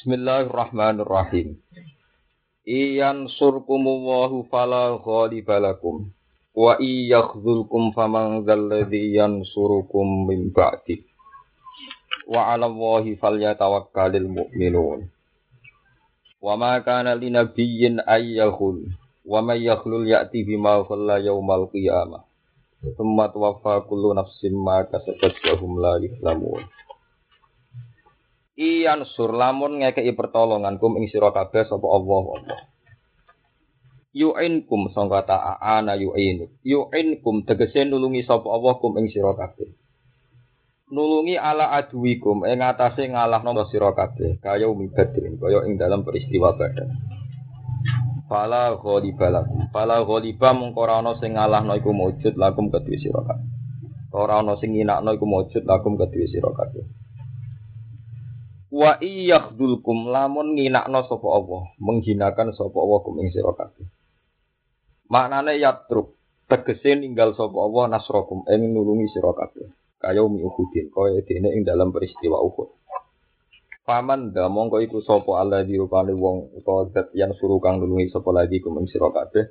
Bismillahirrahmanirrahim. Iyan surkumullahu fala ghalibalakum. Wa iyakhzulkum faman dzalladzi yansurukum min ba'di. Wa 'ala Allahi falyatawakkalul mu'minun. Wa ma kana linabiyyin ayyakhul wa may yakhlul ya'ti bima khalla yaumal qiyamah. Tsumma tuwaffa kullu nafsin ma kasabat wa hum la. Iyan sur lamun ngekeki pertolongan kum ing sira kabeh sapa Allah Allah. Yu'inkum sangka ta'ana yu'inu. Yu'inkum tegese nulungi sapa Allah kum ing sira kabeh. Nulungi ala aduwikum ing atase ngalahno sira kabeh kaya umi badrin kaya ing dalam peristiwa badar. Fala ghalibalakum. Fala ghaliba mungko ora ana sing ngalahno iku mujud lakum kedue sira kabeh. Ora ana sing nginakno iku mujud lakum kedue sira kabeh. Wa iyakhdulkum lamun nginakno sapa Allah, menghinakan sapa Allah kum ing sira kabeh. Maknane yatruk, tegese ninggal sapa Allah nasrokum ing nulungi sira kabeh. Kaya umi Uhudin, kaya dene ing dalam peristiwa Uhud. Paman da mongko iku sapa Allah dirupane wong utawa zat yang suruh kang nulungi sapa lagi kum ing kabeh.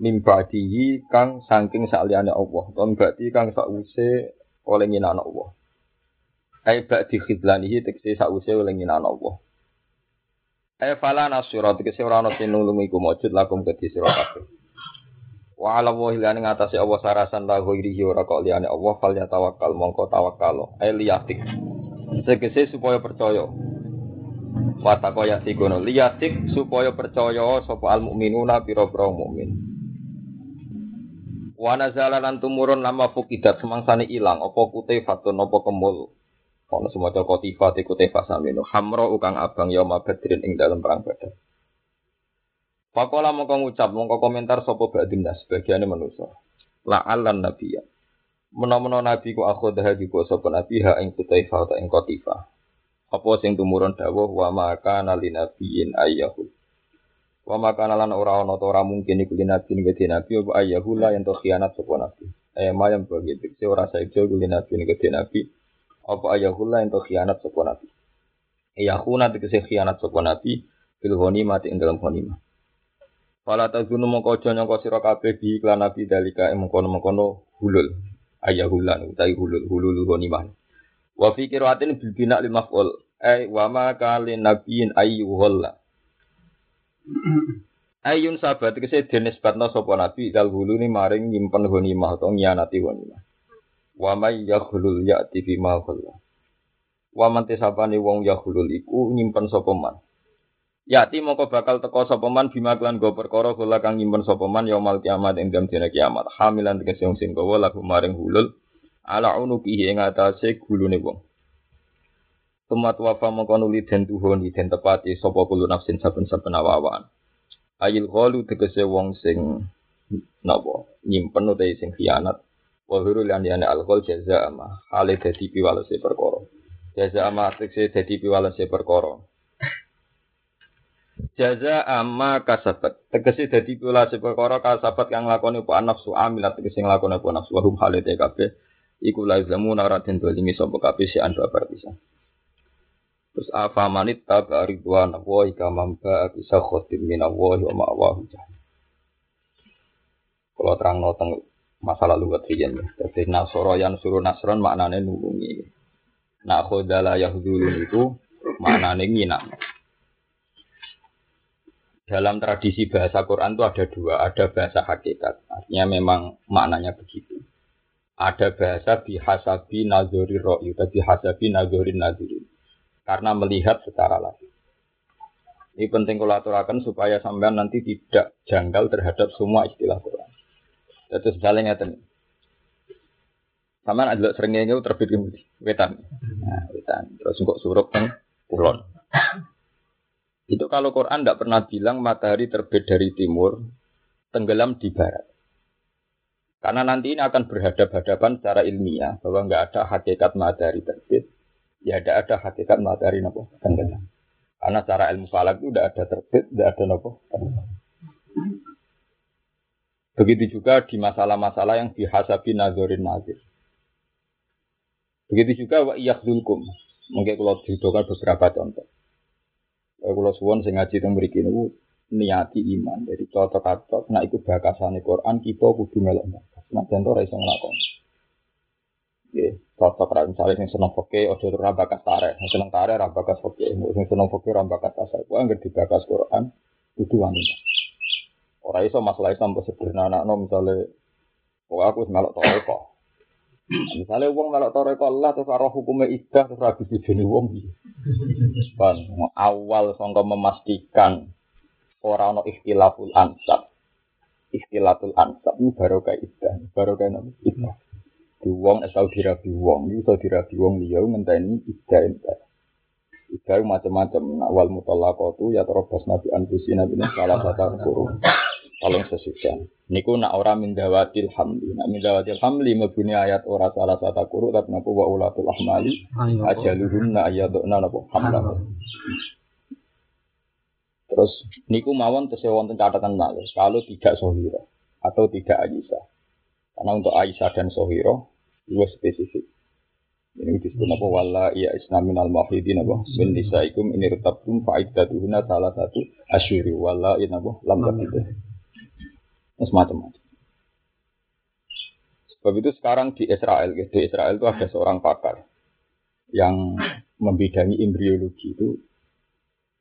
Mimbadihi kang saking saliyane Allah, ton kang sakwise oleh nginakno Allah. Ai ba'di khidlanihi tekse sakwise oleh nginakno Allah. Ai fala nasira tekse ora ana sing nulungi iku mujud lakum kedhi sira kabeh. Wa ala wahi lani ngatasi Allah sarasan la ghairihi ora kok liyane Allah fal tawakkal mongko tawakkal ai liyatik. Segese supaya percaya. Wa takoya sikono liyatik supaya percaya sapa al mukminuna pira-pira mukmin. Wa nazala lan tumurun lama fukidat semangsane ilang apa kutifatun apa kemul. Ono semoga kotifat iku tefa samino hamro ukang abang yauma badrin ing dalam perang badar. Pakola mongko ngucap mongko komentar sapa ba'din nas sebagiane manusa. La'allan nabiyya. Menawa nabi ku akhodah juga sapa nabi ha ing kutaifa ta ing kotifa. Apa sing tumurun dawuh wa maka nali nabiyyin ayyahu. Wa maka lan ora ana ora mungkin iku nabi ning nabi apa ayyahu la to khianat sapa nabi. Eh mayam begitu. Se ora saeja ku nabi ning nabi apa ayahullah ento khianat sapa nabi? Ayahuna tegese khianat sapa nabi fil mati ing dalam ghanimah. Fala tazunu mongko aja nyangka sira kabeh bi iklan nabi dalika ing mengkono-mengkono hulul. Ayahulan utawi hulul hulul ghanimah wa fi qiraatin bil bina lil maf'ul. Ay wa ma kalin nabiyin ayyuhalla Ayun sahabat tegese denisbatna sapa nabi dal huluni maring nyimpen ghanimah utawa nyianati ghanimah Wa may yakhulul ya'ti fi ma khalla. Wa man tisabani wong yakhulul iku nyimpen sapa man. Yati moko bakal teko sapa man bima klan go perkara kula kang nyimpen sapa man yaumul kiamat ing dina kiamat. Hamilan tegese wong sing gawa lagu maring hulul ala unukihi ing atase gulune wong. Tumat wafa mongko nuli den tuhun den tepati sapa kulo nafsin saben-saben awawan. Ayil ghalu tegese wong sing napa nyimpen utawa sing khianat wa huru lan yana alkohol jaza ama hale dadi piwalese perkara. Jaza ama tekse dadi piwalese perkara. Jaza ama kasabat. Tegese dadi piwalese perkara kasabat kang lakoni apa nafsu amilat tegese nglakoni apa nafsu. Hum hale kabeh. Iku la zamu ora den dolimi sapa kabeh si ando bisa Terus apa manit tabi ridwan wa ikamam ba bisa khotim min Allah wa ma'wahu Kalau terang noteng masalah lugat riyen. Jadi nasoro yang suruh nasron maknanya nulungi. Nah khodala yahdulun itu maknanya nginam. Dalam tradisi bahasa Quran itu ada dua, ada bahasa hakikat. Artinya memang maknanya begitu. Ada bahasa bihasabi nazori ro'yu, tapi bihasabi nazori nazirin. Karena melihat secara langsung. Ini penting kalau aturakan supaya sampean nanti tidak janggal terhadap semua istilah Quran. Terus misalnya ngeten. Sama ada seringnya itu terbit ke wetan. Nah, wetan. Terus kok suruh kan kulon. Itu kalau Quran tidak pernah bilang matahari terbit dari timur, tenggelam di barat. Karena nanti ini akan berhadap-hadapan secara ilmiah bahwa nggak ada hakikat matahari terbit, ya tidak ada hakikat matahari nopo tenggelam. Karena secara ilmu falak itu tidak ada terbit, tidak ada nopo tenggelam. Begitu juga di masalah-masalah yang dihasabi nazorin nazir. Begitu juga wa iyakhdulkum. Mungkin kalau dihidupan beberapa contoh. kula suwon sing ngaji teng mriki niku niati iman. Jadi cocok-cocok nek iku bakasane Quran kita kudu melok bakas. Nek jan ora iso nglakoni. Nggih, cocok ra misale sing seneng poke aja ora bakas tarik. Sing seneng tarik ra bakas poke, sing seneng poke ra bakas tasawuf. Kuwi anggere dibakas Quran kudu wanita. Ora iso masalah Islam kok sederhana no misale kok aku wis melok toreko. Misalnya uang melok toreko Allah terus arah hukumnya idah terus habis dijeni wong Kan awal sangka memastikan orang no ikhtilaful ansab. Ikhtilaful ansab ini baru kayak idah, baru kayak nama idah. Di wong asal dirabi wong, asal dirabi wong liya ngenteni idah idah. Idah macam-macam. Awal mutallaqatu ya terobas nabi anfusi nabi salah satu kurung. Kalau sesudah. Niku nak ora mindawatil hamli. Nak mindawatil hamli mebuni ayat ora salah satu kurung tapi naku wa ulatul ahmali ajaluhunna ayadukna napa hamla. Terus niku mawon tesih wonten catatan malih kalau tidak sohiro atau tidak Aisyah. Karena untuk Aisyah dan sohiro itu spesifik. Ini disebut apa wala iya isnamin al mahidin apa min nisaikum ini retabtum fa'iddatuhuna salah satu asyuri wala iya apa lam itu. Semacam-macam. Sebab itu sekarang di Israel, di Israel itu ada seorang pakar yang membidangi embriologi itu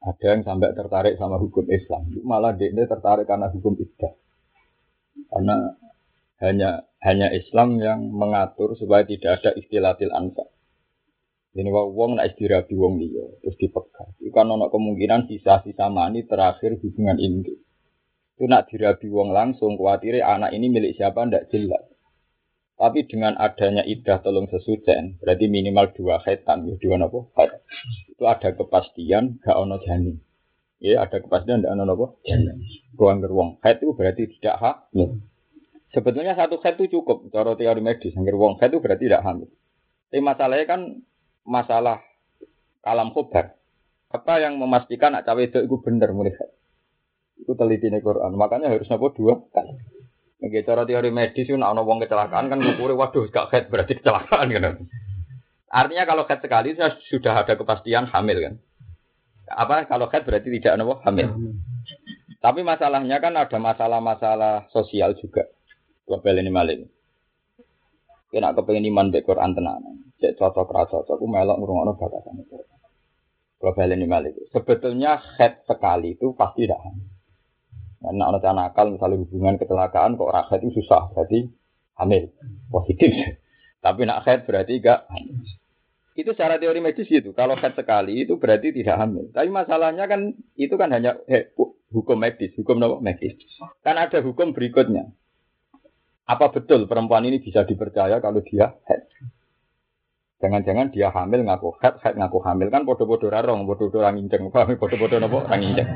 ada yang sampai tertarik sama hukum Islam. Malah dia tertarik karena hukum iddah. Karena hanya hanya Islam yang mengatur supaya tidak ada istilatil ansa. Ini wong nak istirahat wong dia terus dipegang. Itu kan kemungkinan sisa-sisa mani terakhir hubungan ini. Itu nak dirabi wong langsung khawatir anak ini milik siapa ndak jelas. Tapi dengan adanya idah tolong sesujen, berarti minimal dua khaitan, ya dua nopo. Itu ada kepastian, gak ono janin. Ya ada kepastian, gak ono nopo janin. Ruang geruang khait itu berarti tidak hamil. Sebetulnya satu khait itu cukup, cara teori medis. Angger wong khait itu berarti tidak hamil. Tapi masalahnya kan masalah kalam khobar. Apa yang memastikan nak cawe itu benar mulai Itu teliti Quran. Makanya harus nopo dua kali. Nggih cara teori medis itu ana wong kecelakaan kan ngukure waduh gak head berarti kecelakaan kan. Artinya kalau head sekali sudah ada kepastian hamil kan. Apa kalau head berarti tidak ada hamil. Tapi masalahnya kan ada masalah-masalah sosial juga. Global ini maling. Kena kepengen iman be Quran tenanan. Cek cocok ra cocok aku melok ngrungokno batasan itu. Global ini. Sebetulnya head sekali itu pasti tidak hamil. Nah, anak nakal misalnya hubungan kecelakaan kok rakyat itu susah, berarti hamil positif. Tapi nak head berarti enggak Itu secara teori medis itu. Kalau head sekali itu berarti tidak hamil. Tapi masalahnya kan itu kan hanya eh, hukum medis, hukum apa? medis. Kan ada hukum berikutnya. Apa betul perempuan ini bisa dipercaya kalau dia head? Jangan-jangan dia hamil ngaku head, head ngaku hamil kan bodoh-bodoh rarong, bodoh-bodoh orang injeng, bodoh-bodoh nopo orang injeng.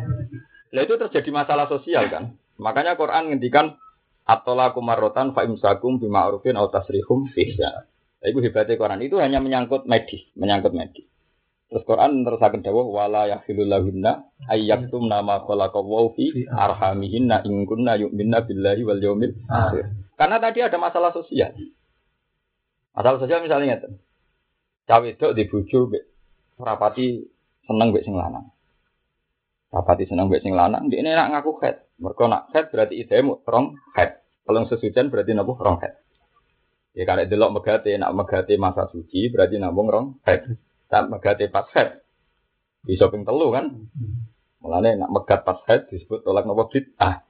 Nah itu terjadi masalah sosial kan. Makanya Quran ngendikan atola kumarotan fa imsakum bima'rufin au tasrihum. Nah, itu hebatnya Quran itu hanya menyangkut medis, menyangkut medis. Terus Quran terus akan dawuh wala yahilul lahunna ayyaktum nama khalaqallahu fi arhamihinna in kunna yu'minna billahi wal yawmil akhir. Karena tadi ada masalah sosial. Masalah sosial misalnya itu. Cawe itu di bojo rapati seneng mbek sing lanang. Rapati seneng mbek sing lanang, dia ini nak ngaku head. Mereka nak head berarti ide mu rong head. Kalau sesucian berarti nabu rong head. Ya kalau delok megate nak megate masa suci berarti nabung rong head. Tak megate pas head. Di shopping telu kan. Mulane nak megat pas head disebut tolak nopo ah.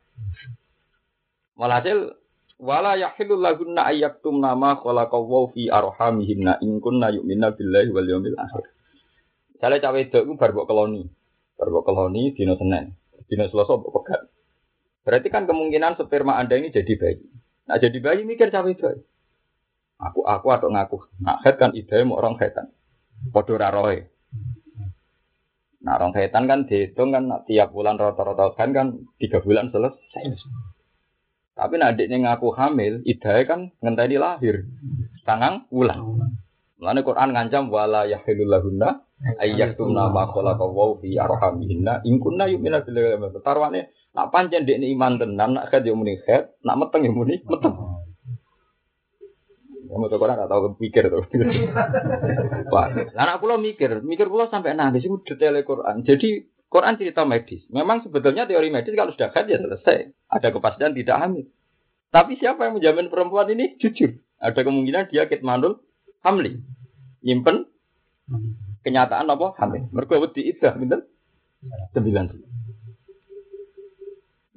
Walhasil wala yahilul lagunna ayyaktum nama khalaqallahu fi arhamihinna in kunna yu'minna billahi wal yawmil akhir. Misalnya cawe itu baru buat koloni. Baru keloni dino Senin, dino Selasa pegat. Berarti kan kemungkinan sperma Anda ini jadi bayi. Nah jadi bayi mikir cawe itu. Aku aku atau ngaku. Nah head kan ide mau orang headan. Podo raroy. Nah orang headan kan dihitung kan tiap bulan rata-rata kan kan tiga bulan selesai. Tapi nah adiknya ngaku hamil, ide kan ngenteni lahir. Tangang ulang. Mulane Quran ngancam wala yahilul ayyaktum nama khalaqa wa fi arhamihinna in kunna yu'minu billahi wal Tarwane nak pancen dekne iman tenan nak khat yo muni khat, nak meteng yo muni meteng. Kamu tuh orang tahu pikir tuh. Wah, anak pulau mikir, mikir pulau sampai nangis itu detail Quran. Jadi Quran cerita medis. Memang sebetulnya teori medis kalau sudah haid ya selesai. Ada kepastian tidak hamil. Tapi siapa yang menjamin perempuan ini jujur? Ada kemungkinan dia kitmanul hamli. Nyimpen kenyataan apa hamil. Mereka wedi idah bener sembilan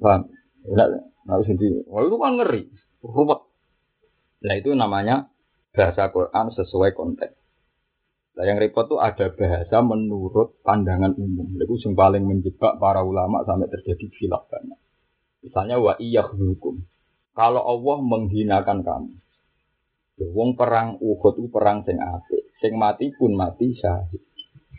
Paham? Nah, harus ini. Wah itu kan ngeri, ruwet. Nah itu namanya bahasa Quran sesuai konteks. Nah yang repot tuh ada bahasa menurut pandangan umum. Itu yang paling menjebak para ulama sampai terjadi khilaf banyak. Misalnya wa hukum. Kalau Allah menghinakan kamu. Ya, wong perang Uhud itu perang sing apik. Sing mati pun mati syahid.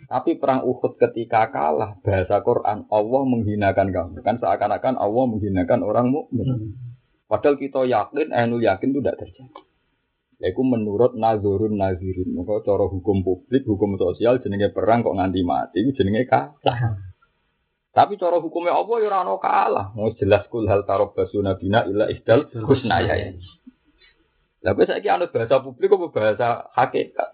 Tapi perang Uhud ketika kalah bahasa Quran Allah menghinakan kamu. Kan seakan-akan Allah menghinakan orang mukmin. Padahal kita yakin, ainul yakin itu tidak terjadi. Yaitu menurut nazurun nazirin. Maka cara hukum publik, hukum sosial jenenge perang kok nganti mati itu jenenge kalah. Tapi cara hukumnya apa ya ora kalah. Mau jelas kul hal tarabbasu nabina illa ihdal husnaya. Saya saiki anut bahasa publik apa bahasa hakikat.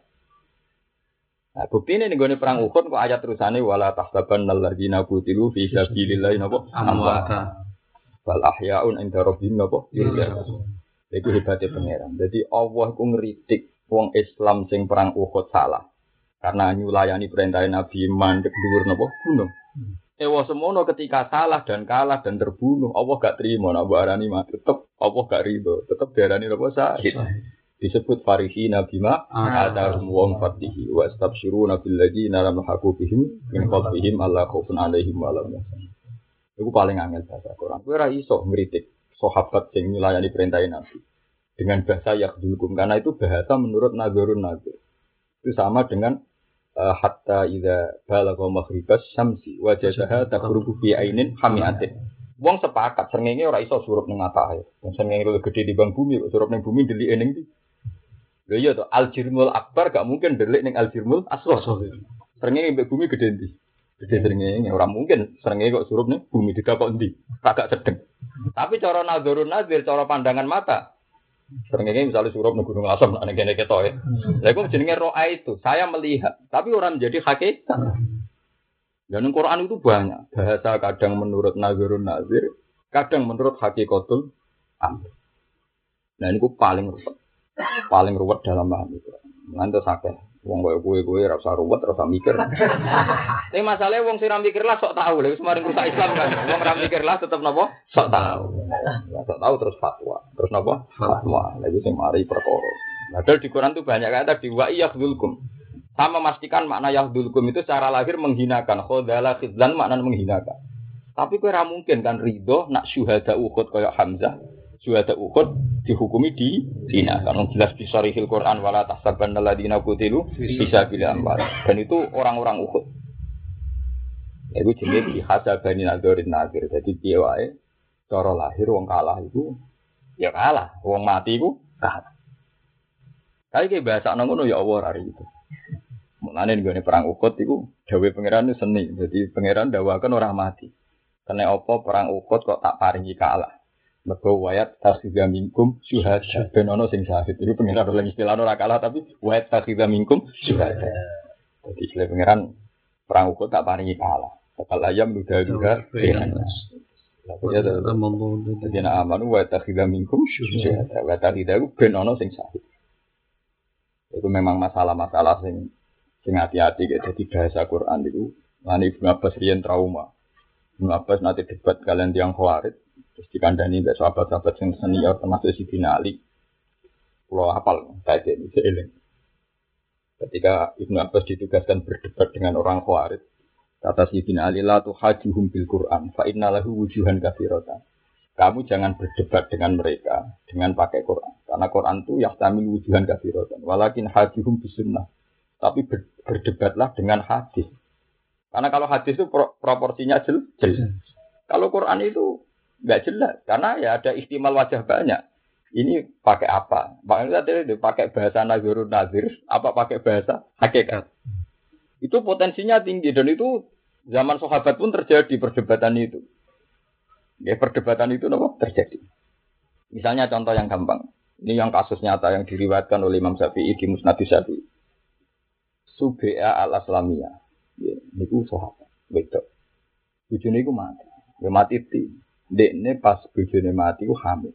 Nah, bukti ini nih perang Uhud kok ayat terusannya wala tahsaban alladzina qutilu fi sabilillah napa amwata. Bal ahyaun inda rabbihim napa yurzaqun. Itu hebatnya pangeran. Jadi Allah ku ngeritik wong Islam sing perang Uhud salah. Karena nyulayani perintah Nabi mandek dhuwur napa gunung. Ewa semono ketika salah dan kalah dan terbunuh, Allah gak terima nak arani mati. Tetep Allah gak ridho, tetep diarani napa sahid. Disebut farihi nabi ma ada wong fatihi wa nabi lagi lam hakubihim min qablihim alla khaufun alaihim wa lam Itu paling angel bahasa Quran. Kowe ora iso ngritik sahabat yang melayani perintah Nabi dengan bahasa yakdulkum karena itu bahasa menurut nazarun nazar itu sama dengan uh, hatta idza balagha maghribas syamsi wajadaha taghrubu fi ainin hamiatin. Wong sepakat srengenge ora iso surup ning matahari wong srengenge luwih gede di bang bumi surup ning bumi delik ning ndi lho iya to al jirmul akbar gak mungkin delik ning al jirmul asghar srengenge mbek bumi gede ndi gede srengenge ora mungkin srengenge kok surup ning bumi dikak kok ndi kagak sedeng tapi cara nazarun nazir, cara pandangan mata. Sering misalnya suruh di Gunung Asam, ada gini kita ya. Lalu itu jenenge roa itu, saya melihat, tapi orang menjadi hakikat. Dan Quran itu banyak bahasa kadang menurut nazarun nazir, kadang menurut hakikatul amr. Nah ini paling ruwet, paling ruwet dalam paham itu. Nanti sakit. Wong koyo kowe kowe ora usah ruwet, ora usah mikir. Tapi masalahnya wong sing mikir lah sok tahu lha semarin rusak Islam kan. Wong ora mikir lah tetep napa? Sok tahu. Ya, sok tahu terus fatwa. Terus napa? Fatwa. Lha iku sing mari perkara. Padahal di Quran tuh banyak kata di wa yahdulkum. Sama memastikan makna yahdulkum itu secara lahir menghinakan. Khodala khidlan makna menghinakan. Tapi ora mungkin kan ridho nak syuhada Uhud kaya Hamzah Syuhada Uhud dihukumi di Dina. Karena jelas di Sarihil Quran wala tahsaban alladziina qutilu bisa bila amwal. Dan itu orang-orang Uhud. Itu jenis dihasa bani nadorin nadir. Jadi dia wae cara lahir wong kalah itu ya kalah, wong mati itu kalah. Tapi kayak bahasa ngono ya Allah hari itu. Mulane nih perang Uhud itu dawe pangeran seni. Jadi pangeran dawakan orang mati. Karena apa perang Uhud kok tak paringi kalah. Mergo wayat takhidha minkum syuhada. Ben ono sing syahid. Itu pengiran oleh istilah ora kalah tapi wayat takhidha minkum syuhada. Jadi istilah pengiran perang ukur tak paringi kalah. Bakal ayam duda duda Ya Jadi nak aman wayat takhidha minkum syuhada. Wayat takhidha itu ben ono sing syahid. Itu memang masalah-masalah sing sing hati-hati jadi bahasa Quran itu. Lani Ibnu Abbas rian trauma. Ibnu Abbas nanti debat kalian tiang khawarid Terus dikandani mbak sahabat-sahabat yang senior termasuk si Ali. Pulau hafal kayak ini seiling. Ketika Ibnu Abbas ditugaskan berdebat dengan orang Khawarij, kata si Ali la tuhajuhum bil Quran fa inna lahu wujuhan kafiratan. Kamu jangan berdebat dengan mereka dengan pakai Quran. Karena Quran itu yahtamil wujuhan kafiratan. Walakin hajuhum bisunnah. Tapi ber, berdebatlah dengan hadis. Karena kalau hadis itu pro, proporsinya jelas. Kalau Quran itu nggak jelas karena ya ada istimal wajah banyak. Ini pakai apa? Makanya tadi pakai bahasa nazirun nazir, apa pakai bahasa hakikat. Itu potensinya tinggi dan itu zaman sahabat pun terjadi perdebatan itu. Ya perdebatan itu nopo terjadi. Misalnya contoh yang gampang. Ini yang kasus nyata yang diriwayatkan oleh Imam Syafi'i di Musnad Syafi'i. Subea al Aslamiyah. Ya, itu sahabat. Betul. bojone iku mati. Ya mati ti. Dekne pas bojone mati ku hamil.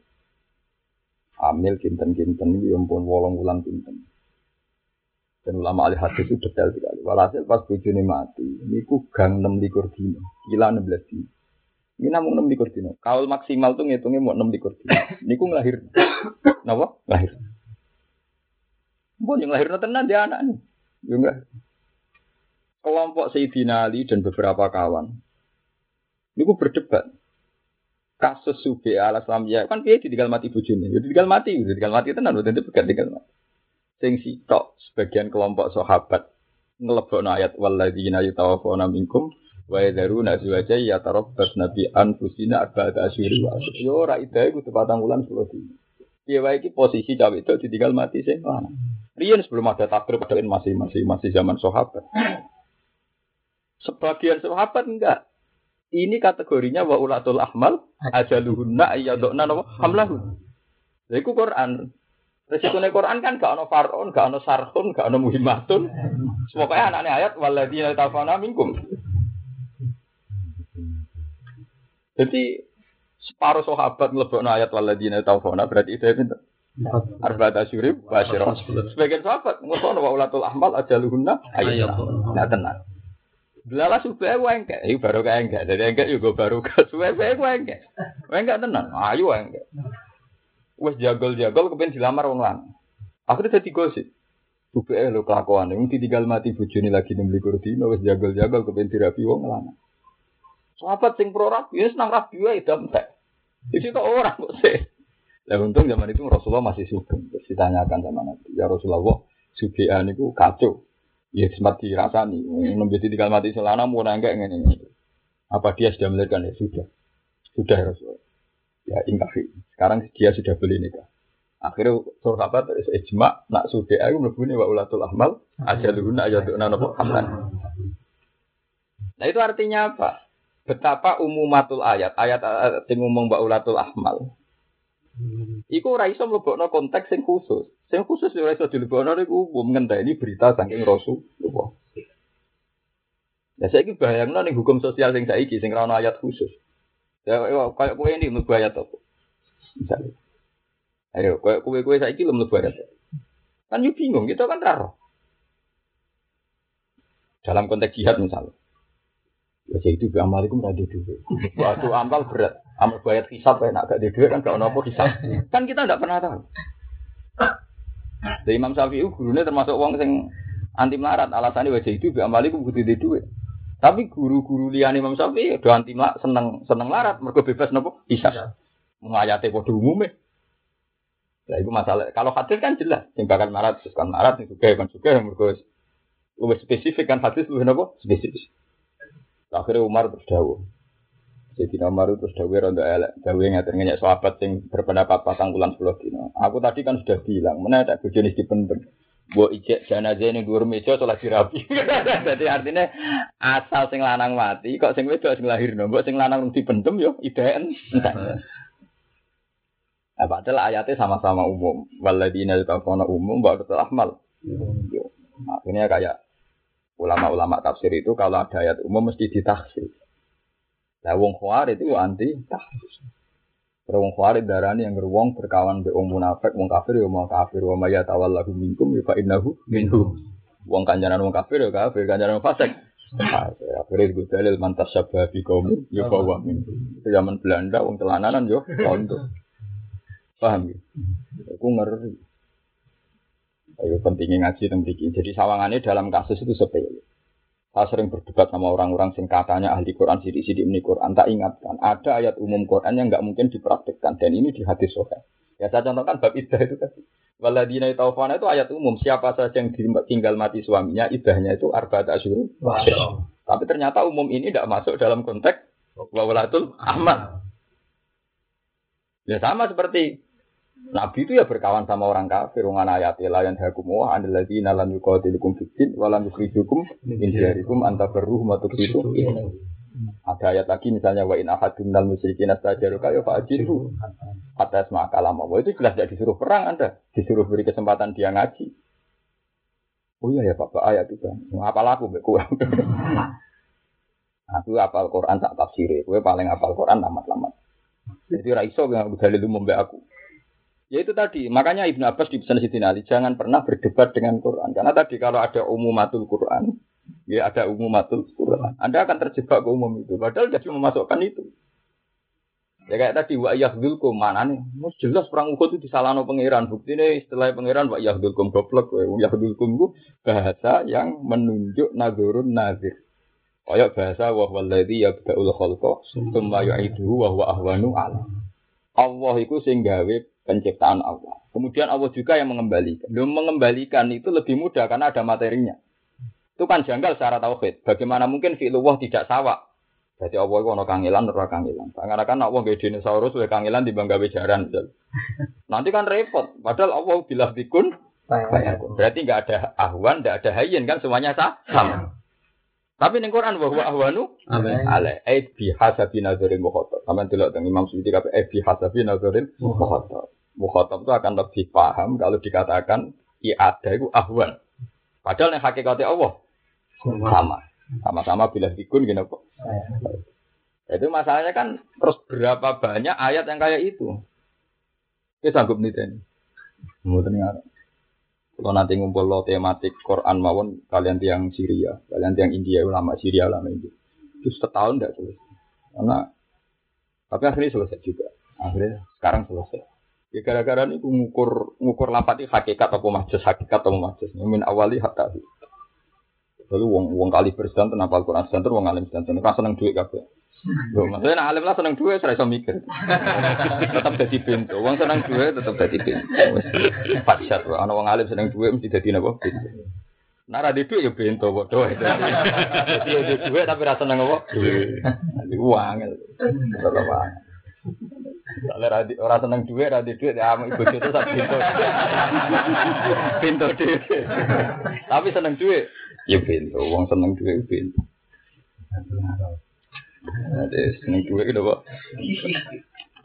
Hamil kinten-kinten iki ya ampun 8 wulan kinten. Dan ulama ahli hadis itu detail sekali. Walhasil pas bojone mati, niku gang 6 likur dino, kila 16 dino. Ini namun 6 likur dino. Kaul maksimal tuh ngitungnya mau 6 likur dino. Niku ngelahir. Napa? Lahir. Mbon yang lahir tenan dia anak nih. Ya enggak. Kelompok Sayyidina Ali dan beberapa kawan. Niku berdebat. Kasus Subi ala ya kan dia ditinggal mati bojone. Ya ditinggal mati, ditinggal mati tenan, udah bukan tinggal mati. Sing sitok sebagian kelompok sahabat ngelebokno ayat walladzina yatawaffawna minkum wa yadharuna azwaja yatarabbas nabi anfusina arba'ata asyhur wa yo ora idae kudu patang wulan 10 dina. Piye wae posisi cawe itu ditinggal mati sing lanang. Riyen sebelum ada takbir pada masih masih masih zaman sahabat. Sebagian sahabat enggak. Ini kategorinya wa ulatul ahmal ajaluhunna ayyaduna hamlahun. Lha iku Quran. Resikune Quran kan gak ono farun, gak ono sarhun, gak ono muhimmatun. Semoga anaknya ayat waladina tafana minkum. Jadi separuh sahabat ngelebokno ayat waladina tafana berarti itu pinter. Arba'at asyuri basyirah. Sebagian sahabat ngono wa ulatul ahmal ajaluhunna ayyat. Nah tenang. Belala supaya gue enggak, itu baru kayak enggak, jadi enggak juga baru ke supaya gue enggak, gue enggak tenang, ayo enggak. Wes jagol-jagol kepen dilamar wong lanang. Akhirnya dadi gosip. Supaya lo kelakuan, yang ditinggal mati bujuni lagi nembeli kurdino, wes jagol-jagol kepen dirapi wong lanang. Sahabat sing pro rapi, ya senang rapi wae damtek. Di situ orang kok sih. Lah untung zaman itu Rasulullah masih sugeng. Terus ditanyakan sama Nabi, ya Rasulullah, sugihan itu kacau. Ya sempat dirasani, nembe tinggal mati selana mau enggak ngene. Apa dia sudah melahirkan ya sudah. Sudah ya Rasulullah ya ingkafi. Sekarang dia sudah beli nikah. Akhirnya sahabat terus ijma nak sudah aku mlebu wa ulatul ahmal ajaluhuna ayatuna napa hamlan. Nah itu artinya apa? Betapa umumatul ayat, ayat sing ngomong wa ulatul ahmal. Iku ora iso mlebokno konteks sing khusus. Sing khusus ora iso dilebokno niku ngenteni berita saking Rasulullah. Ya saiki bayangno ning hukum sosial sing saiki sing ora ayat khusus. Ya, kayak kue ini mlebu ayat apa? Misalnya. Ayo, kayak kue-kue saya ini mlebu ayat. Kan yuk bingung, kita kan raro. Dalam konteks jihad misalnya. Ya jadi itu amalikum radio dulu. Waktu amal berat, amal bayar hisap kayak nak gak di kan gak nopo hisap. Kan kita tidak pernah tahu. Dari Imam Syafi'i gurunya termasuk uang yang anti melarat alasannya wajah itu amalikum butuh di duit. Tapi guru-guru liane Imam Syafi'i do anti seneng seneng larat mergo bebas nopo bisa. Mengayate padha umume. Lah itu masalah. Kalau hadis kan jelas, sing bakal marat terus kan marat sing suka kan suka mergo lebih spesifik kan hadis lebih nopo spesifik. Akhirnya Umar terus dawuh. Jadi Umar terus dawuh rondo elek, dawuh ngatur ngenyek sahabat sing berpendapat pasang bulan sepuluh dino. Aku tadi kan sudah bilang, mana tak bojone dipendem. Buat ijek jenazah ini dua meja sholat dirapi. Jadi artinya asal sing lanang mati, kok sing wedok sing lahir nombok sing lanang dipendem yo ideen. Nah, padahal ayatnya sama-sama umum. Waladina yutafona umum, bahwa betul ahmal. Akhirnya kayak ulama-ulama tafsir itu kalau ada ayat umum mesti ditaksir. Nah, wong itu anti taksir. Wong khawarij darani yang wong berkawan be wong munafik, wong kafir ya mau kafir, wa may yatawallahu minkum ya fa innahu minhu. Wong kanjaran wong kafir ya kafir, kanjaran wong fasik. Akhirnya gue dalil mantas sabah bi kaum ya bawa. Itu zaman Belanda wong telananan yo contoh. Paham ya? Aku ngeri. Ayo pentingnya ngaji tentang Jadi sawangannya dalam kasus itu sepele. Saya sering berdebat sama orang-orang sing katanya ahli Quran sidik-sidik ini Quran. Tak ingatkan, ada ayat umum Quran yang nggak mungkin dipraktikkan. Dan ini di hadis sohail. Ya saya contohkan bab idah itu tadi. Waladina taufana itu ayat umum. Siapa saja yang tinggal mati suaminya, idahnya itu arba'at asyur. Tapi ternyata umum ini tidak masuk dalam konteks wawalatul ahmad. Ya sama seperti Nabi itu ya berkawan sama orang kafir, wong ayatilah yang hakum wa anil ladzina lam yuqatilukum fid wa lam yukhrijukum min diyarikum anta berruh matuk itu. Ada ayat lagi misalnya wa in ahadun minal musyrikin astajaruka ya fa'ajiru atas kalam Allah itu jelas tidak disuruh perang Anda, disuruh beri kesempatan dia ngaji. Oh iya ya Bapak ayat itu. Apa laku beku? Aku apal Quran tak tafsir, gue paling apal Quran tamat-tamat. Jadi raiso yang dalil umum aku. Ya itu tadi, makanya Ibnu Abbas di pesan Siti Ali, jangan pernah berdebat dengan Quran. Karena tadi kalau ada umumatul Quran, ya ada umumatul Quran. Anda akan terjebak ke umum itu. Padahal dia cuma memasukkan itu. Ya kayak tadi wa yahdulkum mana nih? Jelas perang Uhud itu disalahno pangeran. Bukti nih setelah pangeran wa yahdulkum goblok. Wa yahdulkum itu bahasa yang menunjuk nazurun nazir. Kayak bahasa wa walladzi yabda'ul khalqa tsumma yu'iduhu wa huwa ahwanu ala. Allah itu sing gawe penciptaan Allah. Kemudian Allah juga yang mengembalikan. Belum mengembalikan itu lebih mudah karena ada materinya. Itu kan janggal secara tauhid. Bagaimana mungkin fi'lullah tidak sawak? Jadi Allah itu ada kangilan, ora kangilan. Karena kan Allah gak dinosaurus, oleh kangilan di bangga bejaran. Nanti kan repot. Padahal Allah bilang bikun, berarti nggak ada ahwan, nggak ada hayyin kan semuanya sama. Tapi ning Quran bahwa ahwanu ale ai bi hasabi nazarin mukhatab. Sampeyan delok teng Imam Suyuti kabeh ai bi hasabi nazarin mukhatab. Mukhatab itu akan lebih paham kalau dikatakan i ada itu ahwan. Padahal yang hakikatnya Allah sama. Sama-sama bila dikun gini kok. Itu masalahnya kan terus berapa banyak ayat yang kayak itu. Kita sanggup nih ini. Mau ternyata. Kalau nanti ngumpul lo tematik Quran mawon kalian tiang Syria, kalian tiang India ulama Syria ulama India. Itu setahun tidak selesai. Karena tapi akhirnya selesai juga. Akhirnya sekarang selesai. Ya gara-gara ini ngukur ngukur lapati hakikat atau majus hakikat atau majus. Min awali hatta Lalu wong wong kali bersedan kenapa Al-Quran sedan wong alim sedan kan seneng duit kabeh. Maksudnya nak alim lah seneng duit saya mikir. tetap jadi pintu. Wong seneng duit tetap jadi pintu. Wis pacat ana wong alim seneng duit mesti dadi napa? Pintu. Nah, ra duit ya pintu bodoh. Jadi ya tapi rasa seneng apa? Duit. Uang. Tetep Soalnya radi, orang seneng duit, radi duit, ya ibu itu sak pintu. pintu duit. Tapi seneng duit. Ya pintu, uang seneng duit pintu. Ada seneng duit itu kok.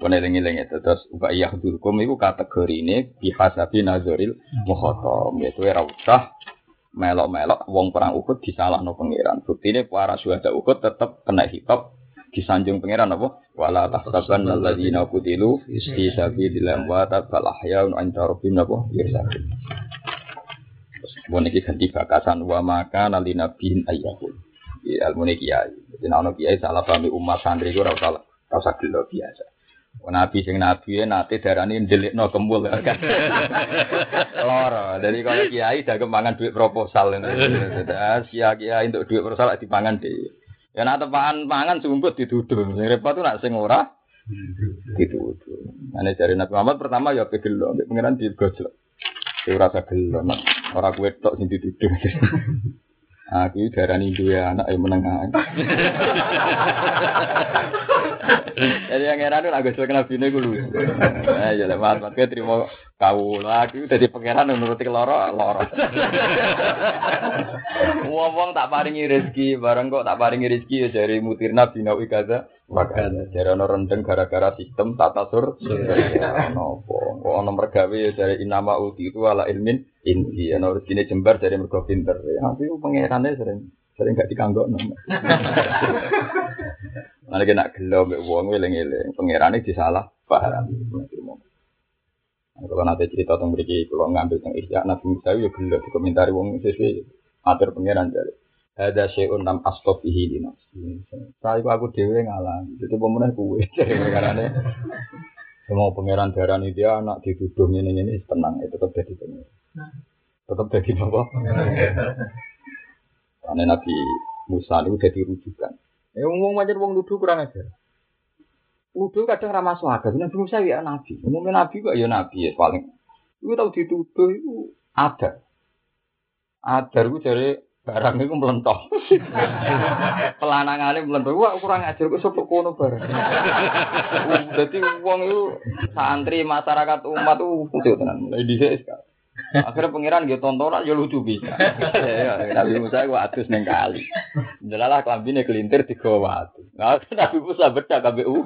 Kone lengi-lengi terus uga iya dulkum itu kategori ini bihasabi nazaril muhotom yaitu era usah melok-melok wong perang disalah no pangeran. Ini para suhada Uhud tetap kena hitop disanjung pangeran apa? Wala tahsaban alladzina qutilu fi sabilillah wa bal ahyaun 'inda rabbihim apa? Yursabun. Mun iki ganti bakasan wa maka nali nabiin ayyahul. Ilmu iki kiai. Jadi ana kiai salah pahami umat santri usah ora usah gelo biasa. Nabi sing nabi ya nate darani ndelikno kemul kan. Loro. Jadi kalau kiai dah kemangan duit proposal. Sia kiai untuk duit proposal dipangan di. Ya nak tepakan pangan sumput dituduh. Sing repot tuh nak sing ora dituduh. Ane dari Nabi Muhammad pertama ya pegel pengiran di gojlok. Saya rasa gelo, orang kue tok sing dituduh. Aku darani duwe anak yang menengah. Jadi yang heran itu agak kenal bini gue lu. Eh ya lemat, mat terima kau lagi dari pangeran nuruti loro loro. Ngomong tak paringi rezeki, bareng kok tak paringi rezeki ya dari mutirna bina wikaza. Makan dari ono rendeng gara-gara sistem tata sur. Nopo, kok ono mergawe ya dari inama uti itu ala ilmin inti. Ono rezeki jembar dari mergo pinter. Ya, tapi pangerannya sering sering gak dikanggok nama. Mana kena gelo mbek wong eling-eling, pangerane disalah paham. Kalau nanti cerita tentang mereka, kalau ngambil tentang isya, Nabi Musa ya gelo dikomentari wong sesuai atur pangeran dari. Ada syai'un nam astofihi di nafsi. Saya aku dewe ngalah. Jadi pemenang kue. Karena semua pangeran darah dia anak dituduh ini ini tenang itu tetap jadi pangeran. Tetap jadi apa? Karena Nabi Musa itu jadi rujukan. Ya ngomong macam wong nuduh kurang ajar. Nuduh kadang ramah suara. Nabi Musa ya Nabi. Umumnya Nabi kok ya Nabi ya paling. Itu tahu dituduh itu ada. Ada itu dari barang itu melentok. Pelanangannya melentok. Wah kurang ajar kok sopok kono barang. Jadi uang itu santri masyarakat umat itu kudu tenan. Mulai dhisik Akhirnya pangeran gitu tontonan ya lucu bisa. Nabi Musa gua atus neng kali. Jelalah kelambine kelintir di bawah atu. Nah, Nabi Musa baca KBU.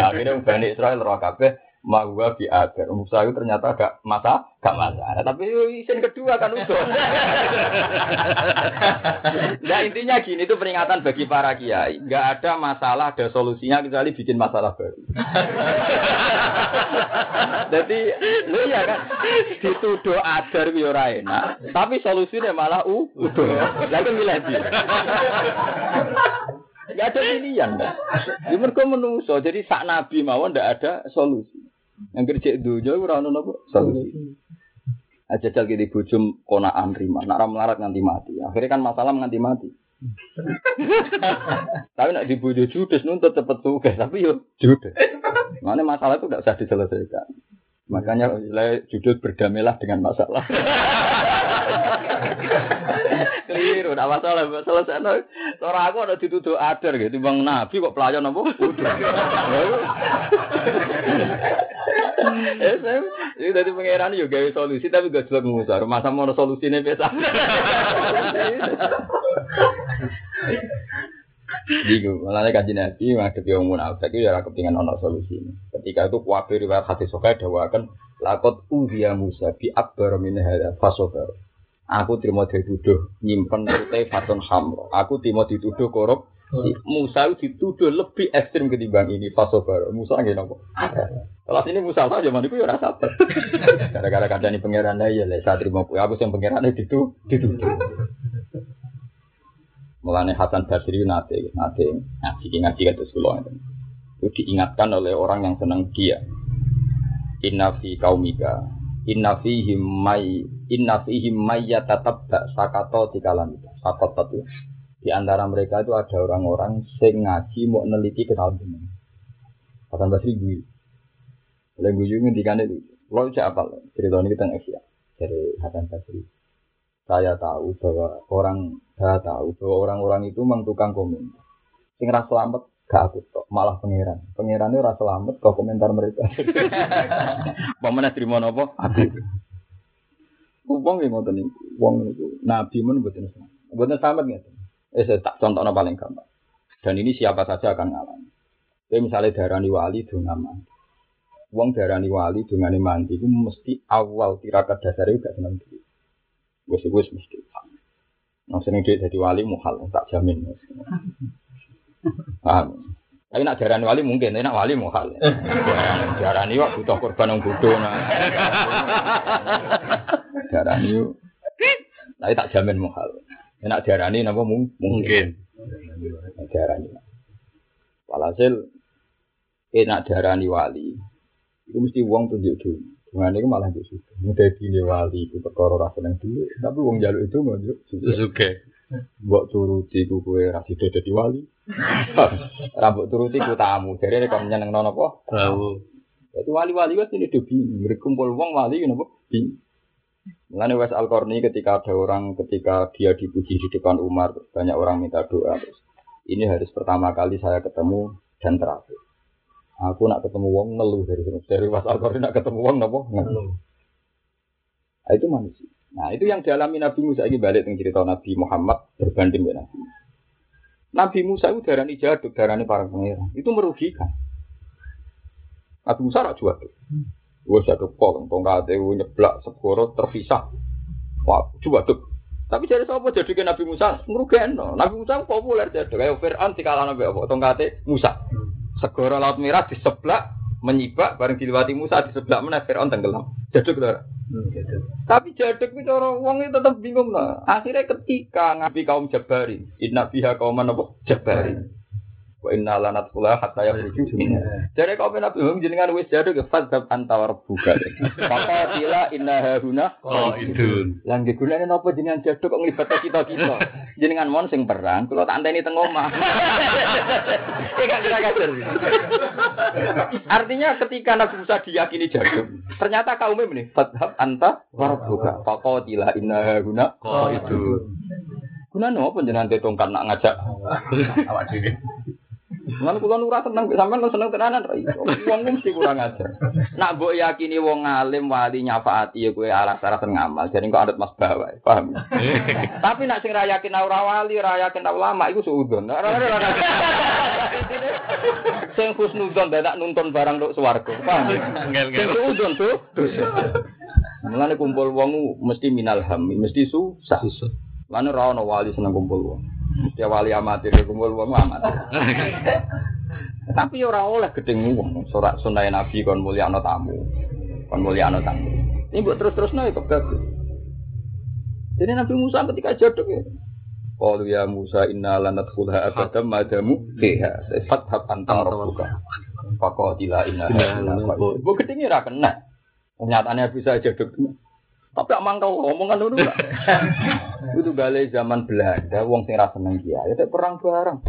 Akhirnya Bani Israel roh kabeh Mahwa bi adar. Musa itu ternyata gak masa, gak masalah. Tapi isin kedua kan udah. nah intinya gini itu peringatan bagi para kiai. Gak ada masalah, ada solusinya kecuali bikin masalah baru. Jadi lu ya kan dituduh adar yo ora enak. Tapi solusinya malah u udah. Lagi milih dia. Gak ada pilihan, dah. Ya mereka menungso, jadi sak nabi mawon ndak ada solusi. Yang kerja dunia ora ono napa solusi. Aja jal kita bujum konaan rima, nak melarat nganti mati. Akhirnya kan masalah nganti mati. tapi nak dibujuk judes nuntut cepet tugas, tapi yo judes. Mana masalah itu tidak usah diselesaikan. Makanya judul berdamailah dengan masalah. Keliru, tidak masalah, selesai. Orang aku ada dituduh adar gitu, bang Nabi kok pelayan apa? Udah. Saya, ini dari pangeran juga solusi, tapi gak jelas ngusar. Masa mau solusi ini biasa. Jigo, malah kaji nabi menghadapi orang munafik itu ya kepingan ono solusi ini. Ketika itu kuatir riwayat hati sokai dawakan lakot udia Musa bi akbar min hada fasobar. Aku terima dituduh nyimpen putih faton hamro. Aku terima dituduh korup. Musa dituduh lebih ekstrim ketimbang ini fasobar. Musa nggak nopo. Kalau ini Musa saja zaman itu ya rasa Gara-gara kadang ini pangeran ya lah saya terima aku yang pangeran itu dituduh. Mulane Hasan Basri nate nate ngaji ngaji kata sekolah itu diingatkan oleh orang yang senang dia. Inna fi kaumika inna fihim may inna fihim may yatatabba sakato tikalam sakot itu di antara mereka itu ada orang-orang sing ngaji mau neliti kenal dunia. Hasan Basri gue. Oleh gue juga ngendikan itu. Lo siapa? Cerita ini kita nggak dari Hasan Basri saya tahu bahwa orang saya tahu bahwa orang-orang itu memang tukang komentar. Sing ra selamat gak aku tok, malah pangeran. Pangerannya ora selamat kok komentar mereka. Pamane trimo napa? Aku. Wong yang ngoten niku, wong niku nabi men mboten selamat. Mboten selamat ngeten. Eh saya tak contohnya paling gampang. Dan ini siapa saja akan ngalami. Jadi misalnya darani wali dengan mandi. Wong darani wali dengan mandi itu mesti awal tirakat dasarnya gak senang diri. Wes wes mesti. Sering dia jadi wali muhal, tak jamin. Paham? Tapi nak jarani wali mungkin, tapi nak wali muhal. Jarani wak butuh korban yang bodoh. Nah. Jarani yuk. Tapi tak jamin muhal. Nak jarani napa mungkin. Jarani. Walhasil, enak jarani wali. Itu mesti uang tunjuk dulu. Dengan itu malah jadi suka. Mudah gini wali itu perkara rasa yang dulu. Tapi uang jalur itu nggak juga. Suka. Buat turuti ku kue rasi jadi wali. Rambut turuti ku tamu. Jadi ini kamu nyeneng nono apa? Tahu. Itu wali-wali kan ini dobi. Berkumpul uang wali nopo. Bingung. Mengenai Wes Al Qarni ketika ada orang ketika dia dipuji di depan Umar banyak orang minta doa terus ini harus pertama kali saya ketemu dan terakhir Aku nak ketemu wong ngeluh dari sini. Dari was al nak ketemu wong nopo ngeluh. Nah, itu manusia. Nah itu yang dialami Nabi Musa ini balik dengan cerita Nabi Muhammad berbanding dengan Nabi Musa. Nabi Musa itu darah ini jaduk, darah ini para pangeran. Itu merugikan. Nabi Musa rak jaduk. Gue jaduk pol, tongkat itu nyeblak sepuro terpisah. Wah, jaduk. Tapi jadi siapa jaduknya Nabi Musa merugikan. Nabi Musa populer jaduk. Kayak Fir'aun di kalangan Nabi apa? Tongkatnya Musa. Segoro laut merah di sebelah menyibak bareng diliwati Musa sebelah mana Fir'aun tenggelam. Jaduk tuh. Hmm, Tapi jaduk itu orang wong itu tetap bingung lah. Akhirnya ketika ngabi kaum Jabari, inna biha kaum mana Jabari. Wa inna lanat kula hatta yakhruju minha. Jadi kau pernah bingung jenengan wis jadu ke fadzab antawar buka. Maka tila inna haruna oh itu. Lan gunane napa jenengan jadu kok nglibat kita-kita. Jenengan mon sing perang, kula tak anteni teng omah. Iki gak Artinya ketika Nabi Musa diyakini jadu, ternyata kaumnya ini fadzab anta warbuka. tila inna haruna oh itu. Gunane apa jenengan tongkat nak ngajak awak dhewe. Lan kula nu ora seneng sampean seneng tenanan ra iso. Wong mesti kurang ajar. Nak mbok yakini wong alim wali nyafaati ya kowe alas-alas ngamal. Jadi kok anut Mas Bawa, paham? Tapi nak sing ra yakin ora wali, ra yakin ulama iku suudon. Sing husnudzon dadak nuntun barang tok swarga. Paham? Sing suudzon tuh. Mulane kumpul wong mesti minal ham, mesti susah. Mana ora ono wali seneng kumpul wong. Mesti wali amatir kumpul wong amatir. Tapi ora oleh gedeng wong. Surat sunah Nabi kon mulyakno tamu. Kon mulyakno tamu. Ini buat terus-terusno ya kebab. Jadi Nabi Musa ketika jodoh ya. Qalu ya Musa inna lanadkhulha abadan madamu fiha. Fathab anta rabbuka. Faqatila inna Bu gedenge ra kena. Kenyataannya bisa jodoh. Tapi amang kau omongan dulu enggak. Itu gale zaman Belanda, wong sing ra seneng kiai, ya perang bareng.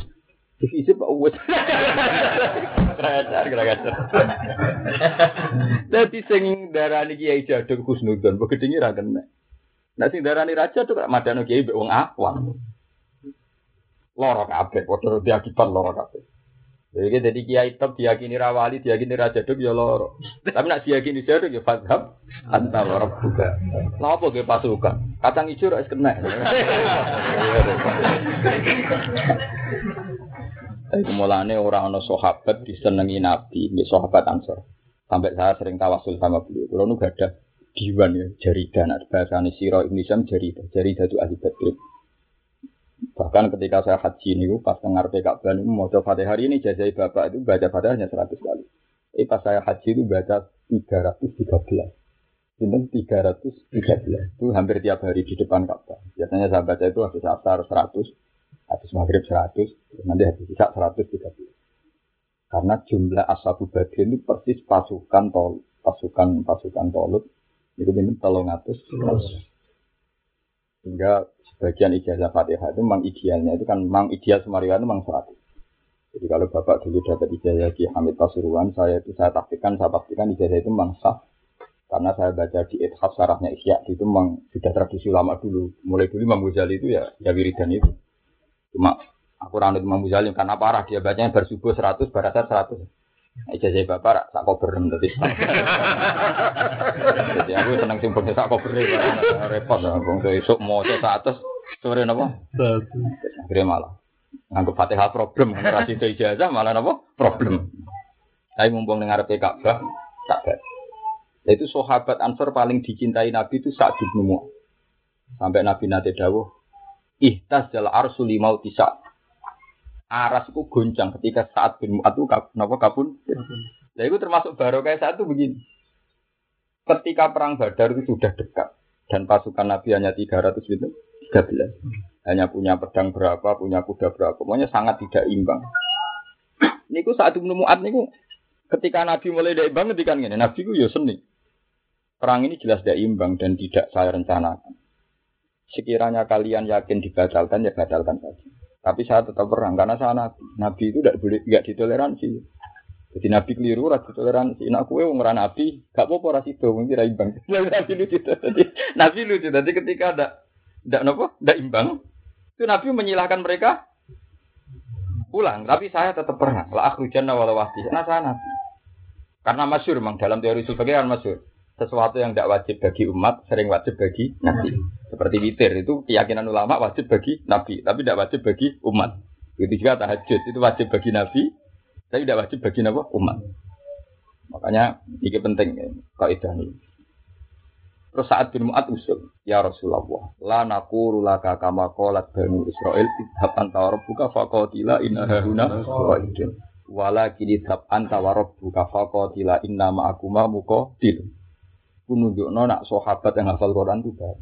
Divisip Pak Uwes. Kerajar, kerajar. Dadi sing darani kiai jaduk Husnudon, bu gedenge ra kena. Nah sing darani raja tuh madano kiai mbek wong awam. Loro kabeh, padha diakibat loro kabeh. Jadi jadi kiai top diyakini rawali, diyakini raja duk ya loro. Tapi nak diyakini jaduk ya fadhab anta loro juga. Lah apa ge pasukan? Kacang ijo ora kena. Mulane orang ono sahabat disenengi Nabi, mbek sahabat Ansor. Sampai saya sering tawasul sama beliau. Kalau nu gak ada diwan ya, jarida. Nah, bahasa Siro Indonesia jarida. Jarida itu ahli badrin. Bahkan ketika saya haji ini, pas dengar PKB ini, mau coba hari ini jazai bapak itu baca fatihah hanya 100 kali. Eh pas saya haji itu baca 313. Ini 313. Itu hampir tiap hari di depan Ka'bah. Biasanya saya baca itu habis asar 100, habis maghrib 100, nanti habis isya 113. Karena jumlah ashabu badrin itu persis pasukan tol, pasukan pasukan tolut itu ini tolong atus sehingga sebagian ijazah fatihah itu memang idealnya itu kan memang ideal semariwan itu memang 100 jadi kalau bapak dulu dapat ijazah di Hamid Pasuruan saya itu saya taktikan saya pastikan ijazah itu memang sah. Karena saya baca di Ithaf sarahnya Ihya itu memang sudah tradisi lama dulu. Mulai dulu Imam Ghazali itu ya ya wiridan itu. Cuma aku ranut Imam Ghazali karena parah dia bacanya bersubuh 100 barasar 100 Ijazah bapak sak kober tadi. Jadi aku seneng simpel sak kober repot lah. Bung esuk mau atas sore napa? Akhirnya malah nganggep fatihah problem karena itu ijazah malah napa? Problem. Tapi mumpung dengar Ka'bah tak. Itu sahabat Ansor paling dicintai Nabi itu saat bin Sampai Nabi nate dawuh, ihtas jala arsuli mau tisak aras itu goncang ketika saat bin Mu'ad itu kenapa kabun. Nah itu termasuk barokah saat itu begini. Ketika perang Badar itu sudah dekat dan pasukan Nabi hanya 300 itu 13. Hanya punya pedang berapa, punya kuda berapa, pokoknya sangat tidak imbang. Niku saat bin Mu'ad niku ketika Nabi mulai tidak imbang ketika ini Nabi itu ya seni. Perang ini jelas tidak imbang dan tidak saya rencanakan. Sekiranya kalian yakin dibatalkan ya batalkan saja. Tapi saya tetap perang karena saya nabi. Nabi itu tidak boleh nggak ditoleransi. Jadi nabi keliru rasa toleransi. Nak kue wong nabi, gak apa-apa rasa itu mungkin imbang. nabi lucu tadi. Nabi lucu tadi ketika ada tidak nopo, tidak imbang. Itu nabi menyilahkan mereka pulang. Tapi saya tetap perang. La akhrujan walau wahdi. Nah saya nabi. Karena masyur memang dalam teori sebagai kan masyur sesuatu yang tidak wajib bagi umat sering wajib bagi nabi. Seperti witir itu keyakinan ulama wajib bagi nabi, tapi tidak wajib bagi umat. Begitu juga tahajud itu wajib bagi nabi, tapi tidak wajib bagi nabi umat. Makanya ini penting kaidah ini. Terus saat bin Mu'ad usul, ya Rasulullah, la naqulu laka kama qalat Bani Israil idhab anta rabbuka faqatila inna hahuna qaidun. Walakin idhab anta wa rabbuka faqatila inna ma'akuma muqatil ku nunjukno nak sahabat yang hafal Quran itu baik.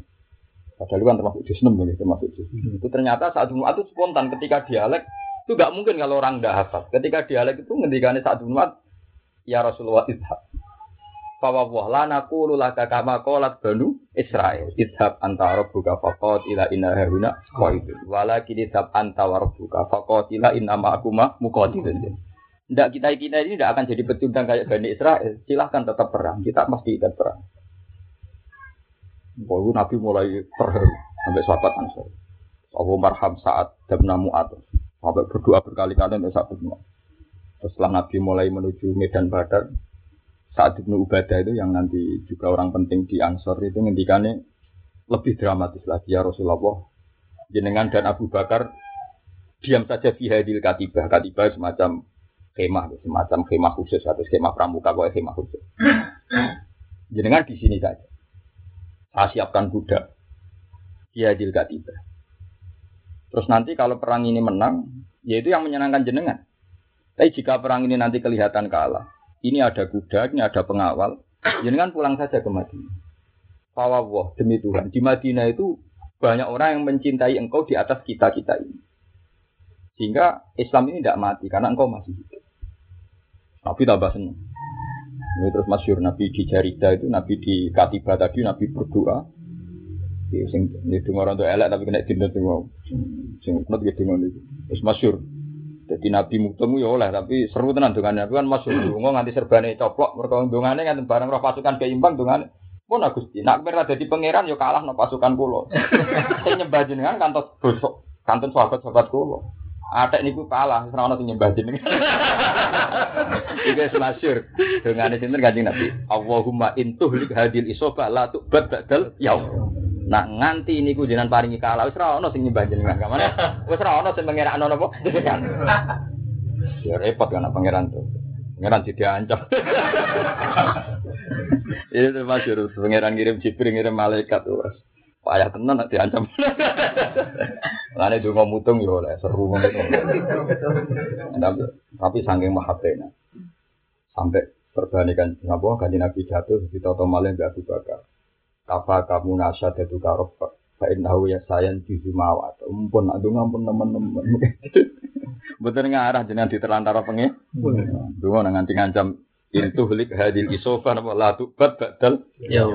Padahal kan termasuk juz 6 ini, termasuk juz. Itu ternyata saat Jumat itu spontan ketika dialek itu gak mungkin kalau orang tidak hafal. Ketika dialek itu ngendikane saat Jumat ya Rasulullah idhab. Fawa wah lana kulu laka kama kolat banu Israel. Idhab anta rabbuka faqat ila inna haruna qaidun. Walakin idhab anta wa rabbuka faqat ila inna ma'akuma muqatilun. Tidak kita kita ini tidak akan jadi pecundang kayak Bani Israel. Silahkan tetap perang. Kita pasti ikut perang. Bahwa Nabi mulai terharu sampai sahabat Ansar. Abu marham saat dabna mu'at. Sampai berdoa berkali-kali untuk sahabat mu'at. Setelah Nabi mulai menuju Medan Badar, saat Ibnu Ubadah itu yang nanti juga orang penting di Ansor itu ngendikannya lebih dramatis lagi ya Rasulullah. Jenengan dan Abu Bakar diam saja fi hadil katibah. Katibah semacam Khemah, semacam khemah khusus atau skema pramuka, kok khemah khusus. Jenengan di sini saja. Saya siapkan kuda. Dia gak tiba. Terus nanti kalau perang ini menang, yaitu yang menyenangkan jenengan. Tapi jika perang ini nanti kelihatan kalah, ini ada kuda, ini ada pengawal, jenengan pulang saja ke Madinah. Fawwah demi Tuhan. Di Madinah itu banyak orang yang mencintai engkau di atas kita-kita ini. Sehingga Islam ini tidak mati karena engkau masih hidup. Nabi tambah senang. Ini terus masyur Nabi di Jarida itu, Nabi di Katiba tadi, Nabi berdoa. Ya, sing ini dengar untuk elek tapi kena dinda semua. Sing kunut gitu itu. Terus masyur. Jadi Nabi mutemu ya oleh tapi seru tenan dengan Nabi kan masyur. Dungo nganti serbane coplok mergo dongane nganti bareng roh pasukan keimbang dongane. Pun Gusti, nak merah jadi pangeran yo kalah no pasukan kulo. Sing nyembah jenengan kantos bosok, kanton sahabat-sahabat. Ada niku kalah, ora sing nyembah jenengan. Iki masyhur. Dongane sinten Kanjeng Nabi. Allahumma intuhlik hadil isoba la tu'bad badal yaum. Nak nganti niku jenengan paringi kalah wis ora ono sing nyembah jenengan. Kamane wis ora ono sing pangeran napa jenengan. Ya repot kan pangeran tuh. Pangeran jadi diancam. Itu masyhur pangeran kirim Jibril ngirim malaikat tuh. Payah tenan nak diancam. Lane donga mutung yo oleh seru ngono. Tapi saking mahabbena. Sampai perbandingan napa kanjeng Nabi jatuh di toto malih Mbak Abu Bakar. Kafa kamu nasya dadu karof Fa innahu ya sayan juzu mawat. Mumpun nak donga pun teman-teman. Betul ngarah jenengan diterlantara pengen. Donga nganti ngancam itu helik hadil isofa napa la tubat badal. Ya.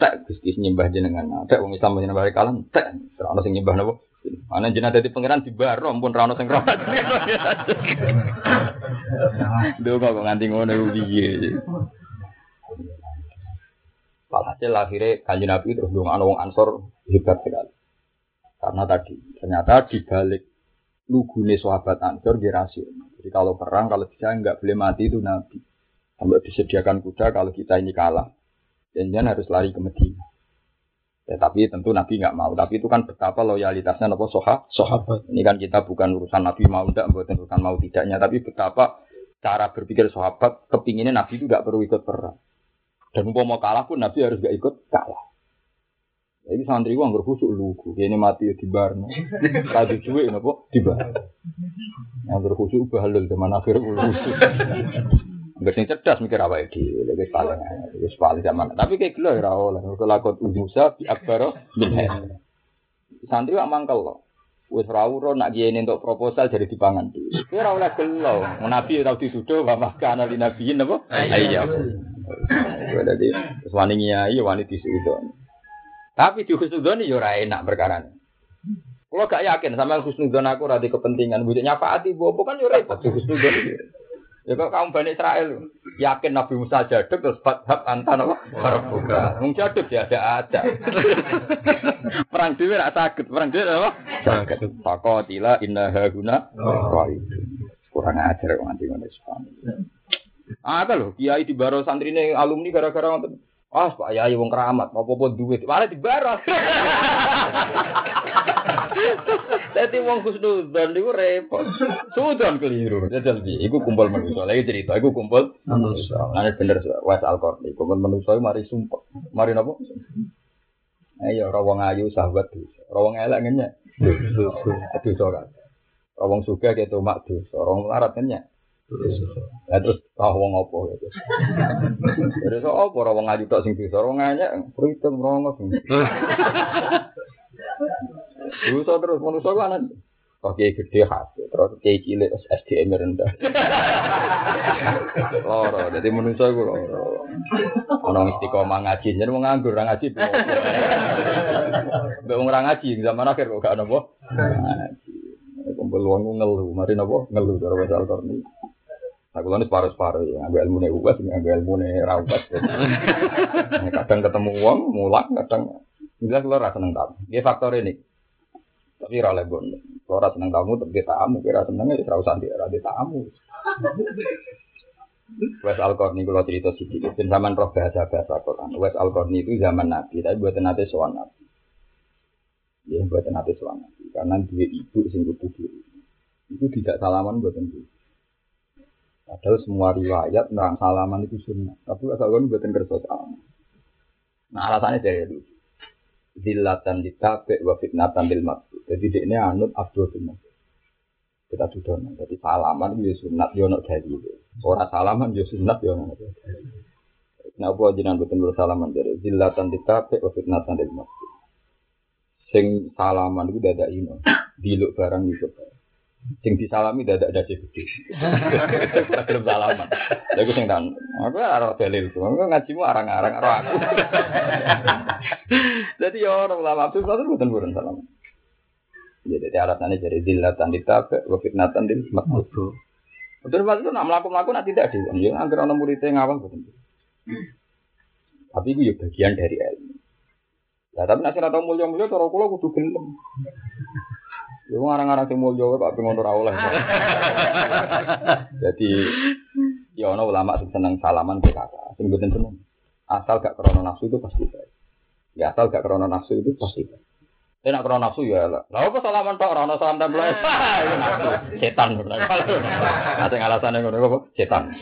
Tak gusti nyembah jenengan. Tak wong Islam nyembah kalam tak ora sing nyembah napa? Ana jenengan dadi pangeran dibaro pun ora ono sing rawat Donga kok nganti ngono piye Walhasil akhirnya kanji Nabi terus dong wong Ansor hebat sekali. Karena tadi ternyata di balik lugune sahabat Ansor di Jadi kalau perang kalau bisa nggak boleh mati itu Nabi. Sampai disediakan kuda kalau kita ini kalah. Dan jangan harus lari ke Medina. Ya, tapi tentu Nabi nggak mau. Tapi itu kan betapa loyalitasnya Nabi soha, sahabat. Ini kan kita bukan urusan Nabi mau tidak, bukan urusan mau tidaknya. Tapi betapa cara berpikir sahabat, kepinginnya Nabi itu nggak perlu ikut perang. Dan mau kalah pun Nabi harus gak ikut kalah. Jadi santri gua nggak khusuk lugu, ini mati ya di bar, tadi cuy nopo di bar. Yang berkhusuk bahalul zaman akhir khusuk. Enggak sing cerdas mikir apa iki, lebih paling wis paling zaman. Tapi kayak gelo ora oleh. Kok lakon Musa bi akbaro Santri wak mangkel loh. Wis ora uro nak kiyene untuk proposal jadi dipangan di. Kowe ora oleh gelo. Nabi ora dituduh wa makana li nabiyin napa? Iya. Dadi wis wani ngiyai wani disudon. Tapi di husnudon yo ora enak perkara Kalau gak yakin sama husnudon aku ora kepentingan, budeknya Pak Ati bobo kan yo repot di husnudon. Ya kok kaum Bani Israel yakin Nabi Musa jaduk terus fathab antan apa? Barbuka. Wong jaduk ya ada ada. perang dhewe ra saged, perang dhewe apa? Saged. Faqatila inna haguna Kurang ajar kok nganti ngono Ah, lho, kiai di baro santrine alumni gara-gara ngoten. Ah, Pak Yai wong keramat, apa-apa duit. Malah dibarang. Dadi wong khusnudzon niku repot. Sudan keliru. Jajal iki iku kumpul manusa. Lagi cerita iku kumpul manusa. Ane bener was alqorni. Kumpul manusa mari sumpah. Mari napa? Ayo ora wong ayu sahabat dosa. Ora wong elek ngenyek. Dosa kan. Ora wong sugih ketok mak dosa. Ora wong larat ngenyek. Ya terus tahu wong apa ya. Terus apa ora wong ngaji tok sing bisa ora nganyek pritem rongos. Dosa terus manusa ku anak Kok kiai gede hati, terus kiai cilik SDM rendah. Loro, jadi manusia gue loro. Ono istiqomah ngaji, jadi mau nganggur orang ngaji. Mbak orang ngaji zaman akhir kok gak nopo. Ngaji. Kumpul uang ngeluh, mari nopo ngeluh cara bahasa Al-Qur'an. Aku lalu separuh-separuh ya, ambil ilmu nih uas, ambil ilmu nih rawat. Kadang ketemu uang, mulang, kadang jelas lo rasa seneng tamu. Ini faktor ini. Tapi rale bon, lo rasa seneng tamu, tapi tamu, kira senengnya di serau santi, di tamu. Wes Al-Qarni kalau cerita sedikit, dan zaman roh bahasa bahasa Quran. Wes Al-Qarni itu zaman Nabi, tapi buat nanti soal Nabi. Ya buat nanti soal Nabi, karena dia ibu sing kudu. Itu tidak salaman buat tentu. Padahal semua riwayat nerang salaman itu sunnah. Tapi asal kan buatan kerja salaman. Nah alasannya dari itu. Zillatan ditabe wa fitnatan lil maksud. Jadi ini anut Abdul Mas'ud. Kita sudah Jadi salaman itu ya sunat yono ya dari Orang salaman ya sunat yono dari. Nah, apa jinan betul salaman dari zillatan ditabe wa fitnatan lil maksud. Sing salaman itu dadak ino. Diluk barang itu. Sing disalami dadak dadi gede. Belum salaman. Lha iku sing tan. Aku ora dalil. Aku ngajimu arang-arang karo aku. Jadi ya ora ulama itu kan boten boten salaman. Jadi alasannya jadi dilatan ditabe, wa fitnatan di makmur. Betul betul nak melakukan melakukan nak tidak di. Ya angker orang muridnya ngawal betul. Tapi itu ya bagian dari ilmu. Ya tapi nasi rata mulia mulia cara kula kudu gelem. Ya ngarang-ngarang sing mulya kok pengen ora oleh. Jadi ya ana ulama sing seneng salaman ke kakak, sing mboten seneng. Asal gak krono nafsu itu pasti baik. Ya asal gak krono nafsu itu pasti baik. Tapi nak krono nafsu ya lah. Lah apa salaman tok ora ono salam tempel. Setan bener. Ate alasane ngono apa? Setan.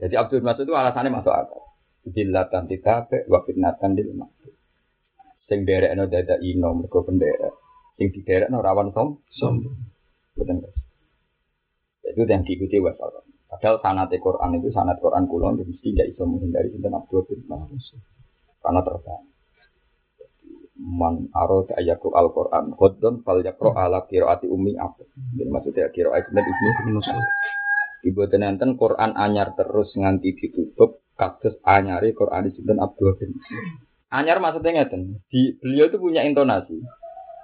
Jadi Abdul Masud itu alasannya masuk akal. Dilatan tidak wa fitnatan dil Sing derekno dada ino mergo penderek sing no rawan som som. Betul guys itu yang diikuti wasal padahal sanat Quran itu sanat Quran kulon mesti tidak bisa menghindari sinten Abdul bin Mas'ud karena terbang man arad ayatul al Quran khodon fal yakro ala kiroati umi apa jadi maksudnya kiroati ibnu ibnu Mas'ud ibu tenenten Quran anyar terus nganti ditutup kasus anyari Quran sinten Abdul bin anyar maksudnya ngeten di beliau itu punya intonasi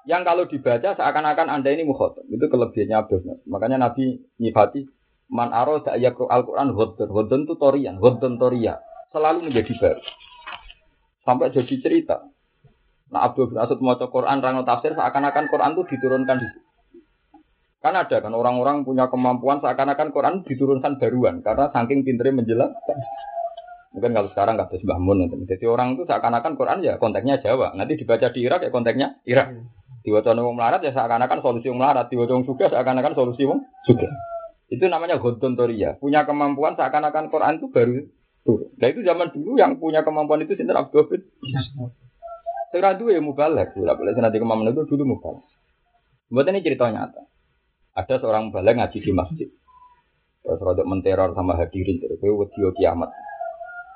yang kalau dibaca seakan-akan anda ini mukhotob itu kelebihannya Abdul makanya Nabi nyifati man aro ayat Al-Quran hodon hodon itu torian hodon toria selalu menjadi baru sampai jadi cerita nah Abdul bin Asud mau Quran rango tafsir seakan-akan Quran itu diturunkan di Kan ada kan orang-orang punya kemampuan seakan-akan Quran diturunkan baruan karena saking pinternya menjelaskan. Mungkin kalau sekarang nggak ada Mun. Jadi orang itu seakan-akan Quran ya konteksnya Jawa. Nanti dibaca di Irak ya konteksnya Irak. Diwaca wong melarat ya seakan-akan solusi wong melarat, diwaca wong seakan-akan solusi wong suka. Itu namanya gontontoria. Punya kemampuan seakan-akan Quran itu baru turun. Nah itu zaman dulu yang punya kemampuan itu sinten Abdul bin. Saya dua ya mubalek, tidak boleh nanti kemampuan itu dulu mubalek. Buat ini cerita nyata. Ada seorang mubalek ngaji di masjid. Terus rodok menteror sama hadirin. Terus wedi kiamat.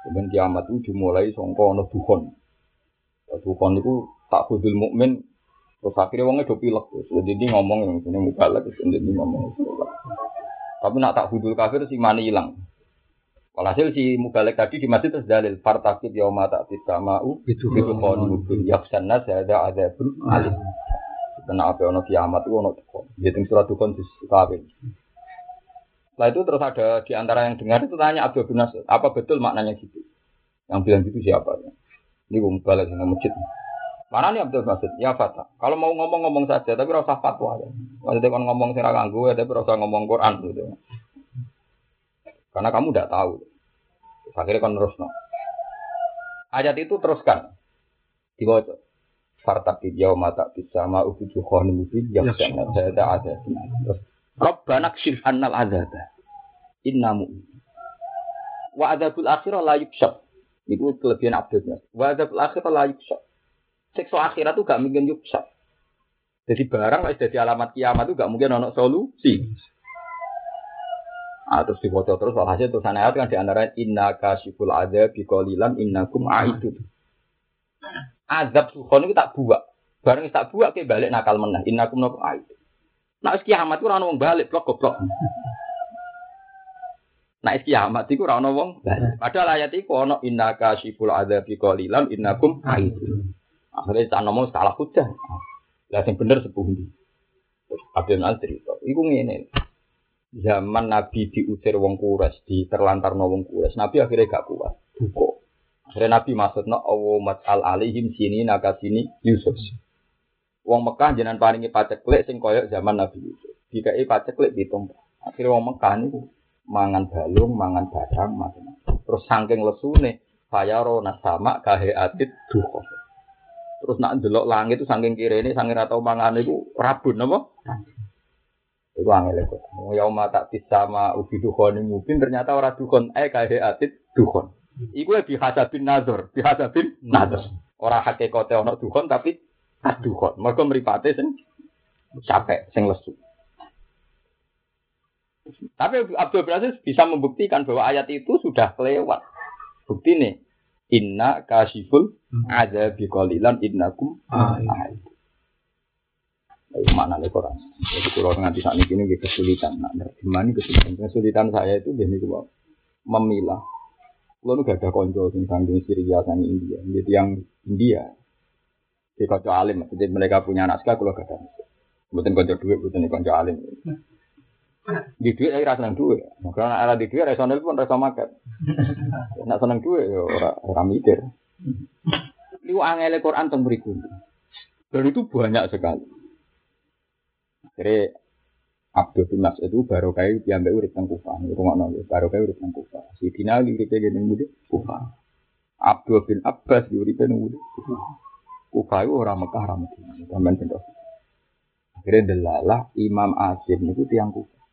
Kemudian kiamat itu dimulai songko ono duhon. Duhon itu tak kudul mukmin Terus akhirnya wongnya do pilek. Jadi dia ngomong yang sini mubalak, jadi dia ngomong. Tapi nak tak hudul kafir si mani hilang. Walhasil si mubalek tadi di masjid terus dalil fartakib yauma tak mau itu itu kon yaksan nas ada ada pun alim. Karena apa ono kiamat itu ono tukon. Jadi surat tukon di kafir. Setelah itu terus ada di antara yang dengar itu tanya Abdul bin Nasir, apa betul maknanya gitu? Yang bilang gitu siapa? Ini gue mubalek yang masjid. Mana nih Abdul Basit? Ya Fata. Kalau mau ngomong-ngomong saja, tapi rasa fatwa ya. Maksudnya kan ngomong sih ganggu ya, tapi rasa ngomong Quran gitu. Karena kamu tidak tahu. Akhirnya kan terus no. Ayat itu teruskan. Dibaca. Fartakid yauma tak bisa ma ubuju khani mubin yang sana saya ada ada. Terus Rabbana kshif annal azaba. Inna mu'min. Wa adabul akhirah la yukshab. Itu kelebihan Abdul Wa adabul akhirah la yukshab. Siksa akhirat itu gak mungkin yuksa. Jadi barang lah jadi alamat kiamat itu gak mungkin ono solusi. Ah, terus dibaca terus walhasil terus ayat kan di antara inna kasiful ada bikolilan innakum aidu. Azab sukhon itu tak buat. Barang tak buat ke balik nakal menah. Innakum nakum aidu. Nah kiamat itu orang balik blok goblok. Nah kiamat itu orang wong balik. Padahal ayat itu ono inna kasiful ada bikolilan innakum aidu. Akhirnya tak ngomong salah hujah. Lah yang bener sepundi. Abdul Al cerita, iku ngene. Zaman Nabi diusir wong Quraisy, di terlantar wong Quraisy, Nabi akhirnya gak kuat. Duko. Akhirnya Nabi maksudnya Allah al alihim sini naga sini Yusuf. Wong Mekah jenengan paringi paceklik sing koyok zaman Nabi Yusuf. Dikai paceklik ditumpak. Akhirnya wong Mekah niku mangan balung, mangan badang, macam-macam. Terus saking lesune, fayaro nasama kahe atit duko. Terus nak delok langit itu saking kiri ini, saking atau mangan itu rabun apa? Itu angel kok. Yauma tak sama ubi dukhon mungkin ternyata orang dukhon eh kayak atit dukhon. Iku lebih hasabin nazar, hasabin nazar. Orang hakikate ono dukhon tapi dukhon. Mereka meripate sing capek, sing lesu. Tapi Abdul Aziz bisa membuktikan bahwa ayat itu sudah kelewat. Bukti nih, inna kasiful ada bikolilan innakum ahid. Ayo mana nih Quran? Jadi kalau nganti saat ini ini kesulitan. Nah, di mana kesulitan? Kesulitan saya itu jadi cuma memilah. Kalau gak ada konco tentang di Syria dan India. Jadi yang India, di konco alim. Jadi mereka punya anak sekali kalau gak ada. Bukan konco duit, bukan konco alim. Di duit saya rasa seneng duit. Karena ada di duit, rasa pun rasa makan. Nak seneng duit, ya orang orang mikir. Ini angel Quran tentang berikut. Dan itu banyak sekali. Jadi Abdul bin Mas itu baru kayak diambil urip teng Kufah. Rumah nol, baru kayak urip teng Kufah. Si Dina kayak gini mudi Kufah. Abdul bin Abbas di urip nang mudi Kufah. Kufah itu orang Mekah, orang Medina. Taman pindah. Akhirnya delalah Imam Asim itu tiang Kufah.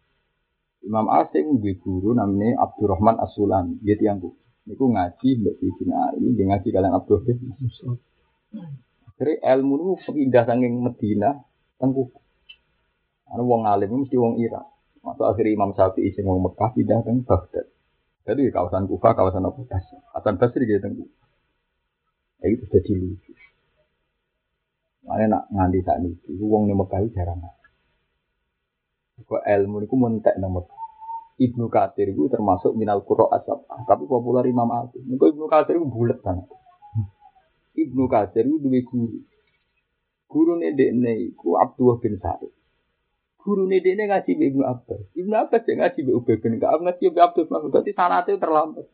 Imam Asim di guru namanya Abdurrahman As-Sulami. Dia tiang Kufah. Niku ngaji mbak Dina ini dia ngaji kalian Abdul bin Akhirnya ilmu itu pindah saking Medina teng Kufah. Karena wong alim mesti wong Irak. Masuk akhir Imam Syafi'i sing wong Mekah pindah ke Baghdad. Jadi kawasan Kufa, kawasan apa? Basri. Hasan Basri gitu teng Ya itu jadi lucu. Mana nak nganti saat ini, wong nih Mekah jarang. Kok ilmu itu mentek nang Mekah. Ibnu Katsir itu termasuk minal Qur'an asab, tapi populer Imam Al. Mengko Ibnu Katsir itu bulat banget. Ibnu Katsir itu dua guru. Guru dekne iku Abdullah bin Sa'id guru ini dia ngaji be Ibnu Abbas. Ibnu Abbas yang ngaji be Ubay bin Ka'ab ngaji be Abdul Mas'ud. Berarti sanate terlambat.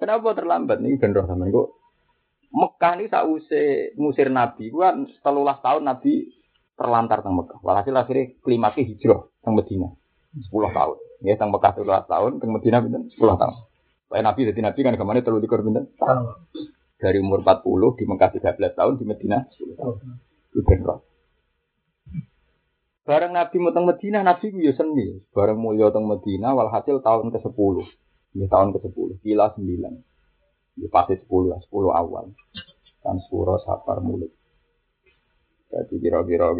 Kenapa terlambat nih ben roh sampean kok Mekah ini sause musir Nabi, gua setelah tahun Nabi terlantar teng Mekah. Walhasil akhirnya klimaknya hijrah teng Medina. 10 tahun. Ya teng Mekah 13 tahun, teng Medina pinten 10 tahun. Supaya Nabi jadi Nabi kan ke mana terlalu dikur pinten? Dari umur 40 di Mekah 13 tahun, di Medina 10 tahun. Itu ben roh. Bareng Nabi muteng Medina, Nabi ku ya seni. Bareng mulia teng Medina, walhasil tahun ke-10. Ini tahun ke-10, kila 9. Ini pasti 10 lah, 10 awal. Kan suro sapar mulut. Jadi kira-kira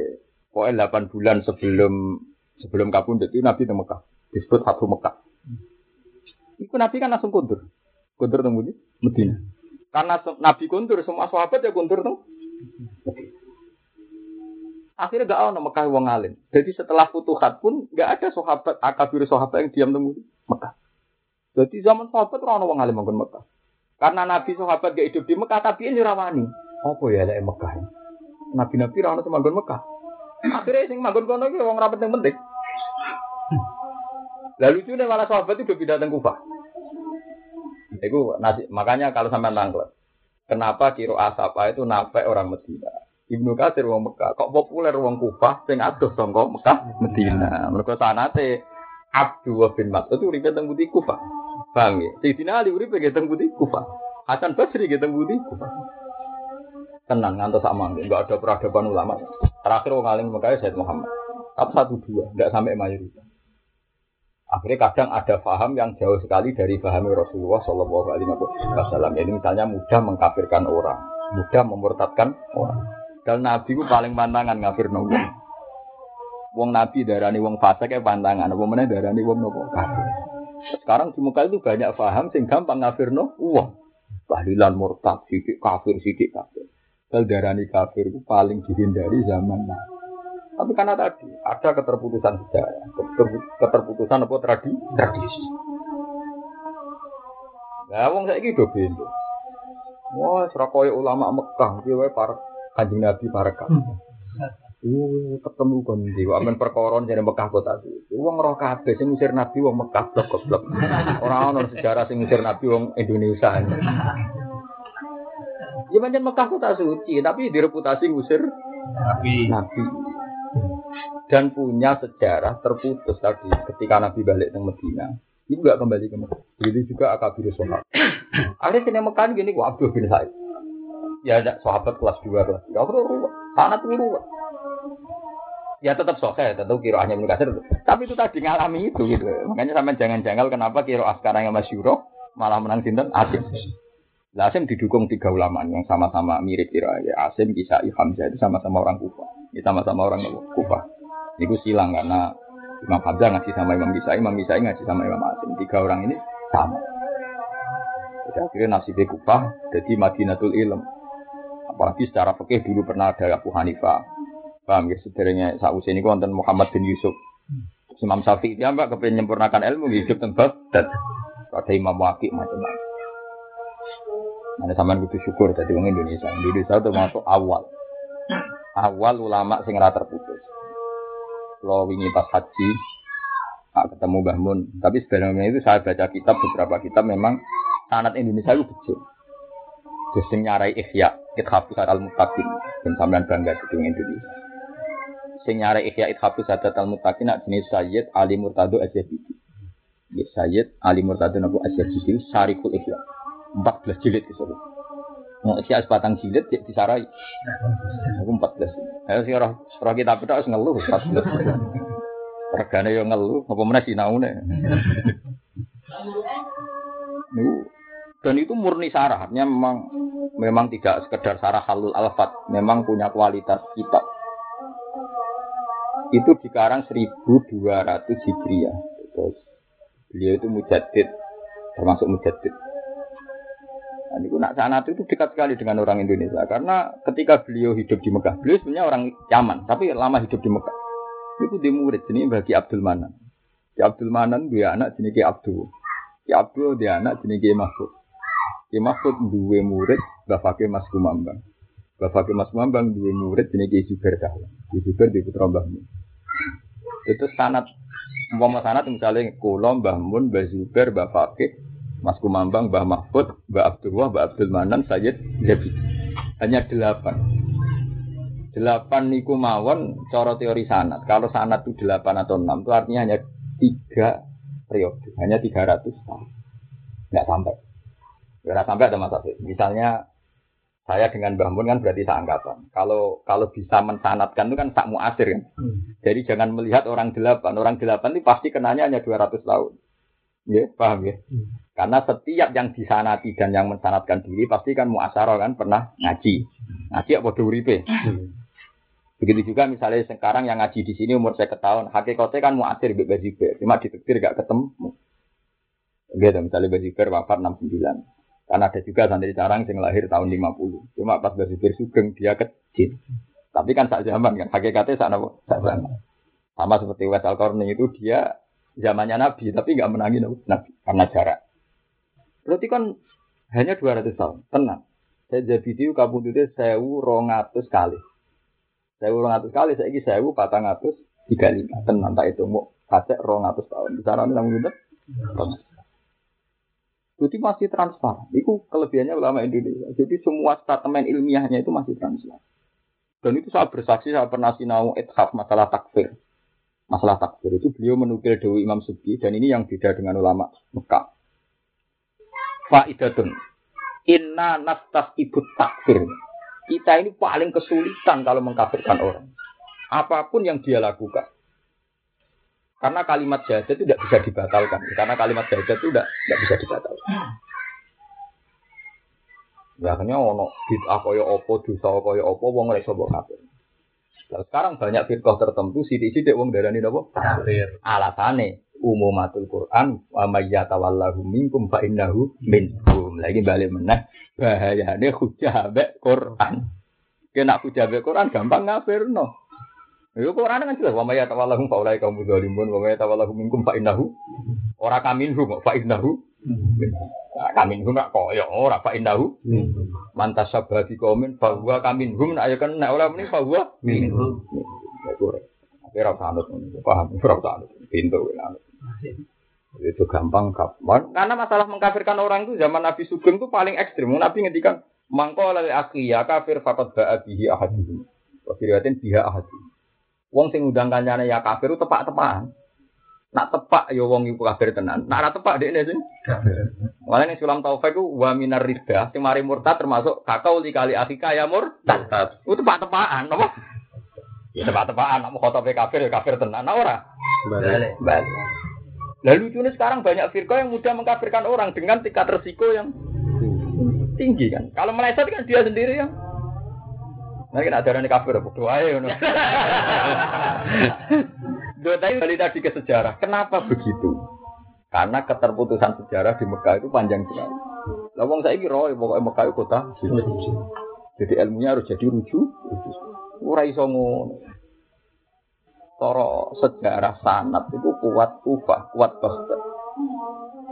pokoknya 8 bulan sebelum sebelum kapun itu Nabi teng Mekah. Disebut satu Mekah. Itu Nabi kan langsung kundur. Kundur teng Medina. Karena Nabi kundur, semua sahabat ya kundur teng Akhirnya gak ada Mekah wong alim. Jadi setelah futuhat pun gak ada sahabat akabir sahabat yang diam temu Mekah. Jadi zaman sahabat orang wong alim manggon Mekah. Karena Nabi sahabat gak hidup di Mekah tapi ini rawani. Apa ya ada Mekah? Nabi-nabi itu manggon Mekah. Akhirnya sing manggon kono iki wong rapat yang Lalu itu malah sahabat itu pindah ke Kufah. Itu nasi, makanya kalau sampai nangkep, kenapa kiro asapa itu nape orang Medina? Ibnu Katsir wong Mekah, kok populer wong Kufah sing adoh sangka Mekah Medina. Mergo sanate Abdullah bin Mas'ud uripe teng Budi Kufah. Paham ya? Sayyidina Ali uripe teng Budi Kufah. Hasan Basri teng Budi Kufah. Tenang ngantos sama enggak ada peradaban ulama. Terakhir wong alim Mekah Said Muhammad. Tapi satu dua, enggak sampai mayoritas. Akhirnya kadang ada faham yang jauh sekali dari faham Rasulullah Shallallahu Alaihi Wasallam. Ini misalnya mudah mengkafirkan orang, mudah memurtadkan orang. Dan Nabi ku paling pantangan ngafir wong. Wong Nabi darani wong fasik kayak pantangan, apa mana darani wong nopo kafir. Sekarang di muka itu banyak paham sing gampang ngafir no uang. Tahlilan murtad, sidik kafir, sidik kafir. Dal darani kafir itu paling dihindari zaman Nabi. Tapi karena tadi ada keterputusan sejarah, keterputusan apa tradisi, tradisi. Nah, wong saya gitu bendo. Wah, serakoy ulama Mekah, dia para kanjeng Nabi parekat. Hmm. Uh, ketemu kon di amen perkoron jadi Mekah kota itu. Wong roh kabeh sing ngusir Nabi wong Mekah blok goblok. Ora ono sejarah sing ngusir Nabi wong Indonesia. Ya pancen Mekah kota suci, tapi direputasi ngusir Nabi. Nabi. Dan punya sejarah terputus tadi ketika Nabi balik ke Medina. Ibu gak kembali ke Mekah. Begitu juga Akabir Sohab. Akhirnya sini Mekah gini, wah Abdul bin Said ya ada sahabat kelas 2 kelas 3 aku ruwet sangat ruwet ya tetap sohe, tetap kiroahnya Ibnu. Tapi itu tadi ngalami itu gitu. Makanya sama jangan janggal kenapa kiroah sekarang yang masyuro malah menang sinten Asim. Asim didukung tiga ulama yang sama-sama mirip kiroah ya. Asim, Kisai, Hamzah itu sama-sama orang Kufah. Ini sama-sama orang Kufah. Itu silang karena Imam Hamzah ngaji sama Imam Kisai, Imam Kisai ngaji sama Imam Asim. Tiga orang ini sama. Jadi akhirnya nasibnya Kufah jadi Madinatul Ilm. Apalagi secara fikih dulu pernah ada Abu Hanifah. Paham ya, sederhana sausi ini konten Muhammad bin Yusuf. Imam Syafi'i dia mbak kepengen menyempurnakan ilmu hidup tempat dan ada Imam Waqi macam-macam. Mana sama butuh syukur dari orang Indonesia. Indonesia itu masuk awal. Awal ulama sing rata terputus. Kalau wingi pas haji, tak ketemu Mbah. Tapi sebenarnya itu saya baca kitab beberapa kitab memang sanat Indonesia itu betul. Terus nyarai ikhya, ithafus al mutakin dan sampean bangga di Indonesia. Sing nyarai ikhya ithafus al mutakin nak jenis Sayyid Ali Murtado Asyabidi. Ya Sayyid Ali Murtado Nabu Asyabidi Syarikul Ikhya. 14 jilid itu. Nah, ikhya sebatang jilid ya disarai. Aku 14. Ayo sih roh, roh kita beda harus ngeluh 14. Regane yo ngeluh, apa meneh sinaune. Niku dan itu murni sarah, artinya memang memang tidak sekedar sarah halul alfat, memang punya kualitas kitab. Itu dikarang 1200 Hijriah. Terus beliau itu mujadid, termasuk mujadid. Nah, ini nak sana itu dekat sekali dengan orang Indonesia karena ketika beliau hidup di Mekah, beliau sebenarnya orang Yaman, tapi lama hidup di Mekah. Itu di murid ini bagi Abdul Manan. Ki Abdul Manan dia anak jenis Ki Abdul. Ki Abdul dia anak jenis Ki Mahfud. Ki Mahfud dua murid bapake Mas Kumambang. Bapake Mas Kumambang dua murid jenis Ki Zubair Dahlan. Ki Zubair di putra Mbah Mun. Itu sanat umpama sanat misalnya kula Mbah Mun, Mbah Zubair, Fakih, Mas Kumambang, Mbah Mahfud, Mbah Abdullah, Mbah Abdul Manan, Sayyid Zabi. Hanya delapan. Delapan niku mawon cara teori sanat. Kalau sanat itu delapan atau enam itu artinya hanya tiga periode, hanya tiga ratus tahun. Nggak sampai. Nggak sampai ada masalah. Misalnya saya dengan Mbah Mun kan berarti seangkatan. Kalau kalau bisa mensanatkan itu kan tak muasir kan. Hmm. Jadi jangan melihat orang delapan. Orang delapan itu pasti kenanya hanya 200 tahun. Ya, paham ya? Hmm. Karena setiap yang disanati dan yang mensanatkan diri pasti kan muasaro kan pernah ngaji. Ngaji apa uripe. Hmm. Begitu juga misalnya sekarang yang ngaji di sini umur saya ketahuan, hakikatnya kan muasir Mbak Bajiber, cuma ditektir gak ketemu. Gitu, misalnya Bajiber wafat 69. Karena ada juga santri carang yang lahir tahun 50. Cuma pas Bajiber sugeng dia kecil. Tapi kan saat zaman kan, hakikatnya saat, saat zaman. Sama seperti Wes al itu dia zamannya Nabi, tapi nggak menangi Nabi karena jarak. Berarti kan hanya 200 tahun, tenang. Saya jadi itu itu sewu rongatus kali. Saya urung atus kali, saya ini sewu patang atus tiga lima. Tenan tak itu mau kacek rong atus tahun. Bicara ini namun gitu. Jadi masih transparan. Itu kelebihannya ulama Indonesia. Jadi semua statement ilmiahnya itu masih transparan. Dan itu saya bersaksi, saya pernah sinau ethaf masalah takfir. Masalah takfir itu beliau menukil Dewi Imam Subki dan ini yang beda dengan ulama Mekah. Fa'idatun. Inna nastas ibu takfir. Kita ini paling kesulitan kalau mengkafirkan orang. Apa pun yang dia lakukan. Karena kalimat jahat itu tidak bisa dibatalkan. Karena kalimat jahat itu tidak, tidak bisa dibatalkan. Ya akhirnya ono bid'ah kaya apa, dosa kaya apa, wong ora iso kafir. Nah, sekarang banyak firqah tertentu sithik-sithik wong darani napa? Kafir. Alasane umumatul Quran wa may yatawallahu minkum fa innahu minhum. Lagi balik meneh bahayane hujah mbek Quran. Kena hujah mbek Quran gampang ngafirno. Yo Quran kan jelas wa may yatawallahu fa ulai kaum dzalimun wa may yatawallahu minkum fa innahu ora kaminhum fa innahu Nah, kaminhum nak koyo ora fa innahu mantas sabati kaumin fa huwa kaminhum nak ya kan nek ora muni fa huwa minhum. Tapi ora sanut paham ora sanut pintu anut. Itu gampang kapan? Karena masalah mengkafirkan orang itu zaman Nabi Sugeng itu paling ekstrim. Nabi ngendikan mangko lali ya kafir fakot ba'a bihi ahadihim. Wakiriatin biha ahadihim. Wong sing undang kancane ya kafir itu tepak-tepakan. Nak tepak ya wong iku kafir tenan. Nak ora tepak dekne sing kafir. Malah ning sulam taufik ku wa minar ridha sing mari murtad termasuk kakau li kali akika ya murtad. Itu tepak-tepakan apa? Ya tepat-tepat anak mau khotobe kafir ya kafir tenan nah, ora. Balik. Balik. Lalu lucunya sekarang banyak firqa yang mudah mengkafirkan orang dengan tingkat resiko yang tinggi kan. Kalau meleset kan dia sendiri yang Nah, kita ada orang kafir, doa ya, Doa tadi balik tadi ke sejarah. Kenapa begitu? Karena keterputusan sejarah di Mekah itu panjang sekali. Lawang saya kira, pokoknya Mekah itu kota. Jadi ilmunya harus jadi rujuk. Ora iso ngono. Toro sejarah sanat itu kuat Kufah, kuat Baghdad.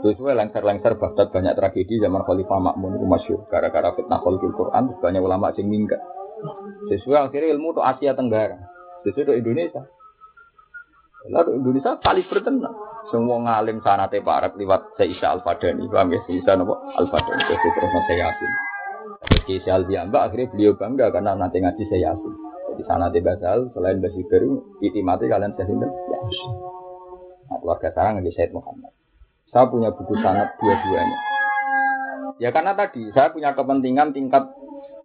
Sesuai lengser-lengser Baghdad banyak tragedi zaman Khalifah Makmun itu masyur. Gara-gara fitnah khalifil Quran, banyak ulama yang minggat. Sesuai akhirnya ilmu itu Asia Tenggara. Sesuai itu Indonesia. Lalu Indonesia kali bertenang. Semua ngalim sanate para lewat Isa Al-Fadani. Paham ya? Isa apa? Al-Fadani. Terus terus saya yakin. Terus Isa Al-Biamba akhirnya beliau bangga karena nanti ngaji saya yakin. Jadi sana di Basal, selain Basi iti mati kalian saya? Ya. Nah, keluarga saya ngaji Said Muhammad. Saya punya buku sanat dua-duanya. Ya karena tadi saya punya kepentingan tingkat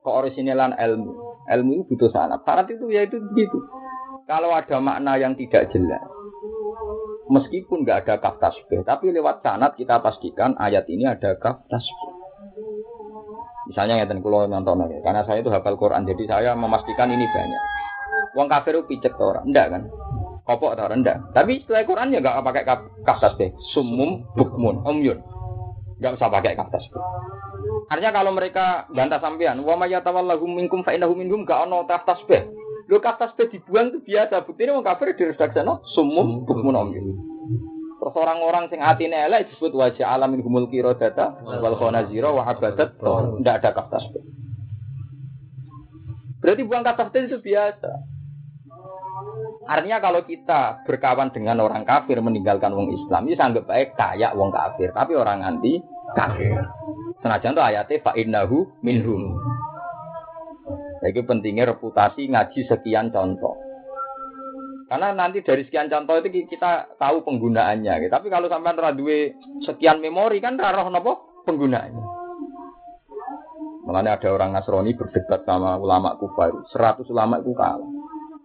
keorisinalan ilmu. Ilmu itu butuh sanat. Sanat itu ya itu begitu. Kalau ada makna yang tidak jelas, meskipun nggak ada kaf tasbih, tapi lewat sanat kita pastikan ayat ini ada kaf tasbih. Misalnya ngeten kula nonton ya. Karena saya itu hafal Quran, jadi saya memastikan ini banyak. Wong kafir itu picek orang, enggak kan? Kopok atau rendah. Tapi setelah Quran ya enggak pakai kaftas deh. Sumum bukmun umyun. Enggak usah pakai kaftas. Artinya kalau mereka bantah sampean, wa may yatawallahu minkum fa innahu minhum enggak ono kaftas deh. Lu kaftas deh dibuang itu biasa. Buktinya wong kafir di redaksi sumum bukmun umyun. Terus orang-orang sing atine elek disebut wajah alamin humul data wal khonazira wa habadat tidak ada tasbih. Berarti buang kaf tasbih itu biasa. Artinya kalau kita berkawan dengan orang kafir meninggalkan wong Islam, itu anggap baik kayak wong kafir, tapi orang anti kafir. Senajan tuh ayatnya fa innahu minhum. Jadi pentingnya reputasi ngaji sekian contoh. Karena nanti dari sekian contoh itu kita tahu penggunaannya. Gitu. Tapi kalau sampai radue sekian memori kan raro nopo penggunaannya. Makanya ada orang Nasrani berdebat sama ulama kufar. Seratus ulama itu kalah.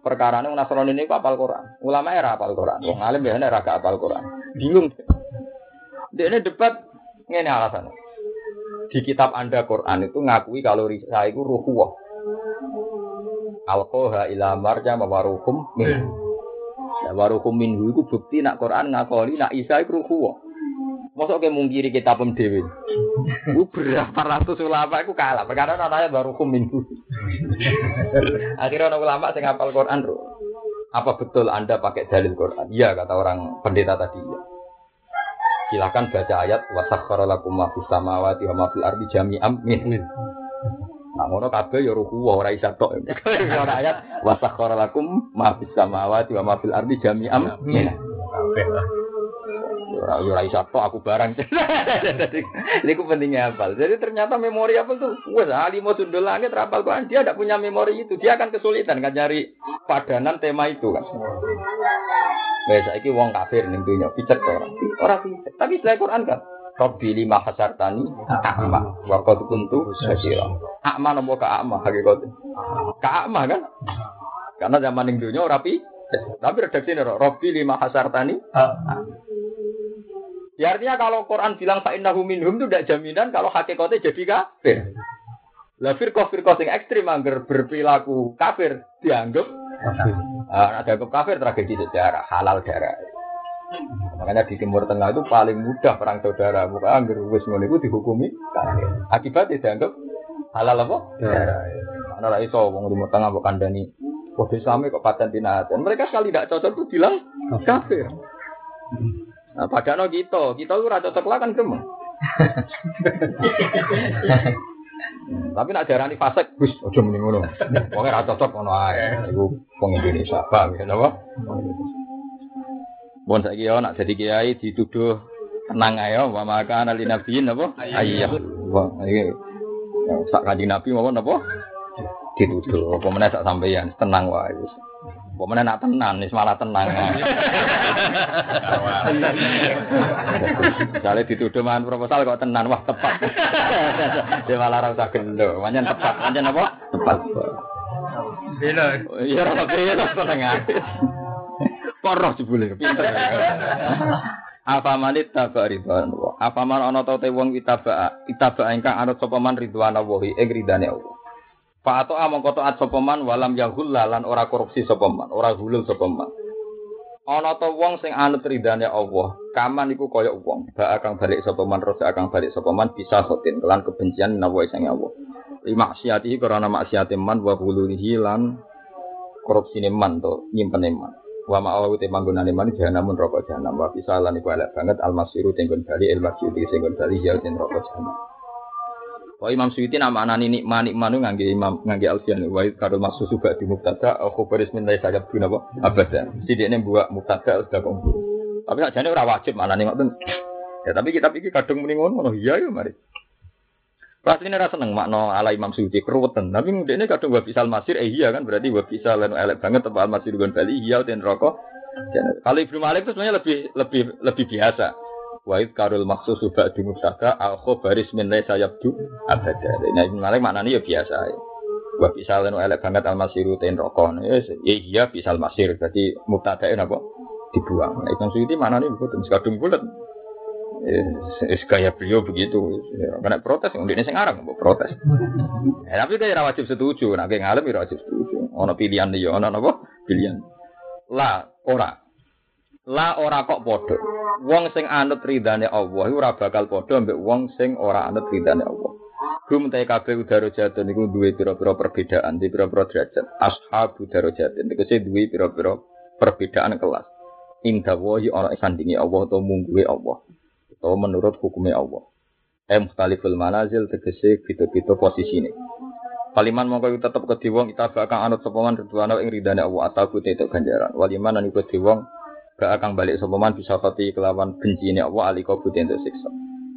Ini Nasrani ini apal Quran. Ulama era apal Quran. Wong alim biasanya era apal Quran. Bingung. Dia ini debat ini alasannya. Di kitab Anda Quran itu ngakui kalau saya itu ruhuwah. Alkoha ila marja mawarukum min. Ya warukum minhu iku bukti nak Quran ngakoni nak Isa iku ruku. Mosok ke mungkiri kita pem dhewe. Ku berapa ratus ulama iku kalah perkara ana warukum minhu. Akhirnya orang ulama sing hafal Quran ro. Apa betul Anda pakai dalil Quran? Iya kata orang pendeta tadi. Ya. Silakan baca ayat wasakhkhara lakum ma fis samawati wa ma fil ardi jami'an min. Nah ngono kabeh ya ruku ora isa tok. Ora ayat wa sakhkhara lakum ma fis samawati wa ma fil ardi jami'an. Kabeh lah. Ora ora isa tok aku barang. Niku pentingnya hafal. Jadi ternyata memori apa tuh? Wes alimo sundul langit rapal Quran dia tidak punya memori itu. Dia akan kesulitan kan cari padanan tema itu kan. Wes saiki wong kafir ning dunya picek ora. Ora picek. Tapi setelah Quran kan Rabbi lima hasartani a'ma wa qad kuntu basira. A'ma nopo ka a'ma hakikat. Ka a'ma kan? Karena zaman ning dunya ora pi. Tapi redaksi ini Rabbi lima hasartani. Ya artinya kalau Quran bilang fa innahu minhum itu tidak jaminan kalau hakikatnya jadi kafir. Lah firqah firqah sing ekstrim angger berperilaku kafir dianggap kafir. Ah, ada kafir tragedi sejarah halal darah. Makanya di Timur Tengah itu paling mudah perang saudara. Bukan anggur wis ngono iku dihukumi kafir. Akibatnya dianggap halal apa? Ya. Ana ra iso wong Timur Tengah mbok kandhani kode Islam kok paten dinatan. Mereka sekali tidak cocok tuh bilang kafir. Nah, padahal kita, kita itu rada cocok lah kan gemeng. Tapi nak darani fasik, Gus, aja mending ngono. Wong ora cocok ngono ae. Iku wong Indonesia, paham ya napa? Bon saiki yo nak jadi kiai dituduh tenang ayo wa maka ali nabiin apa? Ayah. Wah, iki sak kanjeng Nabi mawon apa? Dituduh. Apa meneh sak sampeyan tenang wae. Apa meneh nak tenan wis malah tenang. Misalnya dituduh mangan proposal kok tenan wah tepat. Dia malah ora usah gendo. Manjan tepat, manjan apa? Tepat. Bela. Iya ora bela seneng ae. Poroh jebule. Apa manit taba ridwan Allah. Apa man ana ta te wong itaba itaba ingkang anut sapa man ridwan Allah ing ridane Allah. Fa ato among koto at sapa man walam yahul lan ora korupsi sapa man, ora hulul sapa man. Ana ta wong sing anut ridane Allah, kaman iku kaya wong, ba akan balik sapa man, rosa akan balik sapa man bisa khotin kelan kebencian nawa sing Allah. Li maksiatihi karena maksiate man wa hululihi lan korupsine man to nyimpen man. Wa ma'awu te manggonane man jahanam rokok jahanam wa bisa lan iku elek banget almasiru tenggon bali el maksudi tenggon bali ya ten rokok jahanam. Wa Imam Suyuti nama anani nikma nikma nu ngangge Imam ngangge Alfian wa karo maksud juga di mubtada aku baris min laisa sayab guna apa abada. Sidikne buat mubtada sudah kok. Tapi sakjane ora wajib maknane ngoten. Ya tapi kita pikir kadung muni ngono iya ya mari. Ini rasa seneng makno ala Imam Suyuti keruwetan. Tapi ini kadang gak bisa masir, eh iya kan berarti gak bisa lalu elek banget tempat masir dengan Bali iya dan rokok. Kalau Ibnu Malik itu sebenarnya lebih lebih lebih biasa. Wahid karul maksus subak di mustaka al baris min sayap du abada. Nah Ibnu Malik maknanya ya biasa. Ya. Gak bisa elek banget al masiru ten rokok. Ya iya bisa al masir. Jadi mubtadain apa? Dibuang. Nah, Imam Suyuti maknanya bukan sekadung bulat. Eh, gaya beliau begitu. Ya, kena protes, ini sing arang protes. Eh, tapi kayak wajib setuju, nah kayak ngalem ya wajib setuju. Ono pilihan dia, ono apa? Pilihan. Lah, ora. Lah ora kok podo. Wong sing anut ridane Allah ora bakal podo ambek wong sing ora anut ridane Allah. Gum te kabeh udara jatuh niku duwe pira-pira perbedaan di pira-pira derajat. Ashabu darajat niku sing duwe pira-pira perbedaan kelas. Indah wahi ana sandingi Allah atau mungguwe Allah atau menurut hukumnya Allah. Eh mukhtaliful manazil tegese gitu-gitu posisi ini. Kaliman mongko tetep ke wong kita bakal anut sapa man ridwana ing ridane Allah atau kute itu ganjaran. Waliman lan iku wong gak akan balik sapa man bisa pati kelawan bencine Allah alika kute itu siksa.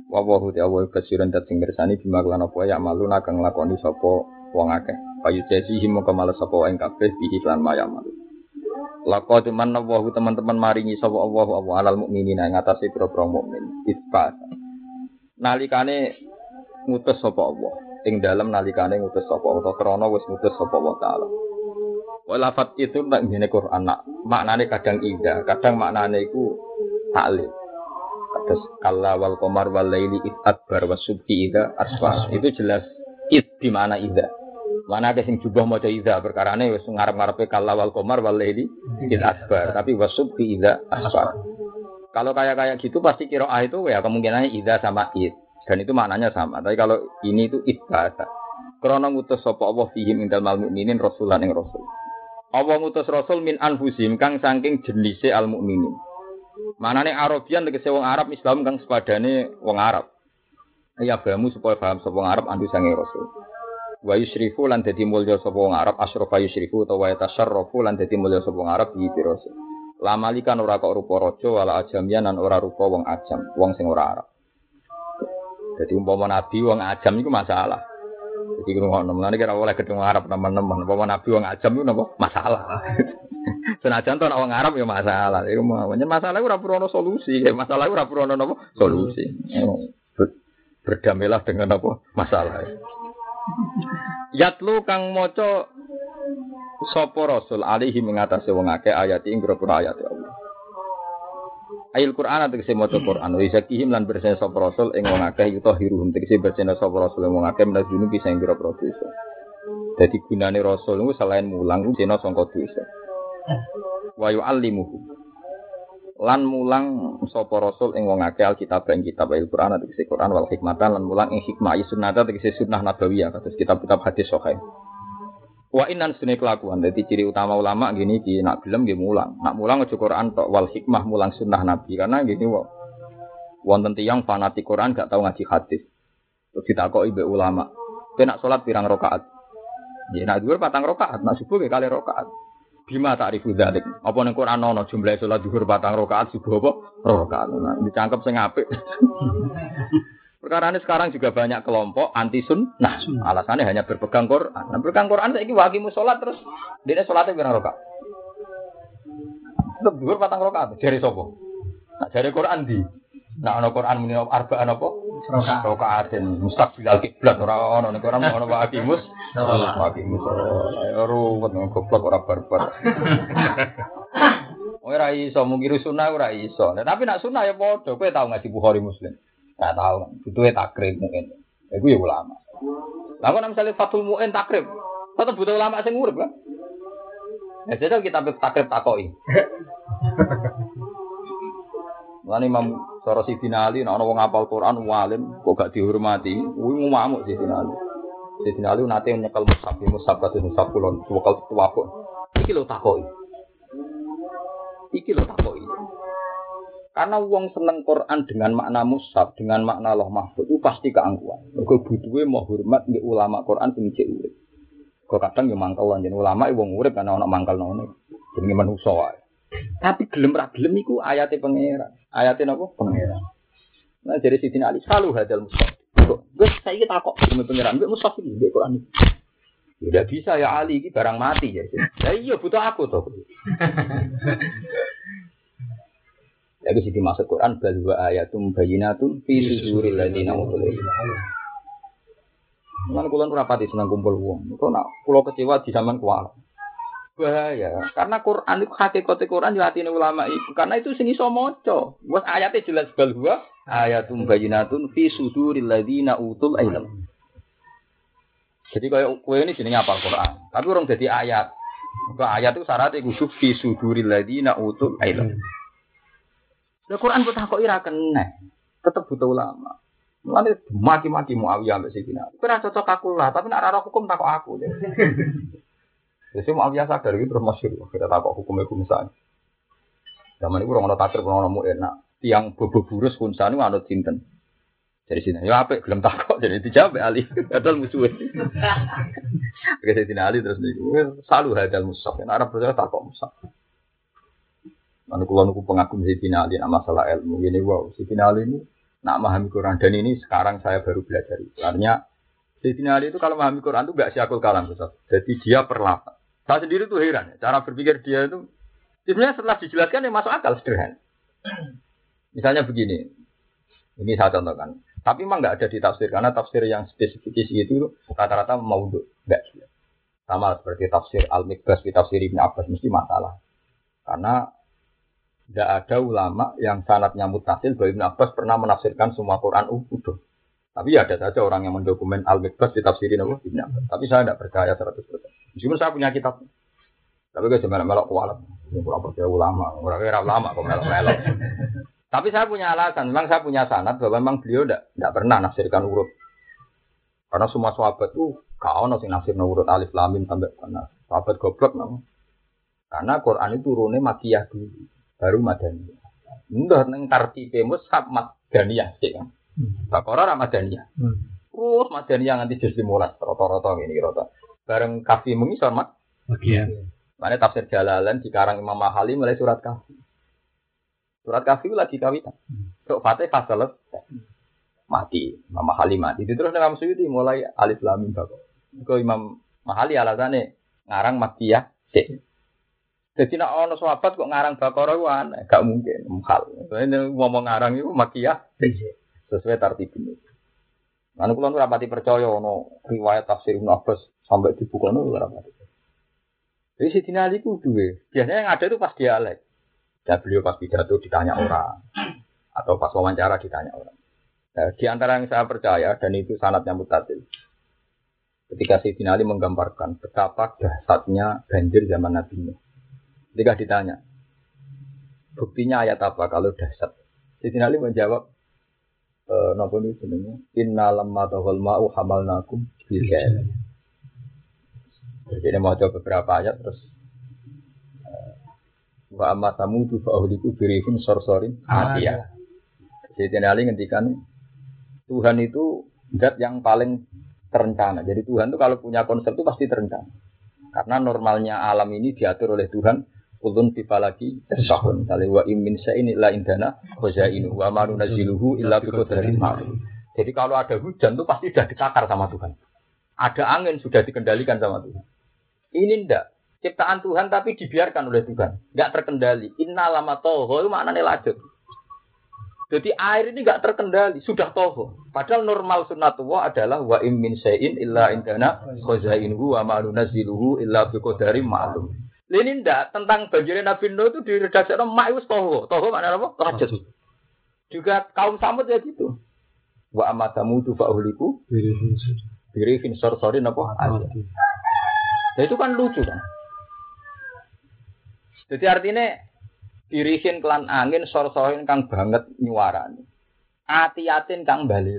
Wa wa hu Allah basiran dat sing mirsani bima lan apa ya malu kang nglakoni sapa wong akeh. Payu jesi himo kemales sapa ing kabeh bihi lan maya Laqad manna wa teman-teman maringi sapa Allah Allah alal mukminina ing atase pira-pira mukmin. Itfa. Nalikane ngutus sapa Allah. Ing dalem nalikane ngutus sapa Allah krana wis ngutus sapa Allah taala. Walafat itu nak ngene Quran nak maknane kadang ida, kadang maknane iku taklil. Terus kalla wal qamar wal laili id adbar wasubhi ida asfar. Itu jelas id di mana ida. Mana ada sing jubah maca iza perkarane wis ngarep-ngarepe kala wal qamar wal laili id asbar, tapi wasub fi iza asbar. Kalau kayak kayak gitu pasti kiroah itu ya kemungkinannya iza sama id dan itu maknanya sama. Tapi kalau ini itu id bahasa. Krono ngutus sapa Allah fihim indal mal mukminin rasulan ing rasul. Allah ngutus rasul min anfusim kang saking jenise al mukminin. Manane Arabian tegese wong Arab Islam kang sepadane wong Arab. Ya bamu supaya paham sapa Arab andu sange rasul wa yusrifu lan dadi mulya sapa wong Arab asyrafa yusrifu utawa yatasarrafu lan dadi mulya sapa wong Arab pirose lamalikan ora kok rupa raja wala ajamian lan ora rupa wong ajam wong sing ora Arab. Jadi umpama nabi wong ajam iku masalah. Jadi ngono mulane kira oleh ketemu Arab teman-teman umpama nabi wong ajam iku napa? Masalah. Senajan to wong Arab ya masalah. Iku masalah ora perlu solusi. Masalah ora perlu napa? Solusi. Berdamailah dengan apa? Masalah Yatlu kang maca sapa rasul alihi mengatasi wong akeh ayat ing pira ayat Allah. Ayat Quran atau kese maca Quran wa zakihim lan bersih sapa rasul ing wong akeh hiruhum tegese bersih sapa rasul ing wong akeh menawa dunu bisa ing pira-pira dosa. Dadi gunane rasul niku selain mulang dina sangka dosa. Wa yu'allimuhu lan mulang sapa rasul ing wong akeh alkitab ing kitab Al-Qur'an atau Quran wal hikmatan lan mulang ing hikmah sunnah tegese sunnah nabawiyah kados kitab-kitab hadis sahih. Wa inan sunne kelakuan dadi ciri utama ulama gini di nak gelem nggih mulang. Nak mulang aja Quran tok wal hikmah mulang sunnah nabi karena gini wa wonten tiyang fanatik Quran gak tau ngaji hadis. Terus ditakoki mbek ulama, "Kowe nak salat pirang rakaat?" Ya nak dhuwur patang rakaat, nak subuh kali rakaat. Bima ta'rifu dzalik. Apa ning Quran ana jumlah salat zuhur patang rakaat, subuh apa? Rakaat. Nah, dicangkep sing apik. Perkara ini sekarang juga banyak kelompok anti sunnah. Alasannya hanya berpegang Quran. Nah, berpegang Quran saiki wakimu salat terus dene salate pirang rakaat? Tetep dhuwur patang rakaat. Jari sapa? Nah, jari Quran di. Nah, ana Quran muni arba'an apa? Rokaatin mustaqbilal kiblat ora ono nek ora ono Pak Akimus. Pak Akimus. Ayo ruwet goblok ora barbar. Ora iso mung sunah ora iso. Tapi nak sunah ya padha. Kowe tau ngaji Bukhari Muslim? Enggak tahu. Butuhe takrib mungkin. Iku ya ulama. Lah kok misalnya Fathul Mu'in takrib, tetep butuh ulama sing urip kan? Ya jadi kita takrib takoi. Mulane Imam Soro Sidina Ali nek ana wong apal Quran walim kok gak dihormati, kuwi ngamuk Sidina Ali. Sidina Ali nate nyekel mushaf, mushaf kados mushaf kulon, tuwakal tuwakuk. Iki lho takoki. Iki lho takoki. Karena wong seneng Quran dengan makna mushaf, dengan makna Allah mahfud itu pasti keangkuhan. Mergo butuhe mau hormat di ulama Quran sing urip. Kok kadang yo mangkel lan ulama wong urip kan ana mangkel ngono. Jenenge manusa wae. Tapi gelem ra gelem iku ayate pangeran. Ayate napa? Pangeran. Nah jadi Sidin Ali selalu hadal mushaf. Saya kita kok demi pangeran, gue mushaf ini, gue Quran. Ya bisa ya Ali ini barang mati ya. Ya iya butuh aku. Ya itu sih masuk Quran bahwa ayatum bayinatun fi suduril ladina utul Mana kulon rapati senang kumpul uang. Kau nak pulau kecewa di zaman kuala bahaya. Karena Quran itu hakikat Quran di hati ulama itu karena itu sini so moco buat ayatnya jelas bahwa ayatum bayinatun fi suduril ladina utul ilm. Jadi kayak kue ini sini apa Quran tapi orang jadi ayat. Ke ayat itu syaratnya kudu fi suduril ladina utul ilm. Nah, Quran kok ira kena? Tetap butuh ulama. Mulane maki-maki Muawiyah ambek Sidina. Kira cocok aku lah, tapi nak ora hukum takok aku. Jadi mau biasa dari itu terus masyur. Kita tahu hukum itu misalnya. Zaman itu orang orang takir, orang orang enak. Tiang bobo burus kunsa ini anut sinten. Jadi sini, ya apa? Belum takut. Jadi dijawab Ali. Hadal musuh. Oke, saya tidak Ali terus nih. Selalu hadal musuh. Yang Arab percaya takut musuh. Mana kalau nunggu pengagum Sayyidina Ali nama masalah ilmu ini wow Sayyidina Ali ini nak memahami Quran dan ini sekarang saya baru belajar. Artinya Sayyidina Ali itu kalau memahami Quran itu gak siakul kalam Ustaz. Jadi dia perlahan saya sendiri tuh heran, cara berpikir dia itu sebenarnya setelah dijelaskan ya masuk akal sederhana. Misalnya begini, ini saya contohkan. Tapi memang nggak ada di tafsir karena tafsir yang spesifik itu rata-rata mau nggak sama seperti tafsir Al-Mikbas di tafsir Ibn Abbas mesti masalah. Karena tidak ada ulama yang sanatnya mutasil bahwa Ibn Abbas pernah menafsirkan semua Quran utuh. Tapi ada saja orang yang mendokumen Al-Mikbas di tafsirin Ibn Abbas. Tapi saya tidak percaya 100%. Meskipun saya punya kitab. Tapi gue cuma melok kualat. Kurang percaya ulama. Orang kira ulama kok melok-melok. Tapi saya punya alasan. Memang saya punya sanat bahwa memang beliau tidak pernah nafsirkan urut. Karena semua sahabat tuh kau nasi nafsir urut alif lamim sampai mana. Sahabat goblok namanya. Karena Quran itu turunnya makiyah dulu. Baru madaniyah. Enggak neng tartibe mushaf madaniyah sih. Bakora ramadhaniyah. Hmm. Terus madaniyah nanti jadi mulai rata-rata ini rata bareng kafi mengisor mak. Oke. Okay. Mana tafsir Jalalan di karang Imam Mahali mulai surat kafi. Surat kafi lagi kawitan. Untuk Fatihah selesai. Mati. Imam Mahali mati. Terus dengan Suyuti mulai alif lam mim Kau Imam Mahali alasannya ngarang mati ya. Jadi nak ono sahabat kok ngarang aneh, gak mungkin mukhal. Ini ngomong ngarang itu makiyah sesuai tartib ini. Lalu kalau rapati percaya ono riwayat tafsir Ibnu Abbas sampai dibuka no rapati. Jadi si Ali itu dua. Biasanya yang ada itu pas dialek. Dan beliau pas pidato ditanya orang atau pas wawancara ditanya orang. Nah, di antara yang saya percaya dan itu sanatnya mutatil. Ketika si Ali menggambarkan betapa dahsyatnya banjir zaman Nabi Nuh. Ketika ditanya, buktinya ayat apa kalau dahsyat? Si Ali menjawab, eh napa niku jenenge inna lamma ma'u hamalnakum bil Jadi ini mau coba beberapa ayat terus eh, wa amma tamudu fa ahliku birihim sorsorin mati ya. Jadi Ali ngendikan Tuhan itu zat yang paling terencana. Jadi Tuhan itu kalau punya konsep itu pasti terencana. Karena normalnya alam ini diatur oleh Tuhan Kulun pipa lagi tahun. Misalnya wa imin ini la indana khazainu wa ma nunaziluhu illa bi qadarin Jadi kalau ada hujan tuh pasti sudah ditakar sama Tuhan. Ada angin sudah dikendalikan sama Tuhan. Ini ndak ciptaan Tuhan tapi dibiarkan oleh Tuhan, nggak terkendali. Inna lama toho itu maknanya lanjut. Jadi air ini nggak terkendali, sudah toho. Padahal normal sunnatullah adalah wa im min illa indana khazainuhu wa ma nunazziluhu illa bi qadarin ma'lum. Ini ndak tentang banjirnya Nabi Nuh itu di redaksi mak itu toho. Toho mana apa? Rajat. Juga kaum Samud ya gitu. Wa amma samudu fa uhliku birifin sor-sorin apa? Nah, itu kan lucu kan. Jadi artinya dirihin kelan angin sor-sorin kang banget nyuarani. Ati-atin kang bali.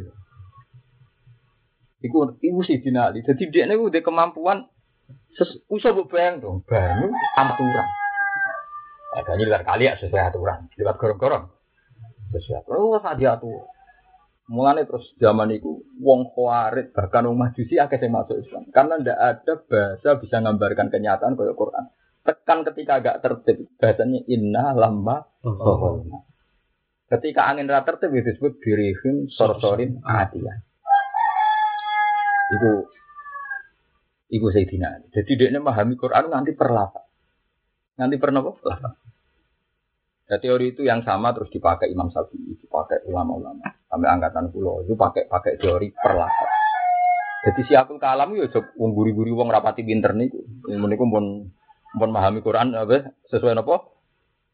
Iku iku sih dinali. Jadi dia ini udah kemampuan usah bayang dong banyu aturan. Ada ini luar kali ya sesuai aturan. Lewat gorong-gorong. Sesuai aturan. Oh, saat diatur. Mulanya terus zaman itu wong khawarid bahkan rumah jusi akeh yang masuk Islam karena ndak ada bahasa bisa menggambarkan kenyataan kayak Quran tekan ketika agak tertib bahasanya inna lamba oh. ketika angin rata tertib itu disebut birihim sorsorin adiyah itu itu Sayyidina jadi dia memahami Quran nanti perlahan nanti pernah apa? Nah, teori itu yang sama terus dipakai Imam Syafi'i, dipakai ulama-ulama sampai angkatan pulau itu pakai pakai teori perlahan. Jadi siapul kalam ya coba guri-guri wong rapati pinter nih, ini pun Mohon memahami Quran apa sesuai nopo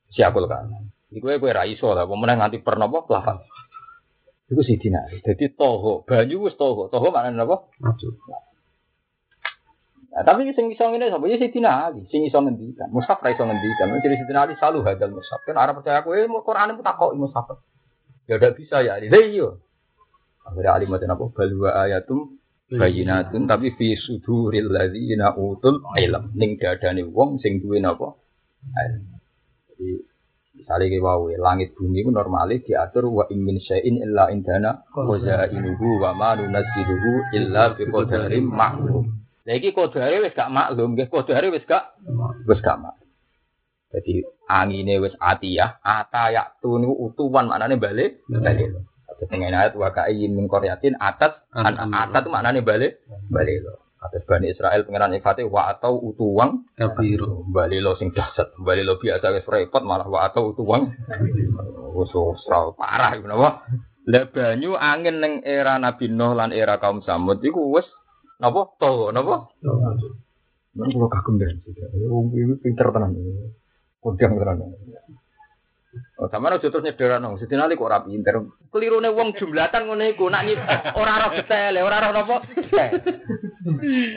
siapul kan. Iku kowe ra iso lah, pemenang nganti per nopo lafal. Iku sih dina. Jadi toho, banyu wis toho. Toho maknane napa? Nah, tapi sing iso ngene sapa ya Sidina Ali, sing iso ngendikan. Mushaf ra iso ngendikan. Jadi Sidina Ali selalu hadal mushaf. Kan arep percaya kowe mau Quran itu takok mushaf. Ya udah bisa ya Ali. Lah iya. Akhirnya Ali mati apa? Balwa ayatum bayinatun tapi fi suduril ladzina utul ilm ning dadane wong sing duwe napa jadi misalnya ke wawe langit bumi itu normalnya diatur wa ingin syai'in illa indana wa inuhu wa ma nunazziluhu illa bi qadarin maklum lagi kodare wis gak maklum nggih kodare wis gak wis gak maklum jadi angine wis atiyah atayak tu niku utuhan maknane balik balik dengan ayat wa ka'ayyin min qaryatin atas an itu maknanya balik balik lo. Atas Bani Israel pengenan ifate wa atau utuwang kabiru. Balik lo sing dasar. Balik lo biasa wis repot malah wa atau utuwang. Wis parah iku napa? Lah banyu angin ning era Nabi Nuh lan era kaum Samud iku wis napa to napa? Nang kula kagum ben. Wong iki pinter tenan. Kodang tenan. Oh, sama aja terus nyederan dong. Sedina kok rapi pinter. Kelirune wong jumlatan ngono iku nak ora roh detail, ora roh napa?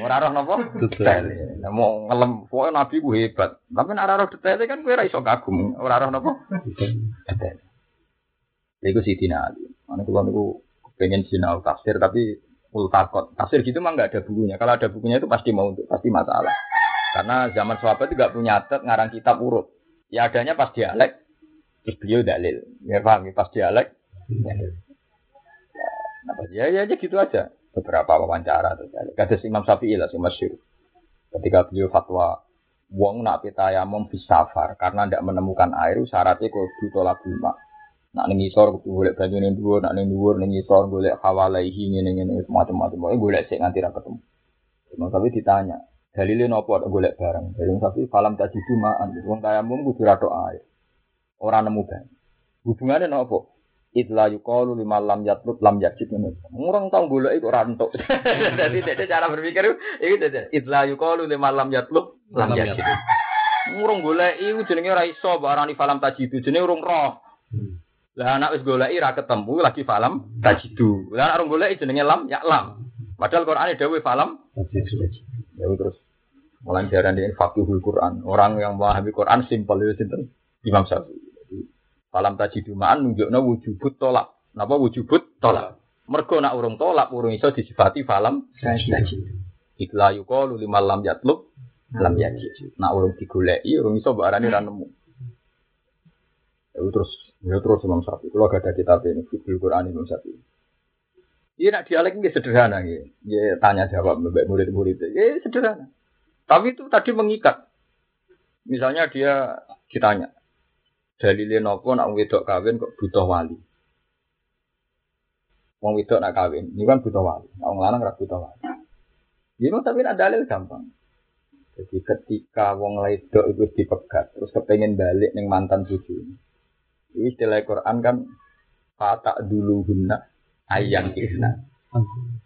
Ora roh napa? Detail. Nah, mau ngelem pokoke nabi ku hebat. Tapi nek ora roh detail kan kowe ora iso kagum. Ora roh napa? Detail. Iku Sidina Ali. Mana kula niku pengen sinau tafsir tapi multakot. Tafsir gitu mah nggak ada bukunya. Kalau ada bukunya itu pasti mau untuk pasti masalah. Karena zaman sahabat itu nggak punya adat ngarang kitab urut. Ya adanya pas dialek Terus beliau dalil. Ya paham, ya, pas dialek. Ya, nah, ya, ya, ya gitu aja. Beberapa wawancara. Kata Imam Syafi'i lah, si Masyur. Ketika beliau fatwa, wong nak pitayamum bisafar karena tidak menemukan air syaratnya kudu tolak lima. Nak ning isor kudu golek banyu ning dhuwur, nak ning dhuwur ning isor golek hawalaihi ngene-ngene macam-macam. Pokoke golek sik nganti ra ketemu. Imam Syafi'i ditanya, dalile napa golek bareng? Dari Imam Syafi'i falam tajidu ma'an. Wong tayamum kudu ra air. Orang nemu kan. Hubungannya nopo? Itla yukalu lima lam yatlub lam yajid ngono. Orang tau golek iku ora entuk. Dadi dede cara berpikir iki dede. Itla yukalu lima lam yatlub lam yajid. Urung golek iku jenenge ora iso barani falam tajidu jenenge urung roh. Lah anak wis goleki ra ketemu lagi falam tajidu. Lah anak goleki jenenge lam ya lam. Padahal Quran dawuh falam tajidu. Ya terus mulai jaran di fakihul Quran. Orang yang memahami Quran simpel itu sinten? Imam Syafi'i. Falam tajidumaan nunjukna wujubut tolak. Napa wujubut tolak? Mergo nak urung tolak urung iso disifati falam tajid. Ikla yuqalu limal lam yatlub lam yajid. Nak urung digoleki urung iso mbok arani ra nemu. Ya terus ya terus Imam Syafi'i. Kalau ada kitab ini, Fiqhul Quran Imam Syafi'i. Iya nak dialek ini sederhana gitu. Ya tanya jawab mbak murid-murid. Ya sederhana. Tapi itu tadi mengikat. Misalnya dia ditanya, dalile nopo nak wedok kawin kok butuh wali. Wong wedok nak kawin, ini kan butuh wali. Nak wong lanang butuh wali. Ini tapi nak dalil gampang. Jadi ketika wong wedok itu dipegat, terus kepengen balik neng mantan bojo. Istilah Quran kan Fata dulu guna ayang kisna.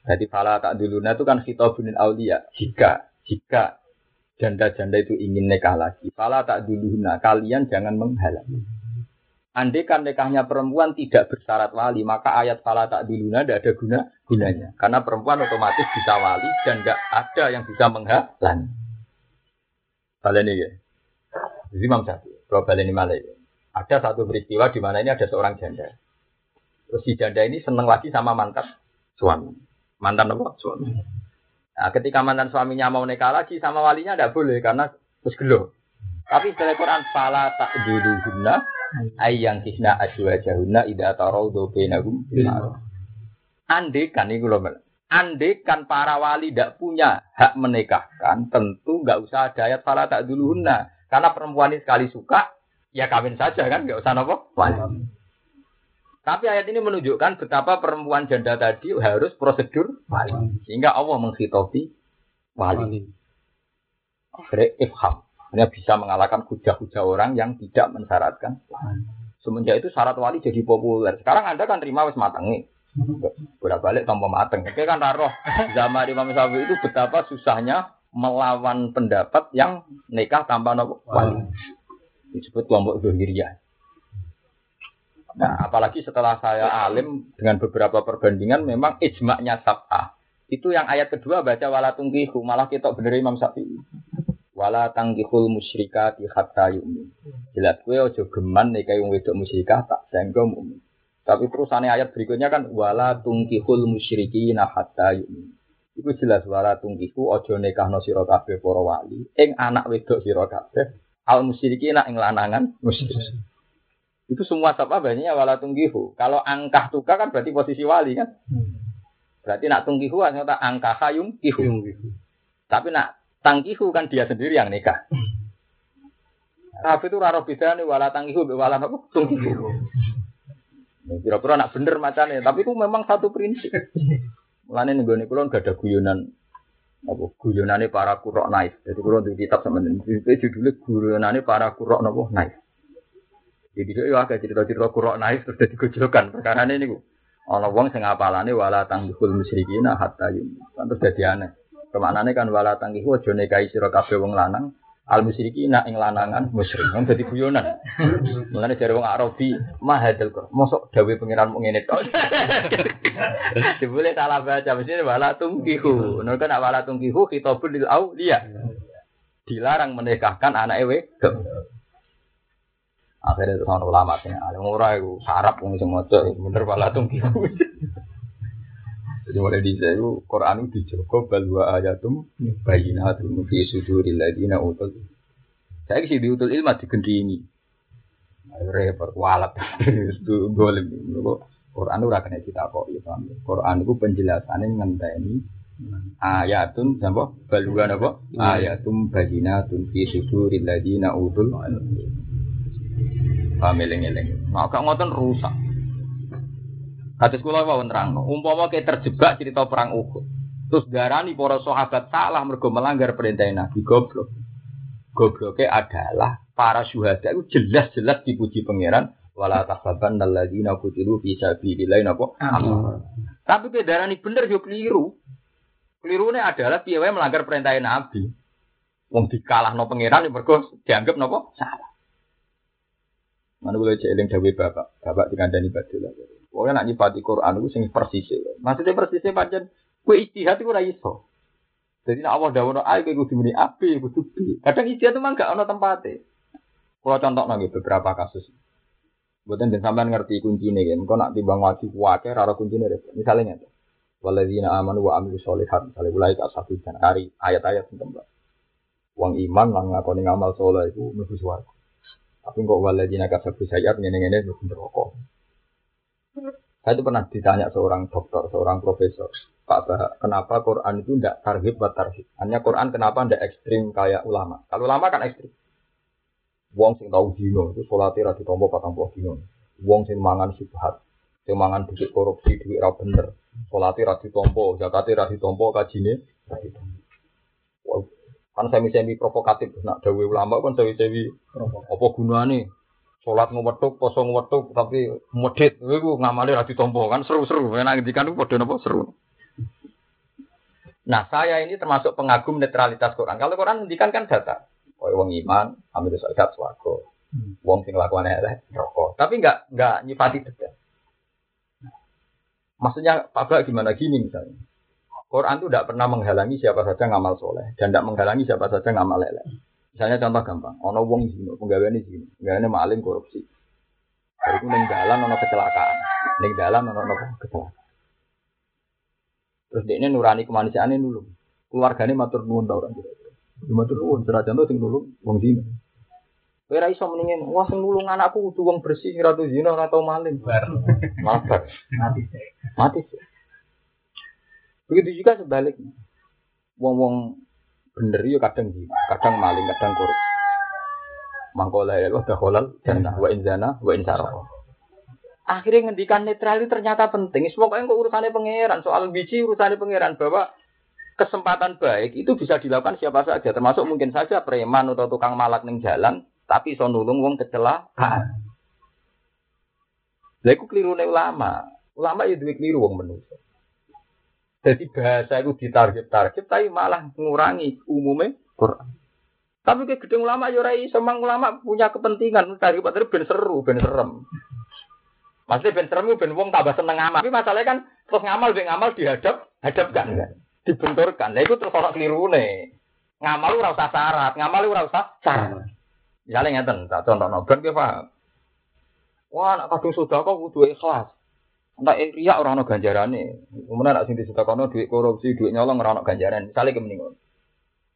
Jadi fala tak duluna itu kan khitabunil aulia. Jika jika janda-janda itu ingin nikah lagi, fala tak duluna kalian jangan menghalangi. Andai kan nikahnya perempuan tidak bersyarat wali, maka ayat fala tak duluna tidak ada guna gunanya. Karena perempuan otomatis bisa wali dan tidak ada yang bisa menghalangi. Balen ini ya. Jadi Syafi'i, kalau balen ini malah ya. Ada satu peristiwa di mana ini ada seorang janda. Terus si janda ini seneng lagi sama mantan suami. Mantan apa? Suami. Nah, ketika mantan suaminya mau nikah lagi sama walinya tidak boleh karena terus gelo. Tapi setelah Quran fala tak guna ayang kisna aswa jahuna ida tarau do benagum Ande kan ini loh Ande kan para wali tidak punya hak menikahkan, tentu nggak usah ada ayat fala tak dulu guna. Karena perempuan ini sekali suka, ya kawin saja kan, nggak usah nopo wali. Tapi ayat ini menunjukkan betapa perempuan janda tadi harus prosedur wali. Sehingga Allah menghitopi wali. Akhirnya ifham. Hanya bisa mengalahkan hujah-hujah orang yang tidak mensyaratkan Semenjak itu syarat wali jadi populer. Sekarang Anda kan terima wis matangi. Bolak balik tanpa mateng. Oke kan taruh zaman Imam Syafi'i itu betapa susahnya melawan pendapat yang nikah tanpa wali. Disebut kelompok Zuhiriyah. Nah, apalagi setelah saya alim dengan beberapa perbandingan memang ijma'nya sab'ah. Itu yang ayat kedua baca wala tungkihu, malah kita bener Imam Syafi'i. Wala tangkihul musyrikati hatta yu'min. Jelas gue ojo geman nih kayak wedok musyrikah tak sehingga mu'min. Tapi terusannya ayat berikutnya kan wala tungkihul musyriki hatta yu'min. Itu jelas wala tungkihu ojo no sira kabeh para wali ing anak wedok sira al musyrikina ing lanangan musyrik. Itu semua apa banyaknya wala tunggihu. Kalau angkah tuka kan berarti posisi wali kan. Berarti nak tunggihu ternyata angkah hayung kihu. Tapi nak tangkihu kan dia sendiri yang nikah. Tapi itu raro beda nih wala tangkihu wala apa tunggihu. Kira-kira nak bener macamnya, tapi itu memang satu prinsip. Mulane nih gue kulon gak ada guyonan apa guyonane para kurok naif. Jadi kulon di kitab sama ini judulnya guyonane para kurok nopo naif. Jadi itu ya agak cerita-cerita kurok naik terus jadi gojlokan. Perkara ini gue. Ono wong sing apalane wala tanggihul musyrikin hatta yum. Kan terus dadi aneh. Kemaknane kan wala tanggihu aja nikahi sira kabeh wong lanang al musyrikin ing lanangan musyrik. Wong dadi guyonan. Mulane jare wong Arabi mahadal kok. Mosok dawuh pengiran mung ngene tok. Dibule salah baca mesti wala tungkihu. Nek kan wala tungkihu khitabul lil auliya. Dilarang menikahkan anak ewe. Akhirnya itu ulama sih, ada murah itu sarap pun semua tuh, bener pala tungki. Jadi mulai di itu Quran itu dijogo balwa ayatum bayinatum fi suduril ladina utul. Saya sih diutul ilmu digendingi. Repot walat itu golem. Quran itu rakyatnya kita kok ya Quran itu penjelasannya ngenteni ayatun apa balwa apa ayatum bayinatun fi suduril ladina utul. Paham eling-eling. Nah, gak ngoten rusak. Hadis kula wawon terangno, umpama kayak terjebak cerita perang Uhud. Terus darani para sahabat salah mergo melanggar perintah Nabi goblok. Gobloknya adalah para syuhada itu jelas-jelas dipuji pangeran wala tahsaban alladzina qutilu fi sabilillah napa Tapi darani bener yo keliru. Kelirune adalah piye melanggar perintah Nabi. Wong dikalahno pangeran mergo dianggap napa salah. Mana boleh jeeling dawe bapak, bapak dikandani badul. Pokoknya nak nyipati Quran itu sing persis. Maksudnya persisnya pancen kue istihad itu ora iso. Jadi nak Allah dawono ae kowe kudu muni api, kudu bi. Kadang istihad itu mah gak ono tempatnya. Kalau contoh nang beberapa kasus. Buatan dan sampean ngerti kuncinya kan. Kau nak timbang wajib wakil, rara kuncinya repot. Misalnya itu. Waladina amanu wa amilu solihat. Misalnya ulai tak satu dan ayat-ayat tentang Uang iman lang ngakoni ngamal soleh itu mesti suaraku. Tapi kok waladina kasabu sayat ngene-ngene mesti rokok. Saya itu pernah ditanya seorang dokter, seorang profesor, Pak Bah, kenapa Quran itu tidak tarhib buat tarhib? Hanya Quran kenapa tidak ekstrim kayak ulama? Kalau ulama kan ekstrim. Wong sing tahu dino itu sholatnya rati tombo patang puluh dino. Wong sing mangan subhat, sing mangan duit korupsi, duit ra bener. Sholatnya rati tombo, zakatnya rati tombo, kajine tombo. Kan semi semi provokatif, nak dawe ulama kan semi semi apa gunanya? Sholat ngwetuk, poso ngwetuk, tapi medit. Iku ngamali ra ditampa kan seru-seru. Enak iku padha napa seru. Nah, saya ini termasuk pengagum netralitas Quran. Kalau Quran ngendikan kan data. Kaya wong iman, ambil zakat swarga. Wong sing lakukan elek rokok. Tapi enggak enggak nyifati detail. Maksudnya Pak gimana gini misalnya. Quran itu tidak pernah menghalangi siapa saja ngamal soleh dan tidak menghalangi siapa saja ngamal elek. Misalnya contoh gampang, ono wong zina, penggaweane zina, penggaweane maling korupsi. Iku ning dalan ono kecelakaan, ning dalan ono ono kecelakaan. Terus dia nurani kemanusiaannya nulung. Keluarganya matur nuwun tau orang kira-kira. Matur nuwun, secara contoh sing nulung wong zina. Kowe ra iso mendingin, wah sing nulung anakku kudu wong bersih, ora tau zina, ora tau maling. Bar. Malah bar. Mati mati. Begitu juga sebaliknya. Wong-wong bener yo kadang zina, kadang maling, kadang korupsi. Mangkola ya Allah dakhalal jannah wa inzana wa insarah. Akhirnya ngendikan netral itu ternyata penting. Pokoknya kok urusannya pangeran, soal biji urusannya pangeran bahwa kesempatan baik itu bisa dilakukan siapa saja, termasuk mungkin saja preman atau tukang malak ning jalan, tapi iso nulung wong kecelakaan. Lha iku klirune ulama. Ulama ya duwe kliru wong manusia. Jadi bahasa itu ditarget-target tapi malah mengurangi umumnya Quran. Tapi ke gedung ulama ya ora iso mang ulama punya kepentingan dari padahal ben seru, ben serem. Maksudnya ben serem ben wong tambah seneng ngamal. Tapi masalahnya kan terus ngamal ben ngamal dihadap, hadapkan kan. Dibenturkan. Lah itu terus ana klirune. Ngamal ora usah syarat, ngamal ora usah syarat. Misalnya ngeten, tak contohno ben ki paham. Wah, anak kadung sedekah kudu ikhlas. Nek riak ora ana ganjarane. Kemudian nek sing disedekahno duit korupsi, duit nyolong ora ana ganjaran. Misale ke mending ngono.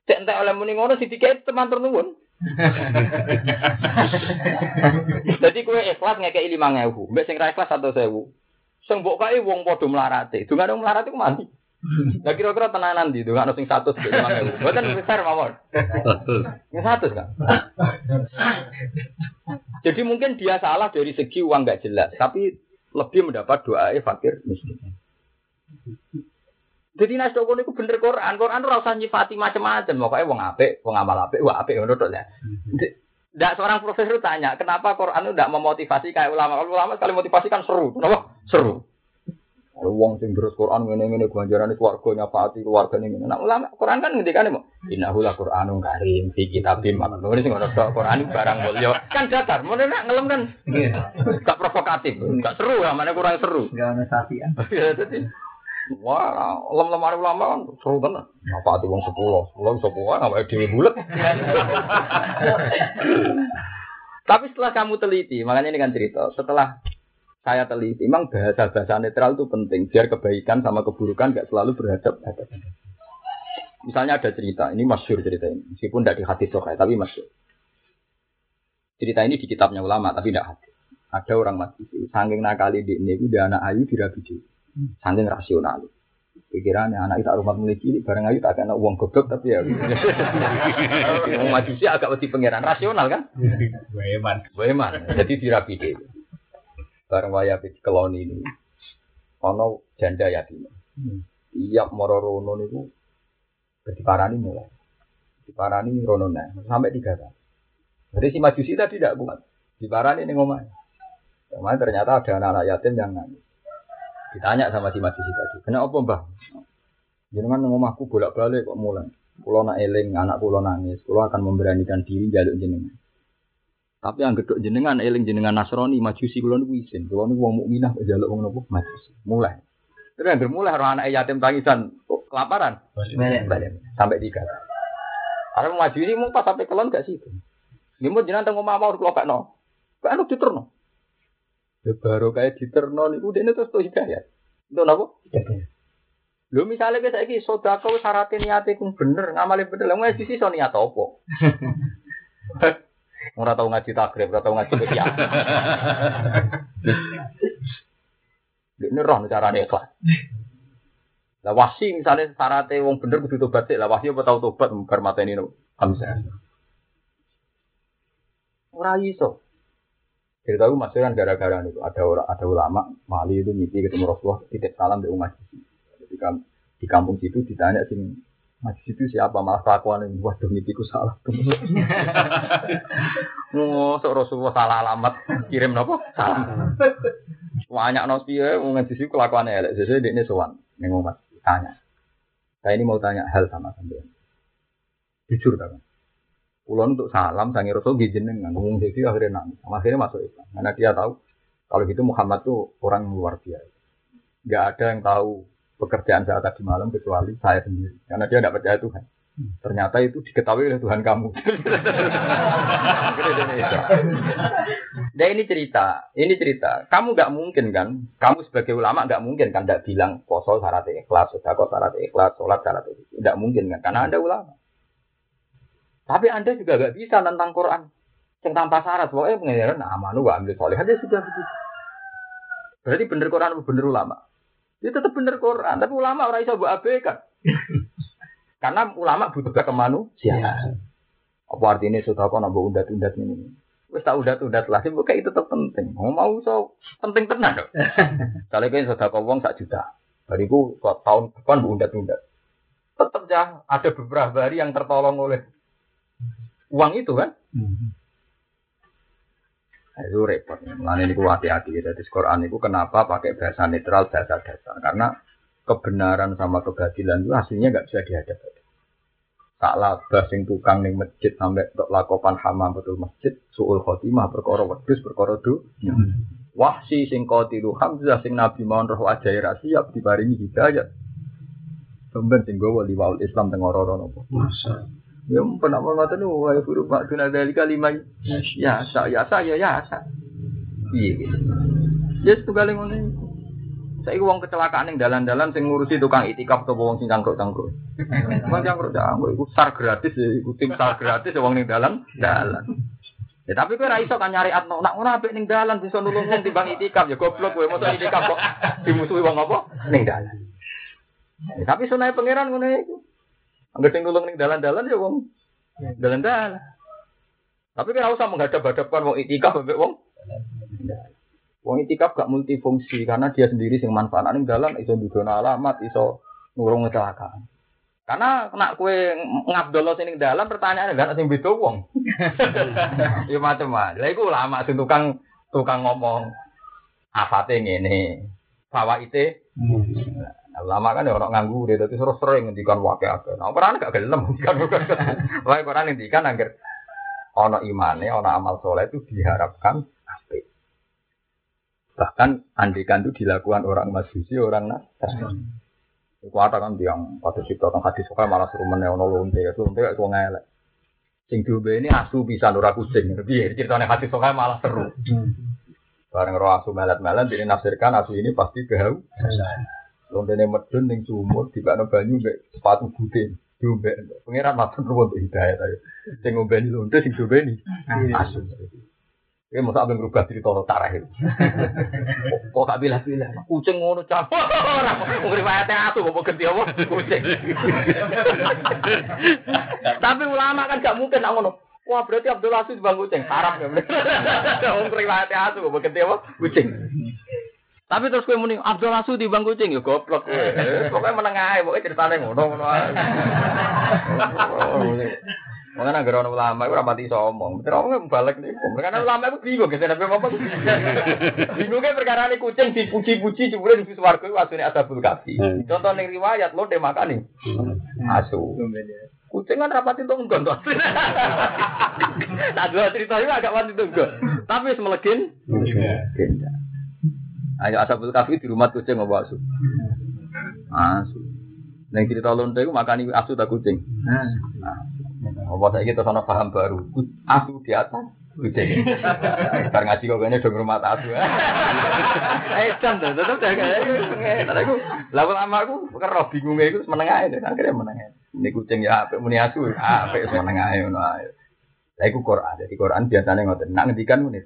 Cek entek oleh muni ngono sing dikek teman nuwun. Jadi kowe ikhlas ngekeki 5000, mbek sing ra ikhlas 1000. Sing mbok kae wong padha mlarate. Dungane wong mlarate ku mati. Lah kira-kira tenanan di dungane sing 100 mbek 5000. Mboten besar mawon. Yang 100 kan. Jadi mungkin dia salah dari segi uang nggak jelas, tapi lebih mendapat doa fakir miskin. Jadi nas dokon itu bener Quran, Quran itu rasa nyifati macam-macam, pokoknya wong apik, wong amal apik, wong apik ngono ya. Tidak seorang profesor tanya, kenapa Quran itu tidak memotivasi kayak ulama? Kalau ulama sekali motivasi kan seru, kenapa? Seru. Kalau wong sing terus Quran ngene ngene ganjarane swarga nyapati keluarga ngene. Nah ulama Quran kan ngendikane mau innahu la Qur'anun karim fi kitabim makna ngene sing ngono tok Quran barang mulya. Kan datar, mun nek ngelem kan gak provokatif, gak seru ya, mana kurang seru. Enggak ada sapian. Ya dadi Wah, lem lemari ulama kan seru tenan. Apa ati wong 10, 10 sepuluh apa dhewe bulet. Tapi setelah kamu teliti, makanya ini kan cerita, setelah saya teliti, memang bahasa-bahasa netral itu penting biar kebaikan sama keburukan gak selalu berhadap hadapan. Misalnya ada cerita, ini masyur cerita ini, meskipun tidak di hadis sokai, tapi masyur. Cerita ini di kitabnya ulama, tapi tidak hadis. Ada orang mati, saking nakali di ini, dia anak ayu dirabi saking rasional. Pikirannya anak itu rumah mulai cilik, bareng ayu tak kena uang goblok, tapi ya. Wong majusi agak lebih pengiran, rasional kan? Weman. Weman, jadi dirabi bareng waya keloni ini ono janda yatim. Tiap moro rono niku diparani mulai. Diparani rono nah sampai tiga kali jadi si majusi tadi tidak kuat. Diparani nih ngomong Kemarin ternyata ada anak-anak yatim yang nangis. Ditanya sama si majusi tadi, kenapa mbah? Jangan ngomahku bolak-balik kok mulai. Kulo nak eling, anak kulo nangis, kulo akan memberanikan diri jaluk jenengan. Tapi yang gedok jenengan eling jenengan Nasrani majusi kula niku isin. Kula niku wong mukminah kok njaluk wong napa majusi. Mulai. Terus yang mulai orang anak yatim tangisan oh, kelaparan. Balik. Balik. Sampai tiga. Karena majusi mau pas sampai kelon gak situ. Dia mau jenengan tengok mau kula gak no. Gak anu diterno. Ya baru kayak diterno niku dene terus tuh hidayat. Itu napa? Lho misalnya kita iki sedekah wis syaratnya niate ku bener, ngamali bener. Lah wis sisi so niat apa? Ora tau ngaji takrib, ora tau ngaji kiai. Ini roh carane ikhlas. Lah wasi misalnya syaratnya wong bener kudu tobat lah wasi apa tau tobat bar mateni no. Hamzah. Ora iso. Cerita aku masih kan gara-gara itu ada ada ulama Mali itu mimpi ketemu Rasulullah titip salam di umat di, kampung situ ditanya sing Nah, di situ siapa malah kelakuan ini, waduh mimpiku salah. Ngosok Rasulullah salah alamat, kirim nopo? Salah. Banyak nos piye wong di situ kelakuannya elek. Sesuai dia ini sowan ning umat tanya. Saya ini mau tanya hal sama sampean. Jujur kan? Ulun untuk salam sangi Rasul dengan ngomong jadi akhirnya nangis. Akhirnya masuk Islam. Karena dia tahu kalau gitu Muhammad tuh orang yang luar biasa. Gak ada yang tahu pekerjaan saya tadi malam kecuali saya sendiri. Karena dia tidak percaya Tuhan. Ternyata itu diketahui oleh Tuhan kamu. nah ini cerita, ini cerita. Kamu nggak mungkin kan? Kamu sebagai ulama nggak mungkin kan? Tidak bilang poso syarat ikhlas, sedekah syarat ikhlas, sholat syarat ikhlas. Tidak mungkin kan? Karena anda ulama. Tapi anda juga nggak bisa tentang Quran. Yang tanpa syarat, pokoknya pengajaran nah, amanu wa ambil soleh aja sudah begitu. Berarti bener Quran bener ulama. Itu tetap bener Quran, tapi ulama orang bisa buat abaikan. Karena ulama butuh ke kemanusiaan. Ya. Apa artinya sudah kau nambah undat-undat ini? Wes tak undat-undat lah, sih kayak itu tetap penting. Mau mau so penting tenan dong. Kalau kau sudah kau uang sak juta, bariku tahun depan bu undat-undat. Tetap ya ada beberapa hari yang tertolong oleh uang itu kan. Nah, itu repot. Mulane niku hati-hati ya. Jadi Quran itu kenapa pakai bahasa netral, bahasa dasar? Karena kebenaran sama kebatilan itu hasilnya nggak bisa dihadapi. Tak labah sing tukang ning masjid sampai untuk lakopan hamam betul masjid, suul khotimah perkara wedhus perkara do. Wahsi sing qatilu Hamzah sing Nabi mau roh ajai siap diparingi hidayat. Sampeyan sing gowo liwaul Islam teng ora-ora napa. Ya pernah mau ngoten wa ya guru Pak Duna dari lima ya sa ya sa ya ya sa. Iya. Ya setunggal saya uang kecelakaan yang dalan-dalan sing ngurusi tukang itikaf atau uang sing cangkruk-cangkruk. Bang cangkruk cangkruk itu sar gratis ya, itu tim sar gratis ya uang ning dalan dalan. Ya tapi kowe ra iso kan nyari atno nak ngono apik ning dalan bisa nulung wong timbang itikaf ya goblok kowe moto itikaf kok dimusuhi wong apa ning dalan. Ya, tapi sunai pangeran ngono iku. Angger sing nulung ning dalan-dalan ya wong dalan-dalan. Tapi kan usah menghadap-hadapkan wong itikaf mbek wong Wong itikaf gak multifungsi karena dia sendiri sing manfaat ning dalan iso dudono alamat, iso ngurung kecelakaan. Karena kena kue ngabdolo sini dalam pertanyaan gak sing beda wong. ya macam-macam. Lah iku ulama sing tukang tukang ngomong afate ngene. Fawaite Nah, ulama kan ya orang nganggur, dia terus sering ngendikan wakil akeh. Nah, Quran gak gelem ngendikan. Wae Quran ngendikan angger ana imane, ana amal soleh itu diharapkan Bahkan andikan itu dilakukan orang Majusi, orang Nasrani. Itu ada kan yang pada situ tentang hadis suka malah suruh meneono lonte, itu lonte itu ngelek. Sing diombe ini asu bisa nura kucing. Lebih ceritanya hadis suka malah seru. Bareng roh asu melet-melet, jadi nafsirkan asu ini pasti kehau. Lonte ini medun, yang sumur, di bawah banyu, sepatu butin. Diombe, pengiran matun ruwet hidayah. Sing ngombe ini lonte, sing diombe ini asu. Masa abang berubah cerita lo tarah itu. Kok gak bilah-bilah. Kucing ngono cap. Ora mau riwayatnya aku mau ganti apa? Kucing. Tapi ulama kan gak mungkin nak ngono. Wah berarti Abdul Aziz bang kucing. Haram ya. Wong riwayatnya aku mau ganti apa? Kucing. Tapi terus gue muni Abdul Aziz di bang kucing ya goblok kowe. Pokoknya menengah ae, pokoknya ceritanya ngono ngono Mengenai agar orang ulama itu rapati somong. Betul orang balik nih. Karena ulama itu bingung. Kita nabi apa? Bingungnya perkara ini kucing dipuji-puji cuma di suwargo waktu ini ada bulkafi. Hmm. Contoh nih riwayat lo deh makan nih. Hmm. Asu. Kucing kan rapati itu enggak tuh. Tak dua cerita itu agak mati enggak. Tapi semelegin. Ayo asabul kafi di rumah kucing mau asu. Asu. Neng cerita lonte itu makan asu tak kucing. Nah. Apa saya kita sana paham baru? Asu di atas. Kucing. Bar ngaji kok kene dong rumah asu. Eh can to, tetep kayak Tapi aku lalu lama aku kero bingung iku menengah itu akhirnya menengah. Ini kucing ya apik muni asu, apik menengah ngono ae. Lah iku Quran. Jadi Quran biasanya ngoten. Nak ngendikan muni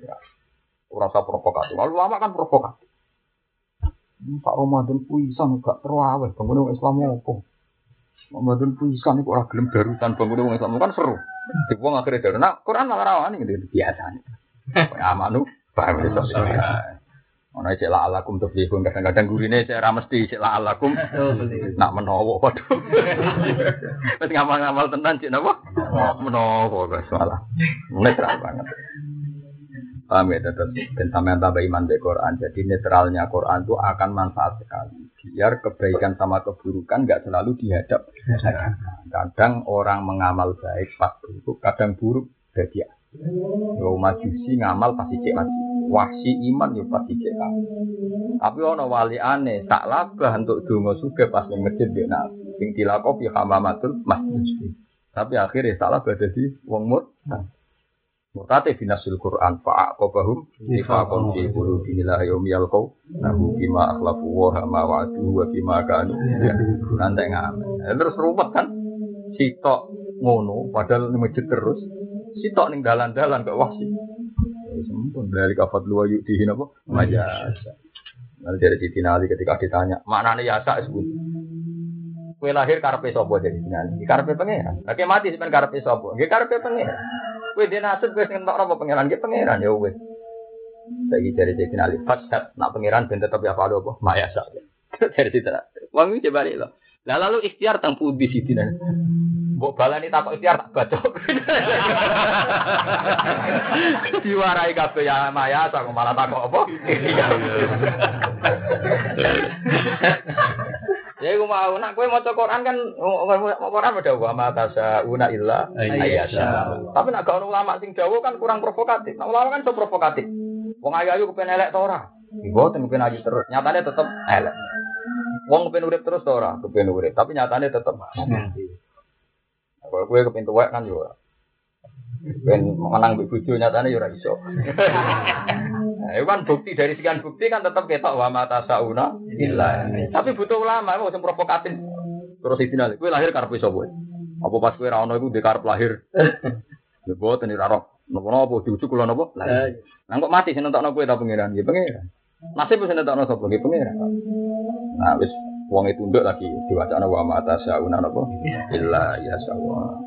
ora usah provokatif. Lalu lama kan provokatif. Pak Ramadan puisan gak terawih, bangun Islam apa? Ramadan pisan kok ora gelem darutan bangun wong Islam kan seru. Di wong akhire daru. Nah, Quran malah rawani gitu biasa. Amanu paham itu. Ono cek la alakum tuflihun kadang-kadang gurine cek ra mesti cek la alakum nak menawa padha. Wis ngamal-ngamal tenan cek napa? Menawa wis salah. Netral banget. Paham ya tetap dan tambah iman di Quran. Jadi netralnya Quran itu akan manfaat sekali. Biar kebaikan sama keburukan nggak selalu dihadap. Kadang orang mengamal baik pas buruk, kadang buruk jadi Yo majusi ngamal pasti cek. Wahsi iman yo pasti cek. Tapi ono wali aneh, tak labah untuk donga suge pas ning masjid dia nabi. Sing dilakopi hamamatul masjid. Tapi akhirnya salah berada di wong mur. Murtate binasul Quran fa'aqabahum nifaqan fi qulubihim yaum yalqau nahu bima akhlafu wa ma wa'adu wa bima kanu nanti ngamen. Terus ruwet kan sitok ngono padahal di masjid terus sitok ning dalan-dalan kok wahsi. Ya sempun dari kafat luwa dihin apa? Majasa. Nanti dari Siti Nali ketika ditanya, mana nih yasa sebut? Kue lahir karpe sopo jadi Nali. Karpe pengeran. Oke mati sebenarnya karpe sopo. Gak karpe pengeran. Kue dia nasib kue sengen apa pengeran? Gak pengeran ya wes. Lagi dari Siti Nali. Fasad nak pengeran ben tetap ya apa apa? Mayasa. Dari Siti Nali. Wangi coba lo. Lah lalu ikhtiar tang pudi Siti Nali. Mbok balani takok ikhtiar tak bacok. Diwarai kabeh ya maya tak malah takok apa? Ya iku mau nak kowe maca Quran kan Quran ada wa ma tasauna illa ayyasha. Tapi nak gak ono ulama sing dawa kan kurang provokatif. Nah, ulama kan so provokatif. Wong ayu-ayu kepen elek ta ora? Mboten kepen ayu terus. Nyatane tetep elek. Wong kepen urip terus ta ora? Kepen urip, tapi nyatane tetep Kalau gue kepin tuwek kan juga. Ben menang bojo nyatane ya ora iso. Itu kan bukti dari sekian bukti kan tetap ketok wa mata sauna illa. Tapi butuh ulama mau sing provokatif. Terus final, gue lahir karepe sapa? Apa pas gue ra ono iku ndek karep lahir. Ya boten ora roh. Napa-napa diujuk kula napa? Lah kok mati sing nentokno kowe ta pangeran? Ya pangeran. Nasib wis nentokno sapa? Ya pangeran. Nah wis wong itu nduk lagi diwacana wa mata sauna napa? Illa ya sawa.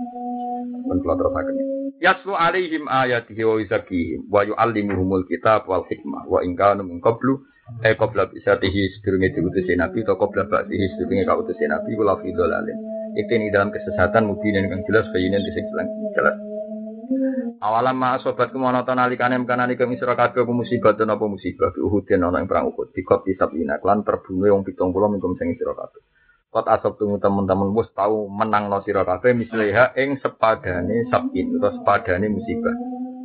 Men kula terusaken. Yaslu alaihim ayatihi wa yuzakihim wa yu'allimuhumul kitab wal hikmah wa in kanu min qablu eh qabla bisatihi sedurunge diutusi nabi atau qabla ba'dihi sedurunge kautusi nabi wala fi dhalalin. Itu ini dalam kesesatan mubinin kang jelas bayinin di sing jelas. Awalam ma sobat kemono to nalikane mkanani kang isra kabeh musibah apa musibah di Uhud ana ing perang Uhud dikot disabina lan terbunuh wong 70 minggu sing isra kabeh. Kot asap tunggu teman-teman bos tahu menang no sira kabeh misliha ing sepadane sabin atau sepadane musibah.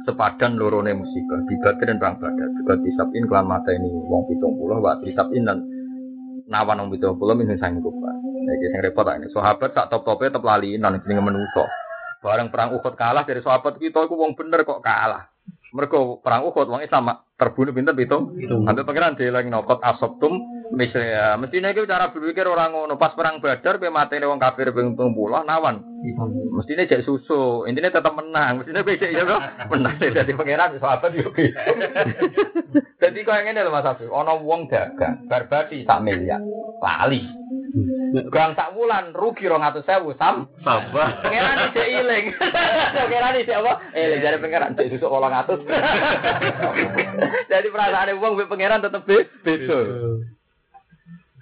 Sepadan lorone musibah dibatin dan perang badar juga disabin kelan mata ini wong 70 wa disabin dan nawan wong 70 min sing kufa. Iki sing repot ini sahabat sak top-tope tetep lali nang jenenge menungso. Bareng perang Uhud kalah dari sahabat kita iku wong bener kok kalah. Mereka perang Uhud wong Islam terbunuh pinter pitung. Sampai pangeran dieling nokot asoptum misalnya mestinya itu cara berpikir orang ngono pas perang Badar pe matene wong kafir ping 30 nawan. Mestinya jadi susu, intinya tetap menang. Mestinya beda ya bro, menang dari pangeran sahabat yo. Jadi kau yang ini loh Mas Abi, ono wong dagang barbati sak miliar, lali. Gang sak wulan rugi rong atus sewu sam. Sabar. Pangeran isi iling. Pangeran isi apa? Iling jadi pangeran susuk kolong atus. Jadi perasaan wong be pangeran tetep beda.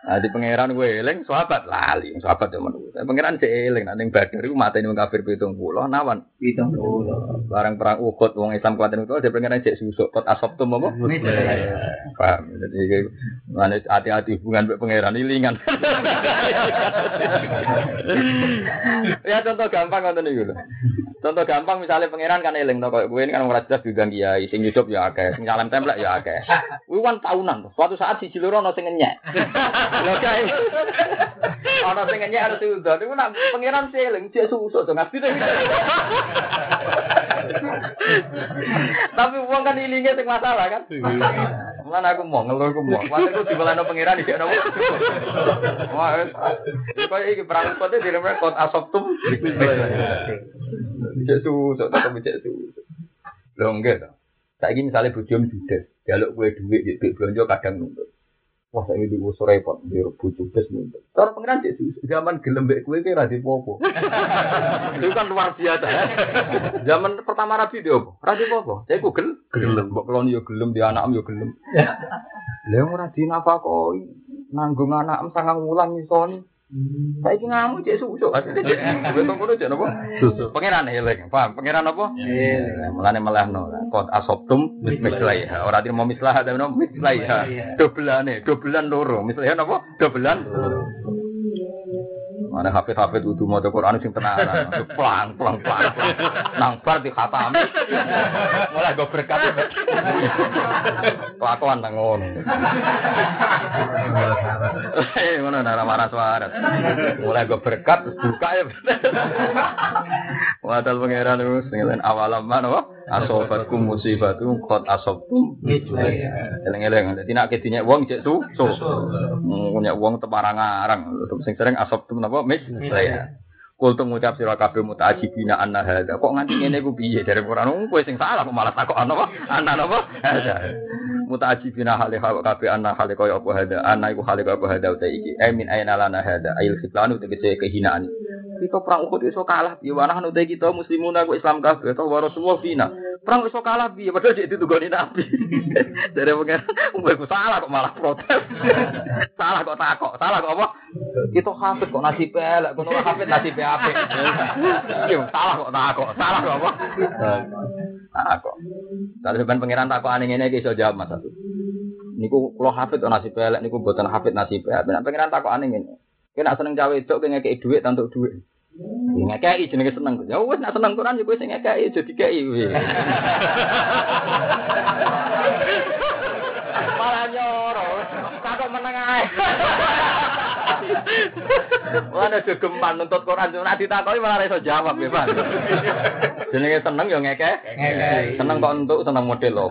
Nah, di pangeran gue eling, sahabat lali, sahabat yang menurut. Pangeran cek eling, nanti badar itu mata ini kafir pitung pulau, nawan. Pitung puluh. Barang perang ukut, wong Islam kuatin itu, dia pangeran cek susuk, kot asop tuh mau. Paham? Jadi, mana hati-hati hubungan dengan pangeran ilingan. ya contoh gampang contoh nih dulu. Contoh gampang misalnya pangeran kan eling, tau gue ini kan orang jelas juga kiai, sing hidup ya akeh, sing salam templek ya akeh. Gue kan tahunan, suatu saat si Ciluro no sing ngenyek. Lho kae. Ana sing ngenyek ana sing udan. Iku nak pangeran seling cek susuk to ngapi Tapi wong kan ilinge sing masalah kan. Mana aku mau ngeluh aku mau. Mate aku dibalano pangeran di nopo. Wah, kok iki perang kote diremeh kot asoptum. Cek susuk tetep cek susuk. Lho enggak to. Saiki misalnya bojomu judes, jaluk kue duit, duit belanja kadang nuntut. Wah, saya di usur repot, di bujuk bes nuntut. Cara pengiran cek zaman gelembek kue kira di popo. Itu kan luar biasa ya. Zaman pertama Nabi dia apa? Rabi popo. Saya ku gel, gelem. Mbok kelon yo gelem, di anak yo gelem. Lah ora di nafakoi. Nanggung anak sangang wulan misoni. Saya ini ngamu cek susu, aslinya cek susu, kudu cek apa? Susu. Pangeran eling, paham? Pangeran apa? Eling. Mulane malah no. Kot asoptum mislaiha. Ora mau mislah ada no mislaiha. Dobelane, dobelan loro. Mislaiha napa? Dobelan loro. Mana hafid hafid udah mau Quran sing tenanan, pelang pelang pelang, nang bar di khatam, mulai gue berkat, kelakuan nang ngono. Eh mana nara marah suara, mulai gue berkat buka ya. Wadal pangeran terus ngelain awalam mana wah asobatkum musibatu kot asobtum. Eleng-eleng, jadi nak ketinya uang cek su, su, punya uang teparang-arang, sing sering asobtum napa mis saya. Kul tu ngucap sira kabeh mutaajibina anna hadza. Kok nganti ngene ku piye dari Quran kowe sing salah kok malah takok ana apa? Ana apa? Mutaajibina hale kabeh anna hale kaya apa hadza. Ana iku hale kaya apa hadza uta iki. Eh min aina lana hadza. Ail khitlanu tegese kehinaan. Kita perang Uhud iso kalah piye wanah uta kita muslimun aku Islam kabeh to wa Rasulullah fina. Perang iso kalah piye padahal dik ditugoni Nabi. Dari pengen kowe ku salah kok malah protes. salah kok takok. Salah kok apa? Kita hafid kok nasib elek, kono hafid nasib apik. Iya, salah kok takok. Salah kok apa? Takok. Tapi sebenarnya pangeran takok aneh ngene iki iso jawab Mas Satu. Niku kula hafid nasib elek niku mboten hafid nasib apik. Nek pangeran takok aneh ngene. Kena seneng cawe wedok kene ngekeki dhuwit tantuk dhuwit. Ngekeki jenenge seneng. Ya wis nek seneng Quran ya kowe sing ngekeki aja dikeki. Malah nyoro. Takok meneng ae. Mana gegeman nuntut Quran cuma ditakoki malah iso jawab ya, Pak. Jenenge seneng ya ngeke. Seneng kok entuk seneng model lho.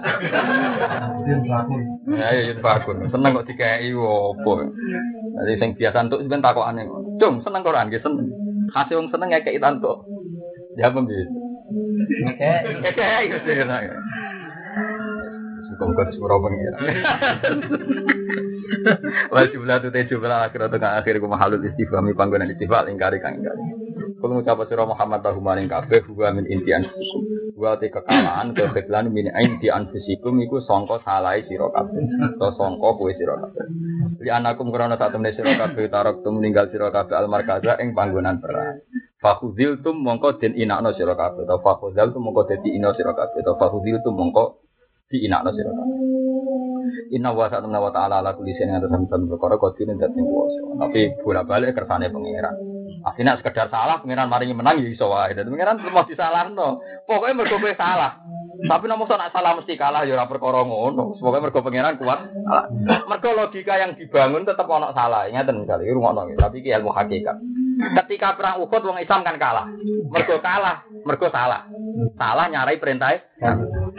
Ya ya bakun. Seneng kok dikeki opo. Jadi sing biasa entuk sampean takokane. Cung, seneng Quran nggih seneng. Kasih wong seneng ngekeki tantuk. Ya pembi. Ngekeki. Ngekeki. Muka-muka disepuro pengira. Wa jumlah tu te jumlah akhir atau akhir ku mahalul istifhami panggonan istifal ingkari kang ingkari. Kalau ngucap sira Muhammad tahu maring kabeh huwa min inti anfusikum. Wa te kekalahan keheblan min inti anfusikum iku sangka salai sira kabeh. Atau sangka kowe sira kabeh. Li anakum krana sak temne sira kabeh tarok tum ninggal sira kabeh al markaza ing panggonan perang. Fakhudil tum mongko den inakno sira kabeh. Atau fakhudil tum mongko dadi ina sira kabeh. Atau fakhudil tum mongko di inakno sira kabeh. Inna wa ta'ala wa ta'ala ala kulli shay'in atas sampeyan perkara kodine dadi kuwasa. Tapi bolak-balik kersane pangeran. Akhirnya sekedar salah pangeran maringi menang ya iso wae. Dadi pangeran mau disalahno. Pokoke mergo kowe salah. Tapi nomor nak salah mesti kalah ya ora perkara ngono. Pokoke mergo pangeran kuat. Mergo logika yang dibangun tetap ono salah. Misalnya rungokno tapi iki ilmu hakikat. Ketika perang Uhud wong Islam kan kalah. Mergo kalah, mergo salah. Salah nyarai perintah.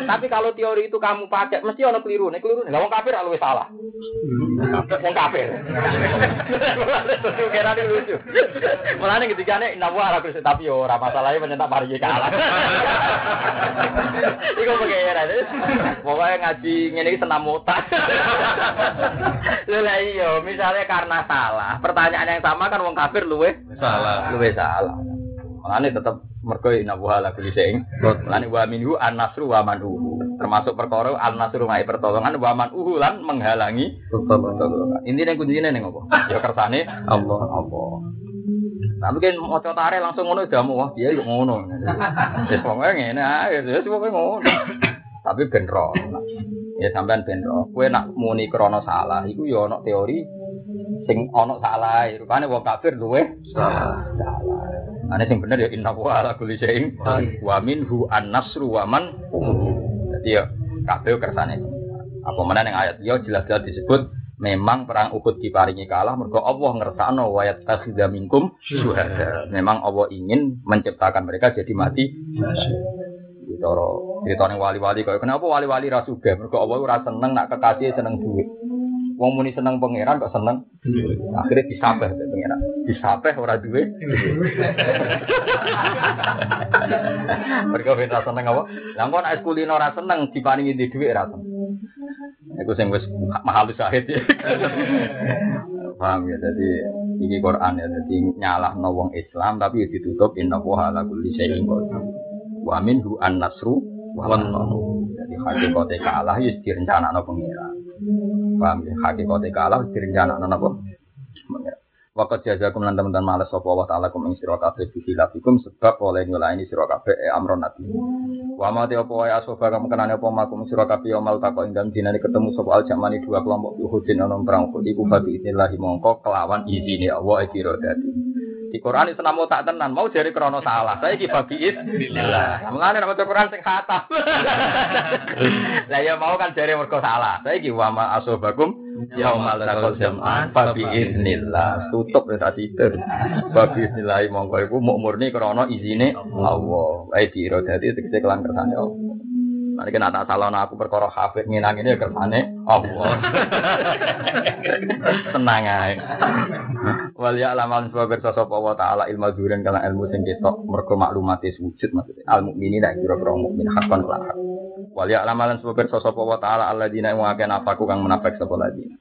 Tapi kalau teori itu kamu pakai mesti ono keliru. Nek keliru nek wong kafir luwih salah. Wong kafir. Kira lucu. Mulane ketika nek nawa ora kuwi tapi yo ora masalahe menyentak mari kalah. Iku pengira. Pokoke ngaji ngene iki senam otak. Lha iya, misalnya karena salah, pertanyaan yang sama kan wong kafir luwih salah. Luwih salah. Mulane tetep mergo inna wa ala kulli syai'in. Mulane wa minhu an-nasru wa man'uhu. Termasuk perkara an-nasru mai pertolongan wa man'uhu lan menghalangi pertolongan. Intine kuncine ning apa? Ya kersane Allah Allah. Tapi kan mau tare langsung ngono jamu wah dia yo ngono. Wis pokoke ngene ae, wis pokoke ngono. Tapi ben ro. Ya sampean ben ro. Kowe nak muni krana salah iku yo ana teori sing ana salah. Rupane wong kafir luwe salah. Ane sing bener ya inna wa ala kulli syai'in wa minhu an-nasru wa man Jadi ya kabeh kersane. Apa mana yang ayat ya jelas-jelas disebut memang perang Uhud diparingi kalah mergo Allah ngersakno wa yattakhidha minkum syuhada. Memang Allah ingin menciptakan mereka jadi mati. Ditoro ditone wali-wali kaya kenapa wali-wali ra sugih mergo Allah ora seneng nak kekasih seneng duit. Wong muni seneng pangeran kok seneng. Akhirnya disabeh pangeran. Disabeh ora duwe. Mergo ben seneng apa? Lah kok nek kulino ora seneng diparingi di dhuwit ra seneng. Iku sing wis mahal syahid ya. Paham ya, jadi ini Quran ya, jadi nyalah wong Islam tapi ditutup inna wa ala kulli syai'in qadir. Wa minhu an-nasru wa Jadi hakikate kalah ya direncanakno pengira. Paham ya, hakikate kalah direncanakno napa? Pengira. Wakat jazakum lan teman-teman males sapa wa ta'ala kum ing sira kabeh sebab oleh nyulaini sira kabeh e amron nabi. Wa ma te apa wae kamu kenane apa makum sira kabeh yaumul taqwa ing dalem dinane ketemu sapa al jamani dua kelompok Uhudin ana perang iku babi inillahi mongko kelawan izine Allah e kira dadi. Di Quran itu namo tak tenan, mau jadi krono salah. Saya ki babi Bismillah. Mulane nama Quran sing khatam. Lah ya mau kan jadi mergo salah. Saya ki wa ma asobakum yaumal taqal jam'an fa bi idznillah tutup ya tadi itu fa bi idznillah monggo iku murni krana izine Allah ae dira dadi tegese kelan kersane Allah Nanti kena tak salah aku perkara hafid nginang ini ya kersane. Allah. Tenang ae. Wal ya alaman sebab sapa wa taala ilmu duren kala ilmu sing ketok mergo maklumate wujud maksudnya. Al mukminin nek kira-kira mukmin hakon kelak wal ya alaman sebab sapa wa taala alladzina wa kana nafaku kang menafik sapa ladina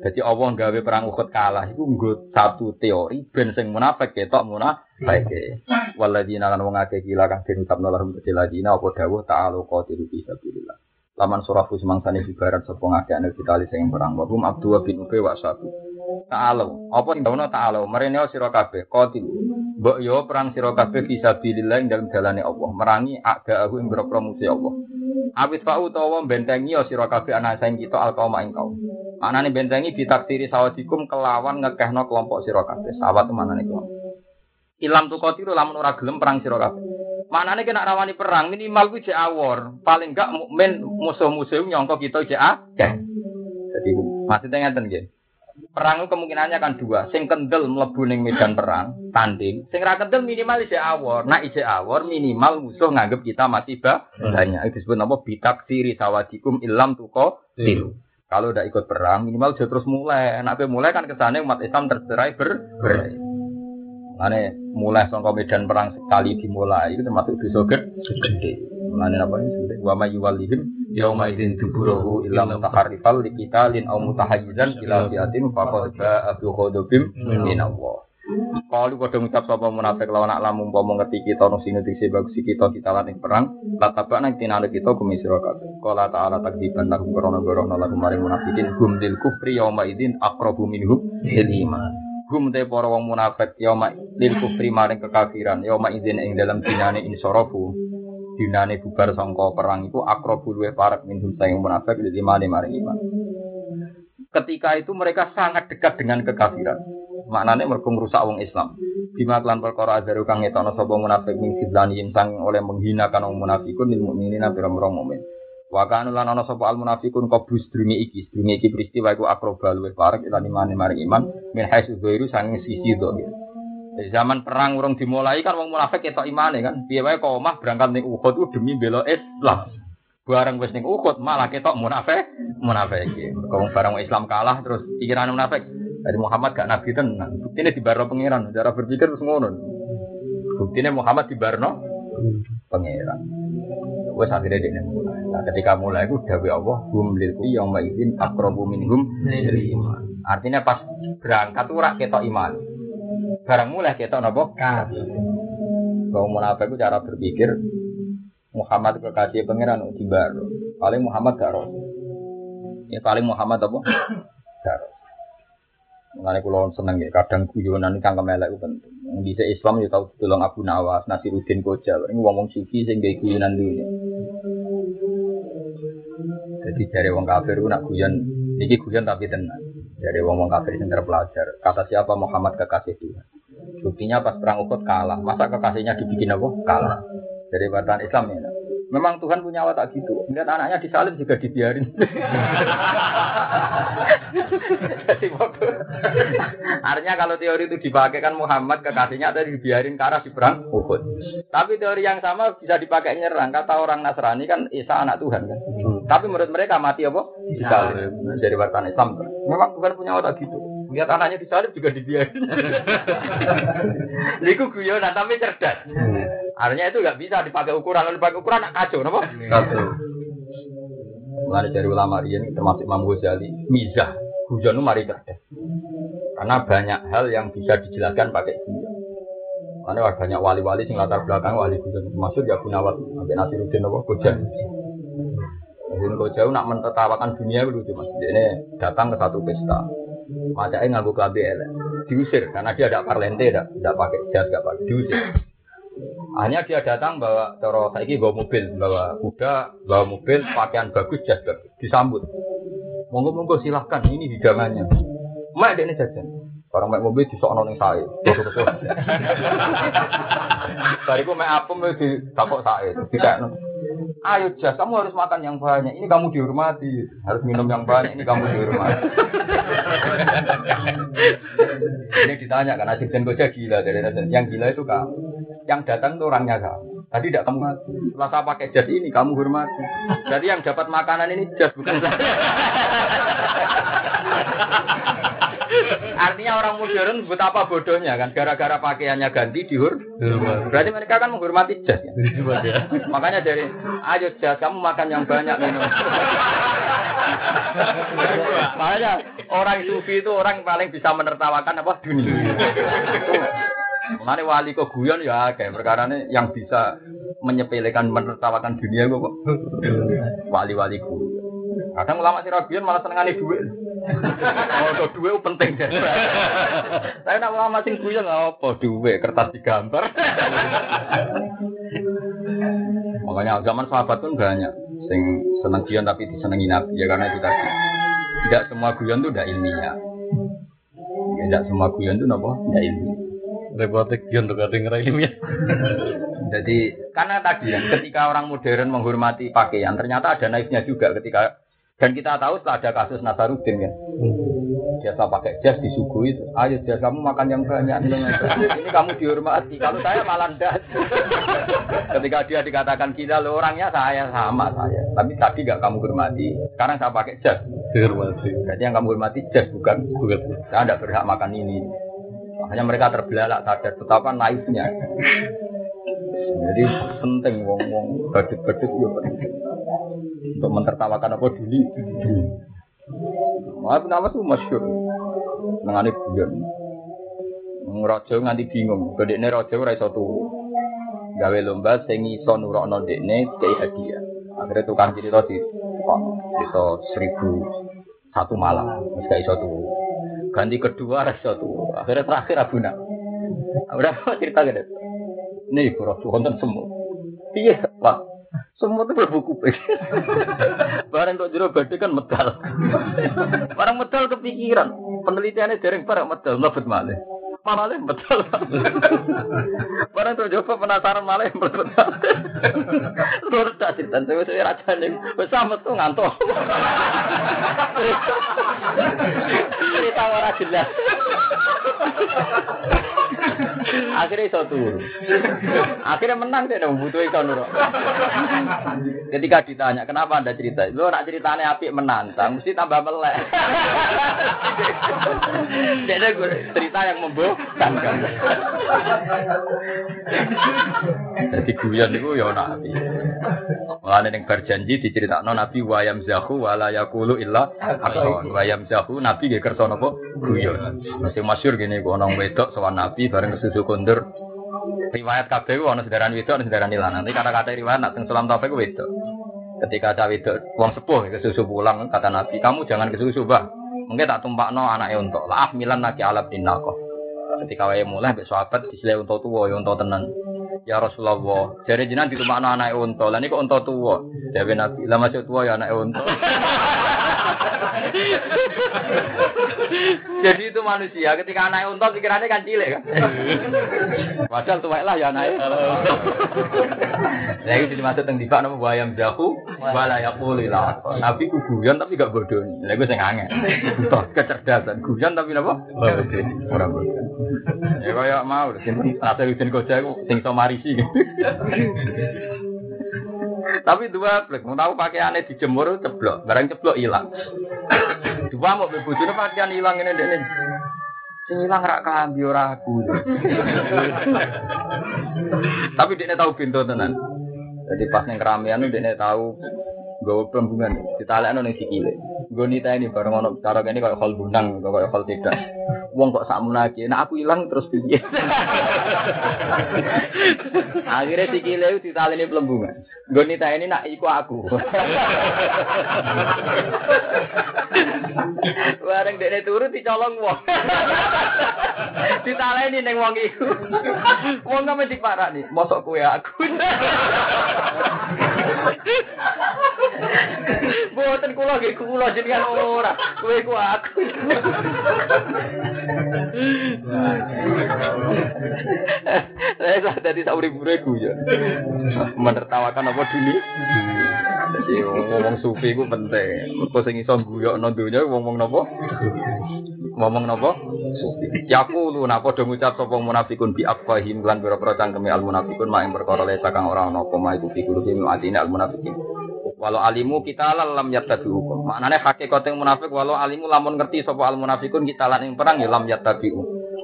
Jadi Allah gawe perang Uhud kalah iku nggo satu teori ben sing munafik ketok munafik. Waladina lan wong akeh gila kang den ucapno lahum ladina apa dawuh ta'alu qatilu fi sabilillah. Laman surah semangsane bibaran sapa ngakeh anu ditali sing perang wa hum Abdullah bin Ubay wa satu. Ta'alu, apa dawuhna ta'alu? Merene sira kabeh qatilu. Mbok yo perang sira kabeh fi sabilillah ing dalem dalane Allah, merangi agaahu ing boro musuh Allah. Awit fa'u utawa bentengi ya sira kabeh ana saing kita alqauma ing kaum. Manane bentengi ditaktiri sawadikum kelawan ngekehno kelompok sira kabeh. Sawat manane kelompok. Ilam tu kotiru lamun ora gelem perang sira kabeh. Manane kena rawani perang minimal kuwi jek awor. Paling enggak mukmin musuh-musuh nyangka kita jek akeh. Jadi maksudnya ngeten nggih. Perang kemungkinannya kan dua. Sing kendel mlebu ning medan perang, tanding. Sing ra kendel minimal isih awor. Nah isih awor minimal musuh nganggep kita masih banyak. Itu disebut apa? Bitaksiri sawadikum ilam tuko tilu. Kalau udah ikut perang, minimal dia terus mulai. Enak mulai kan kesannya umat Islam tercerai ber ber. Mana mulai songkok medan perang sekali dimulai itu termasuk dosa gede. Mana apa ini wa may yuwallihim yauma idzin duburahu illa mutaharrifal liqitalin aw mutahayyizan ila fiatin faqad ba'a bi ghadabim min Allah. Kalau kau ngucap sapa munafik lawan nak lamun umpama ngerti kita nang sing ngerti bagus kita kita lan perang, lataba nang tinale kita kumi sira kabeh. Qala ta'ala takdiban lahum korona korona lahum maring munafikin hum lil kufri yauma idzin aqrabu minhum lil iman. Hum te para wong munafik yauma lil kufri maring kekafiran yauma idzin ing dalam dinane insarafu. Dinane bubar sangka perang iku aqrabu luwe parek minhum sayang munafik lil iman maring iman. Ketika itu mereka sangat dekat dengan kekafiran. maknane mergo ngrusak wong Islam. Bima klan perkara ajaru kang ngetono sapa munafik min sidlani sang oleh menghinakan wong munafikun lil mukminina pira-pira mukmin. Wa kana lan ana sapa al munafikun qabus dungi iki, dungi iki peristiwa iku akroba luwih parek lan imane mari iman min haitsu dzairu sang sisi. Zaman perang urung dimulai kan wong munafik ketok imane kan. Piye wae kok omah berangkat ning Uhud ku demi bela Islam. Barang wis ning Uhud malah ketok munafik, munafik. Kok barang Islam kalah terus pikiran munafik dari Muhammad gak nabi tenan. Buktinya di Barno pangeran. Cara berpikir terus ngono. Buktinya Muhammad di Barno pangeran. Wes akhirnya dia mulai. Nah, ketika mulai itu dawe Allah hum lil yang maizin akrobu minhum iman. Artinya pas berangkat tuh rak ketok iman. Barang mulai ketok nopo kafir. Kalau munafik itu cara berpikir Muhammad kekasih pangeran di Barno. Paling Muhammad gak Ya paling Muhammad apa? Gak Mengenai kulo seneng ya, kadang guyonan kang kemelek penting. Di Islam ya tahu tolong Abu Nawas, Nasiruddin Koja. Ini ngomong suci sing gawe guyonan dulu. Jadi dari wong kafir itu nak guyon, ini guyon tapi tenang. Dari wong wong kafir yang terpelajar. Kata siapa Muhammad kekasih Tuhan. Buktinya pas perang Uhud kalah. Masa kekasihnya dibikin apa? Kalah. Dari batan Islam ya. Memang Tuhan punya watak gitu. Lihat anaknya disalib juga dibiarin. Jadi artinya kalau teori itu dipakai kan Muhammad kekasihnya ada dibiarin ke arah di perang Uhud. Tapi teori yang sama bisa dipakai nyerang. Kata orang Nasrani kan Isa anak Tuhan kan. Tapi menurut mereka mati apa? Disalib. Jadi wartawan Islam. Memang Tuhan punya watak gitu. Lihat anaknya disalib juga dibiarin. Liku guyonan tapi cerdas. Hmm. Artinya itu nggak bisa dipakai ukuran. Kalau dipakai ukuran kacau, apa? Kacau. Mulai dari ulama riyen termasuk Imam Ghazali, mizah. Guyon itu mari cerdas. Karena banyak hal yang bisa dijelaskan pakai guyon. Karena banyak wali-wali sing latar belakang wali guyon. Maksud ya Gunawat sampai Nasiruddin apa Gojan. Jadi Gojan nak mentertawakan dunia itu lucu mas. Ini datang ke satu pesta. Macaknya nganggu kelambi elek. Diusir karena dia ada parlente, tidak tidak pakai jas, tidak pakai diusir. Hanya dia datang bawa coro saiki bawa mobil, bawa kuda, bawa mobil, pakaian bagus, jas bagus, disambut. Monggo monggo silahkan, ini hidangannya. Mak ini jajan. Orang mek mobil disok nong saya. Bariku mek apa mek di takok saya. Tidak. Ayo jas, kamu harus makan yang banyak. Ini kamu dihormati. Harus minum yang banyak. Ini kamu dihormati. ini ditanya karena Asisten Koja gila dari Yang gila itu kamu. Yang datang itu orangnya kamu. Tadi tidak kamu mati. Setelah saya pakai jas ini, kamu hormati. Jadi yang dapat makanan ini jas bukan saya. Artinya orang modern betapa bodohnya kan gara-gara pakaiannya ganti dihur. Berarti mereka kan menghormati jas. Ya? Makanya dari ayo jas kamu makan yang banyak minum. Makanya orang sufi itu orang paling bisa menertawakan apa dunia. Mengenai wali kok guyon ya kayak perkara ini yang bisa menyepelekan menertawakan dunia kok wali-wali guyon. Kadang ulama sirabian malah senengane duit. Oh, kok duit penting ya. Saya nak ulama sing guyon apa duit kertas digambar. Makanya zaman sahabat pun banyak sing seneng guyon tapi disenengi nabi ya karena itu tadi. Tidak semua guyon itu tidak ilmiah. Tidak semua guyon itu apa? Tidak ilmiah repotnya gion tuh kadang ilmiah. Jadi karena tadi ya, ketika orang modern menghormati pakaian, ternyata ada naifnya juga ketika dan kita tahu setelah ada kasus Nasaruddin kan. Biasa pakai jas disuguhi. Ayo jas kamu makan yang banyak. Ini kamu dihormati. Kalau saya malah ndak. Ketika dia dikatakan kita lo orangnya saya sama saya. Tapi tadi gak kamu hormati. Sekarang saya pakai jas. Dihormati. Jadi yang kamu hormati jas bukan bukan. Saya tidak berhak makan ini. Hanya mereka terbelalak sadar betapa naifnya. Jadi penting wong-wong badut-badut ya. Untuk mentertawakan apa dulu. Wah, kenapa tuh masyur? Nangani bulan. Raja nganti bingung. Gedekne raja ora iso turu. Gawe lomba sing iso nurokno dekne kei hadiah. Akhirnya tukang cerita di cerita seribu satu malam. Wis gak iso turu. Ganti kedua rasa tuh. Akhirnya terakhir Abu Nak. Udah cerita gitu. Ini ibu Rasul konten semua. Iya pak. Semua itu berbuku kuping. Barang untuk jero badai kan medal. Barang medal kepikiran. Penelitiannya dereng barang medal. Ngebet malah. Malah betul. Barang tuh coba penasaran malah yang betul. Terus tak cerita saya saya raja nih. Bersama tuh ngantuk. Cerita orang jelas. Akhirnya iso turu. Akhirnya menang deh dong butuh iso nurut. Ketika ditanya kenapa anda cerita, lo nak ceritanya api menantang, mesti tambah melek. Jadi cerita yang membosankan. Jadi guyon itu ya nabi. Mulane ning berjanji diceritakno Nabi wayam zahu wala yakulu illa akon. Wayam zahu Nabi nggih kersa napa guyon. Masih masyhur gini kok ana wedok sowan Nabi bareng kesusu kondur. Riwayat kabeh ku ana sedaran wedok ana sedaran lanang. Nanti kata-kata riwayat nak teng Sulam Taufik wedok. Ketika ada wedok wong sepuh kesusu pulang kata Nabi, "Kamu jangan kesusu, Bah. Mungkin tak tumpakno anake untuk. Lah milan lagi alab dinako." Ketika wae mulai mbek sahabat disile untuk tuwa ya untuk tenan. Ya Rasulullah, jare jinan ditumakno anake unta. Lah niku unta tuwa. Dewe Nabi, lah masuk tuwa ya anake unta. Jadi itu manusia ketika anak unta pikirannya kan cilik kan. Padahal tuwek lah ya anak. Lah itu dimaksud teng dibak nama bayam jahu wala yaqulila. Nabi ku guyon tapi gak bodoh. Lah iku sing angel. Kecerdasan guyon tapi napa? Ora bodoh. Ya kaya mau sing rasa wisen koja iku sing iso marisi. Tapi dua plek, mau tahu pakaiannya dijemur ceblok, barang ceblok hilang. Dua mau bebujune pakaian hilang ini ini. Sing hilang rak kambi ora aku. Tapi dia tahu pintu tenan. Jadi pas neng keramaian dia tahu Gue pelembungan, ditalekno ning sikile. Gue nita ini bareng ono cara kene koyo hal bundang, koyo hal tidak. Wong kok sakmu lagi, nah aku hilang terus piye? Akhirnya sikile ditaleni pelembungan. Nita ini nak iku aku. Bareng dene turu dicolong wong. Ditaleni ning wong iku. Wong kok mesti parani, mosok kowe aku. Boten kula nggih kula jenengan ora. Kowe ku aku. Saya dadi sak urip-uripku ya. Menertawakan apa dulu? Jadi ngomong sufi ku penting. Mergo sing iso guyokno donya ngomong napa? Ngomong napa? Sufi. Yaku lu napa do ngucap sapa munafikun bi afwahim lan pira-pira cangkeme al munafikun ing perkara lesa kang ora ana apa ma iku fi qulubihim atine al munafikin. Walau alimu kita lam yattabi hukum. Maknane hakikat yang munafik walau alimu lamun ngerti sapa al munafikun kita lan ing perang ya lam yattabi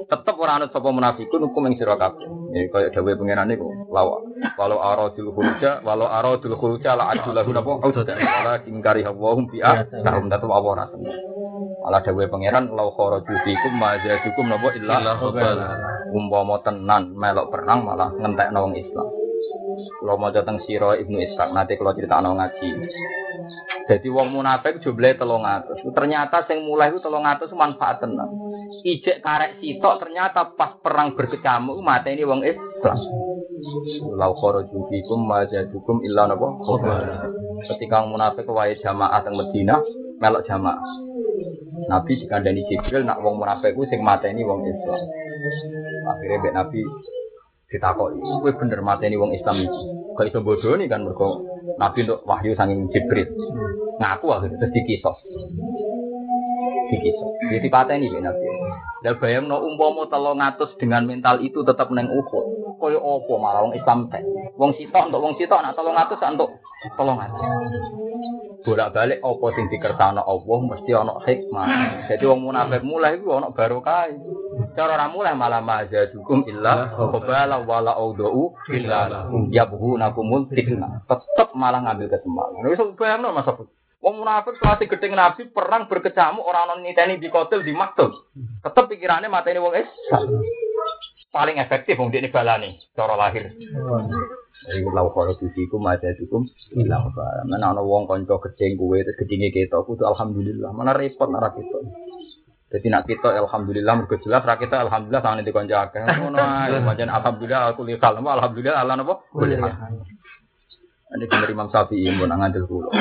tetep ora anut sapa munafikun hukum ing sira kabeh. Ya kaya pangeran niku. Lawa walau aradul khuruja walau aradul khuruja la adulahu napa auda. Wala kingkari hawahum bi'a kahum tetep apa ora seneng. Malah dawuhe pangeran lau kharaju fikum ma jadukum napa illa. Umpama tenan melok perang malah ngentekno wong Islam. Kalau mau datang siro ibnu Ishaq nanti kalau cerita ngaji. Jadi wong munafik jumlahnya telung atus. Ternyata sing mulai itu telung atus manfaat tenang. Ijek karek sitok ternyata pas perang berkecamuk mata ini wong Islam. Lau kharaju fikum ma jadukum illa napa Ketika munafik wae jamaah teng Madinah melok jamaah. Nabi dikandani Jibril nak wong munafik ku sing mateni wong Islam. Akhirnya Nabi ditakoki, kowe bener mateni wong Islam iki. Kok iso bodoni kan mergo Nabi untuk wahyu sanging Jibril. Ngaku akhirnya terus dikisos. Dikisos. Jadi pateni Nabi. Lah bayangno umpama 300 dengan mental itu tetap neng Uhud. Kaya apa malah wong Islam teh. Wong sitok untuk wong sitok nak 300 untuk 300. Bolak-balik apa sing dikersano Allah mesti ana hikmah. Jadi wong munafik mulai iku ana barokah. Cara ora mulai malah majadukum illa qabala wala audau illa yabhunakumul fitnah. Tetep malah ngambil kesempatan. Wis bayangno Mas Abu. Wong munafik selasi gedeng Nabi perang berkecamuk orang non niteni di kotel di maktul. Tetep pikirannya mata ini wong Islam. Paling efektif wong ini balani cara lahir. Iku lau kalau tusiku maca cukup bilang apa? Mana ana wong konco gedeng kuwe terus gedenge kita kudu alhamdulillah. Mana repot nara kita. Jadi nak kita alhamdulillah mergo jelas ra kita alhamdulillah tangan di konco akeh. Ngono ae. Pancen alhamdulillah aku li kalem alhamdulillah Allah napa? Boleh. Ini bener Imam Syafi'i mun ngandel kula.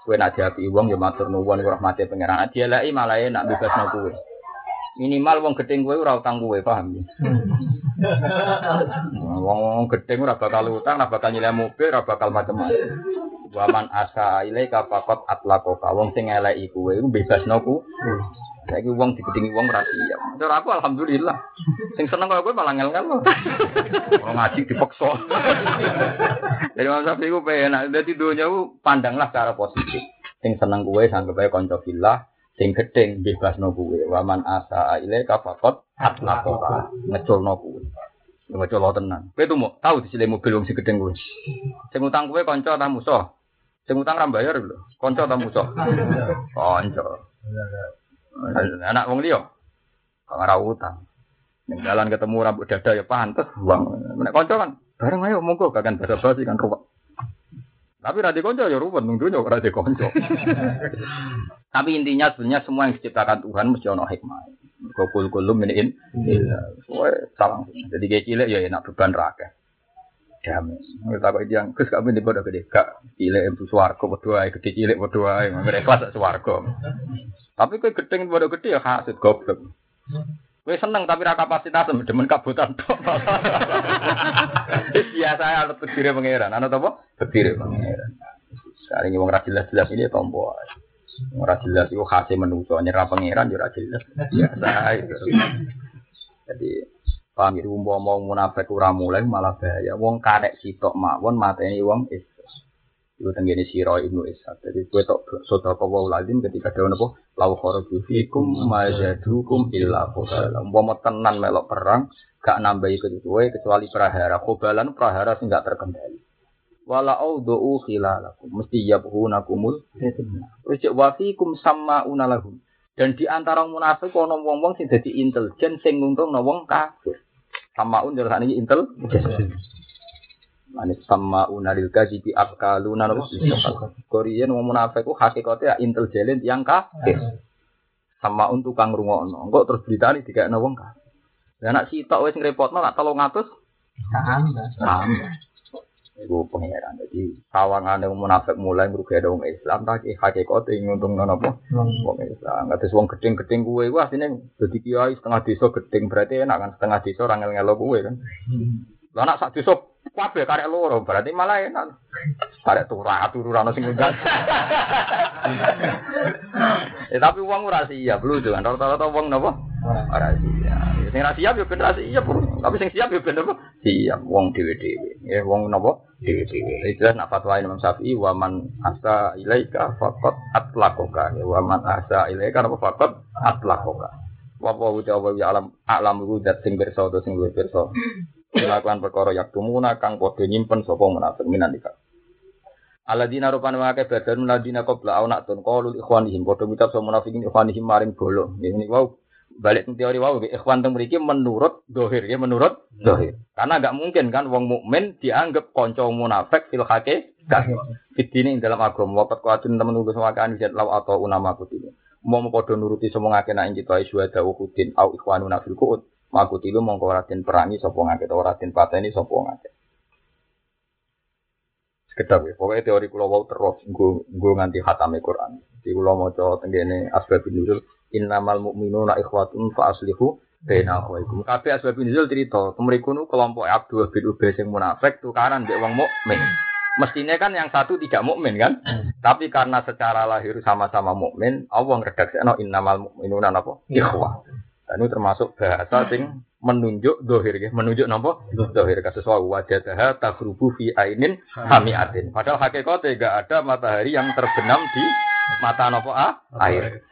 Kowe nak diapi wong ya matur nuwun rahmate pangeran. Dia lagi malah nak bebasno kowe. Minimal wong gedeng kowe ora utang kowe, paham ya? Wong gedeng ora bakal utang, ora bakal nyileh mobil, ora bakal macam-macam. Waman asa ilaika faqat atlaqaka. Wong sing eleki kowe iku bebasno ku. Saiki wong digedingi wong ra siap. Cara aku alhamdulillah. Sing seneng kaya kowe malah ngel-ngel. Wong ngaji dipaksa. Jadi Imam Syafi'i ku penak. Dadi donya ku pandanglah cara positif. Sing seneng kowe sanggep ae kanca fillah, sing gedeng bebasno kowe. Waman asa ilaika faqat atlaqaka. Ngeculno kowe. Ngecul tenan. Kowe tuh mau tahu di sini mobil wong sing gedeng kowe. Sing utang kowe kanca ta musuh? Sing utang ra bayar lho. Kanca ta musuh? Kanca. Anak wong liya. Kok ora utang. Ning jalan ketemu rambut dada ya pantes uang. Nek kanca kan bareng ayo monggo gak kan basa-basi kan ruwet. Tapi radhi konco ya ruwet nung dunya radhi konco. Tapi intinya sebenarnya semua yang diciptakan Tuhan mesti ono hikmah. Kokul kulum ini Iya, salah. Jadi kayak cilik ya enak beban rakyat. Damai. Kita kok yang kus kami di bodoh gede kak cilik itu suwargo berdua, gede cilik berdua, mereka kelas suwargo. Tapi kue gedeng bodoh gede ya hasut goblok. Kue seneng tapi ra kapasitas demen kabutan tok. Biasa alat berdiri pangeran, anak apa? Berdiri pangeran. Sekarang wong ra jelas-jelas ini tombo. Ora jelas iku khase menungso nyerah pangeran yo ora jelas. Biasa itu. Jadi paham ya umpama munafik ora mulai malah bahaya. Wong karek sitok mawon mateni wong Islam. Iku tenggene sira Ibnu Ishaq. Jadi kowe tok sedekah wa lazim ketika dhewe napa lau kharaju fikum majadukum illa qala. Umpama tenan melok perang gak nambahi kecuali kecuali prahara. Khobalan prahara sing gak terkendali. wala audhu khilalakum mesti yabhunakumul terus cek wa fikum sammauna lahum dan di antara munafik ana wong-wong sing dadi intelijen sing nguntungno wong kafir samaun terus sakniki intel Manis sama unaril gaji di akaluna nopo. Korean wong munafik ku hakikate ya intelijen yang kafir. Sama untuk kang rungokno. Engko terus beritani dikekno wong kafir. Lah nek sitok wis ngrepotno lak 300 Tambah. tambah. Iku pangeran. Jadi sawangane wong munafik mulai ngrugekno wong Islam tak hakikate nguntungno napa? Wong Islam. Kados wong gedeng-gedeng kuwe iku asline dadi kiai setengah desa gedeng berarti enak kan setengah desa ora ngel-ngelo kuwe kan. Lah nek sak desa kabeh karek loro berarti malah enak. Karek turah turu ana sing ngundang. eh tapi wong ora siap lho kan rata-rata wong napa? Ora siap. Sing ora siap yo ben ora siap. Tapi sing siap yo ben apa? Siap wong dhewe-dhewe. Eh wong napa? Dhewe-dhewe. Itu nak fatwa Imam Syafi'i wa man asa ilaika faqat atlaqaka. Wa man asa ilaika napa faqat atlaqaka. Wa wa wa ya alam alam rudat sing utawa sing luwih pirsa. Melakukan perkara yak tumuna kang padha nyimpen sapa munafik minan ika. Aladina rupane wae badan ladina qabla au nak tun qalu ikhwanihim padha ngucap sapa munafikin ikhwanihim maring bolo. Ini wow balik teori wow ikhwan teng mriki menurut dohir ya menurut dohir. Karena enggak mungkin kan wong mukmin dianggap kanca munafik fil haqiqah. Fitini dalam agama wakat kuatun temen nulis wakaan jat law atau unama kutini. Mau padha nuruti semua ngake nak kita iswada ukudin au ikhwanuna fil kuut. Maku tilu mongko ora den perangi sapa ngake ora den pateni sapa ngake. Sekedap ya, pokoknya teori kula wau terus nggo nganti khatame Quran. Di kula maca tenggene asbabun nuzul innamal mu'minuna ikhwatun fa aslihu baina akhwaikum. Kabeh asbabun nuzul cerita, temriku nu kelompok Abdul bin Ubay sing munafik tukaran mbek wong mukmin. Mestinya kan yang satu tidak mukmin kan? Tapi karena secara lahir sama-sama mukmin, Allah ngredaksekno innamal mu'minuna napa? Ikhwah. Dan itu termasuk bahasa sing menunjuk dohir ya, menunjuk nopo dohir. Kasus wa wajadaha tagrubu fi ainin hamiatin. Padahal hakikatnya gak ada matahari yang terbenam di mata nopo ah, air.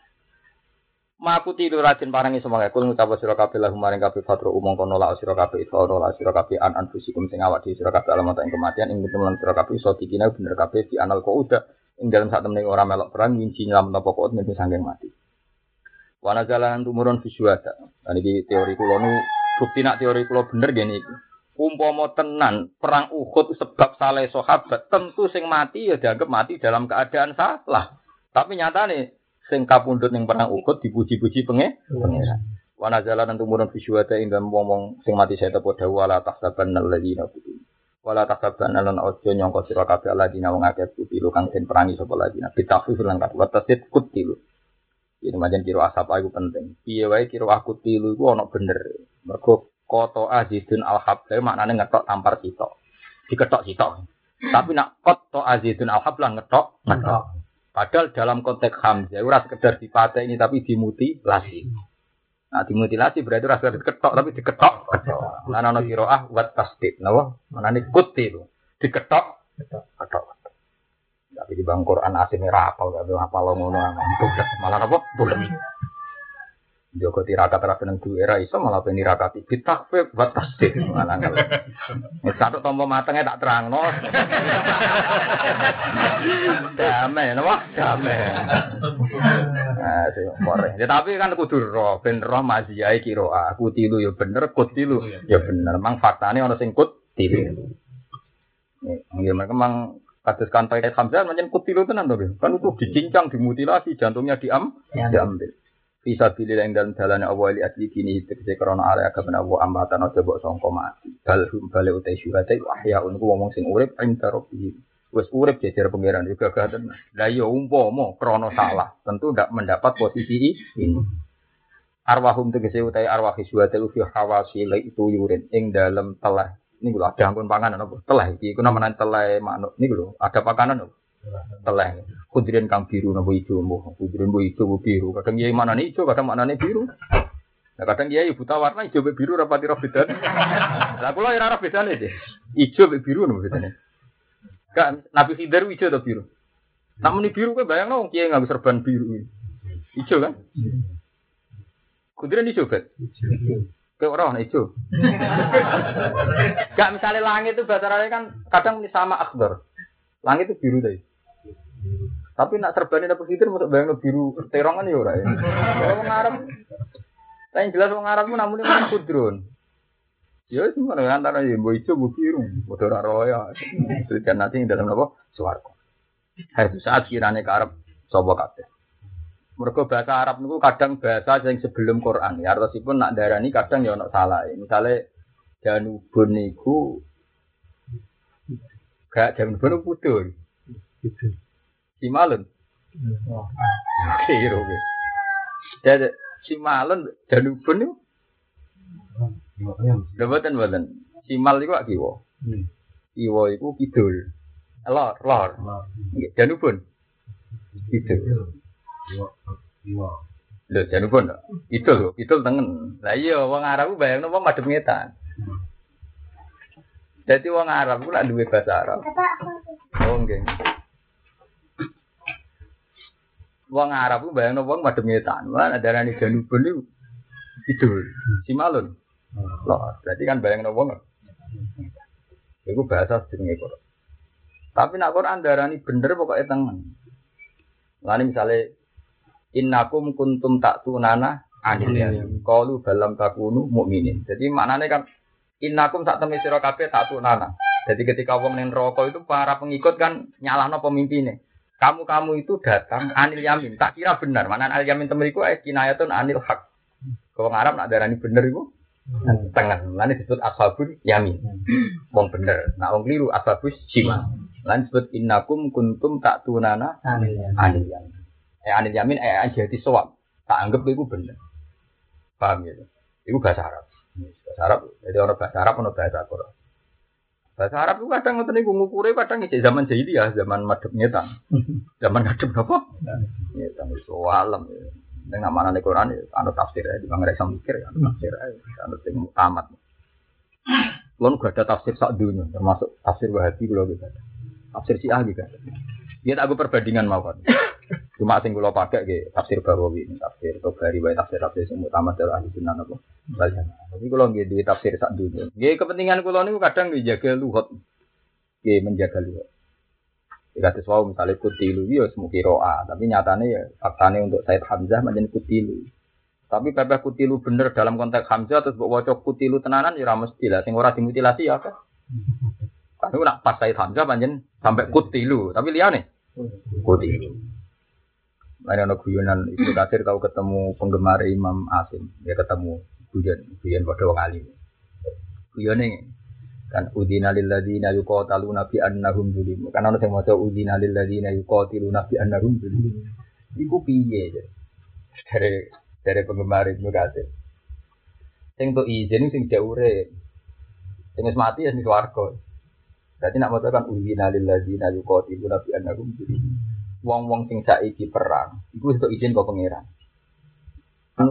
Maku tidur rajin parangi semangat kul ngucap sira kabeh lahum maring kabeh fatru umum kono la sira kabeh iso la sira kabeh an anfusikum sing awak di sira kabeh alamat ing kematian. Ing temen sira kabeh iso dikina bener kabeh di anal kok udah. Ing dalam saat temen ora melok perang winci nyelam napa kok mati. Wana jalan tumurun visuada. Dan ini teori kulo nu bukti nak teori kulo bener gini. Umpama tenan perang Uhud sebab salah sahabat, tentu sing mati ya dianggap mati dalam keadaan salah. Tapi nyata nih sing kapundhut ning perang Uhud dipuji-puji penge. Wana jalan tumurun visuada ing ngomong sing mati saya tepo dawu ala tahsaban alladziina. Wala tahsaban lan ojo nyangka sira kabeh alladziina wong akeh kutilu kang den perangi sapa alladziina. Bitafsir lan kata tasid kutilu. Ini macam kiro asap aku penting. Piye wae kiro aku tilu iku ana bener. Mergo koto azidun al habla maknane ngetok tampar sitok. Diketok sitok. Tapi nak koto azidun al habla ngetok ngetok. Padahal dalam konteks hamzah ora sekedar dipatah ini tapi dimutilasi. Nah dimutilasi berarti ora sekedar diketok tapi diketok. Lan ana kiroah wat tasdid. Napa? Manane kutilu. Diketok ketok. Tapi di bang Quran asine ra apal gak apa lo ngono malah apa bulat. Joko tirakat ra seneng duwe ra iso malah ben nirakati bitakfif wa tasdid malah ngel. Wis satu tombo matenge tak terangno. Damai napa? Damai. Nah, sing korek. Ya tapi kan kudu roh, ben roh maziyai kiro aku tilu ya bener, kut tilu ya bener. Mang faktane ana sing kut tilu. Nggih, mereka mang kados kantai Hamzah macam kutilu tenan to kan itu dicincang dimutilasi jantungnya diam Ya. diambil. Bisa pilih yang dalam jalannya Allah li asli kini tegese krana area kepen Allah ambatan aja mbok sangka mati. Bal hum bale utai syuhata wahya unku ngomong sing urip ing rabbih wis urip jejer pangeran juga gak tenan lah ya umpama krana salah tentu ndak mendapat posisi ini. Arwahum tegese utai arwah syuhata fi hawasi itu yurin ing dalam telah ini gue ada angkun panganan apa? Telah iki iku namanya telah manuk. Ini gue ada pakanan apa? Telah kudirin kang biru nopo ijo mo kudirin bu bu biru. Kadang iya mana nih ijo kadang mana nih biru. Nah kadang iya buta warna ijo be biru rapati roh bedan. Lah kula ora roh bedane deh ijo be biru nopo bedane? Kan nabi khidir ijo atau biru? Namun ini biru kan bayang dong kiai nggak serban biru ijo kan? Kudirin ijo bet Kayak orang hijau. Gak misalnya langit itu bahasa Arabnya kan kadang sama akbar. Langit itu biru tadi. Tapi nak terbani apa sitir untuk bayang biru terongan ya ora ya. Wong Arab. Tapi jelas wong Arab namun ini kudrun. Ya semua antara ya mbok ijo mbok biru, padha ora roya. Dan nanti dalam apa? Swarga. Itu saat kirane Arab sapa kabeh. Mergo bahasa Arab niku kadang bahasa yang sebelum Quran. Ya artosipun nak darani kadang ya ono salah. Misale Janubun niku gak Janubun pudul. Gitu. Simalun. Kira oke. Jadi Simalun Janubun niku lho mboten mboten. Simal iku ak kiwa. Kiwa iku kidul. Lor, lor. Janubun. Kidul. Lho Janubun. Kidul, kidul tengen. Lah iya wong Arab ku bayangno wong madhep ngetan. Jadi wong Arab ku lak duwe bahasa Arab. Oh nggih. Wong Arab ku bayangno wong madhep ngetan. Lah darani Janubun niku kidul. Simalun. Loh, berarti kan bayangno wong. Iku bahasa jenenge Quran. Tapi nak Quran darani bener pokoknya tengen. Lani misalnya innakum kuntum tak tunana anil yamin. Qalu balam takunu mukminin. Jadi maknanya kan innakum sak temen sira kabeh tak tunana. Jadi ketika wong ning neraka itu para pengikut kan nyalahno pemimpinnya. Kamu-kamu itu datang anil yamin. Tak kira benar. Mana anil yamin temen iku eh kinayatun anil hak. Wong Arab nak darani bener iku tengah. Lan disebut ashabul yamin. Wong bener. Nah wong keliru ashabus shimal. Lan disebut innakum kuntum tak tunana anil yamin. Eh anil yamin eh jadi soal. Tak anggap itu bener. Paham ya? Itu bahasa Arab. Bahasa Arab. Jadi orang bahasa Arab orang bahasa Quran. Bahasa Arab itu kadang ngoten niku ngukure kadang iki zaman jahiliyah, zaman madhep nyetan. Zaman ngadep napa? Nyetan iso alam ya. Ning amanane Quran ya ana tafsir ya, di mangre mikir ya, ana tafsir ya, ana sing tamat. Kulo gak ada tafsir sak dunia, termasuk tafsir Wahabi kulo gitu. Tafsir Syiah juga. Dia tak aku perbandingan mawon. Cuma sing kula pakai ge tafsir Bawawi, tafsir Tobari, wae tafsir tafsir sing utama dari ahli sunnah apa. Baca. Tapi kula nggih di tafsir sak dunia. Nggih kepentingan kula niku kadang nggih jaga luhut. Nggih menjaga luhut. Ya kata suau misalnya kutilu ya semuki roa, tapi nyatanya ya faktanya untuk Said Hamzah menjadi kutilu. Tapi pepeh kutilu bener dalam konteks Hamzah terus buat wocok kutilu tenanan ya mesti lah. Sing ora dimutilasi ya apa? Kan itu nak pas Said Hamzah panjen sampai kutilu, tapi liane kutilu. Lain ada guyonan Ibnu Katsir tahu ketemu penggemar Imam Asim, dia ketemu guyon, guyon pada wong alim. Guyone kan udina lil ladzina yuqataluna bi annahum zulim. Kan ana sing maca udina lil ladzina yuqatiluna bi annahum zulim. Iku piye ya? Dari dari penggemar Ibnu Katsir. Sing tuh izin sing jaure. Sing wis mati ya sing swarga. Berarti nak maca kan udina lil ladzina yuqatiluna bi annahum zulim wong-wong sing saiki perang, itu untuk izin kok pangeran. Kan,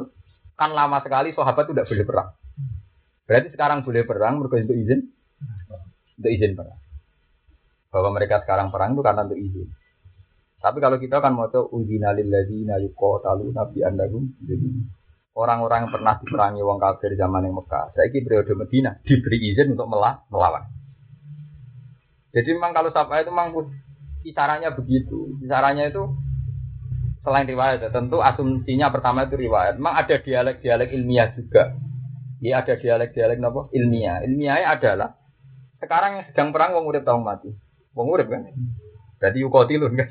kan lama sekali sahabat itu tidak boleh perang. Berarti sekarang boleh perang mereka untuk izin, untuk izin perang. Bahwa mereka sekarang perang itu karena untuk izin. Tapi kalau kita kan mau tahu udina lilladzina yuqatalu nabi andagum jadi orang-orang yang pernah diperangi wong kafir zaman yang Mekah, saya periode Medina diberi izin untuk melawan. Jadi memang kalau siapa itu memang kisarannya begitu. Kisarannya itu selain riwayat, ya, tentu asumsinya pertama itu riwayat. Memang ada dialek-dialek ilmiah juga. Ya ada dialek-dialek apa? Ilmiah. Ilmiahnya adalah sekarang yang sedang perang wong urip tahu mati. Wong urip kan. Jadi yukotilun kan.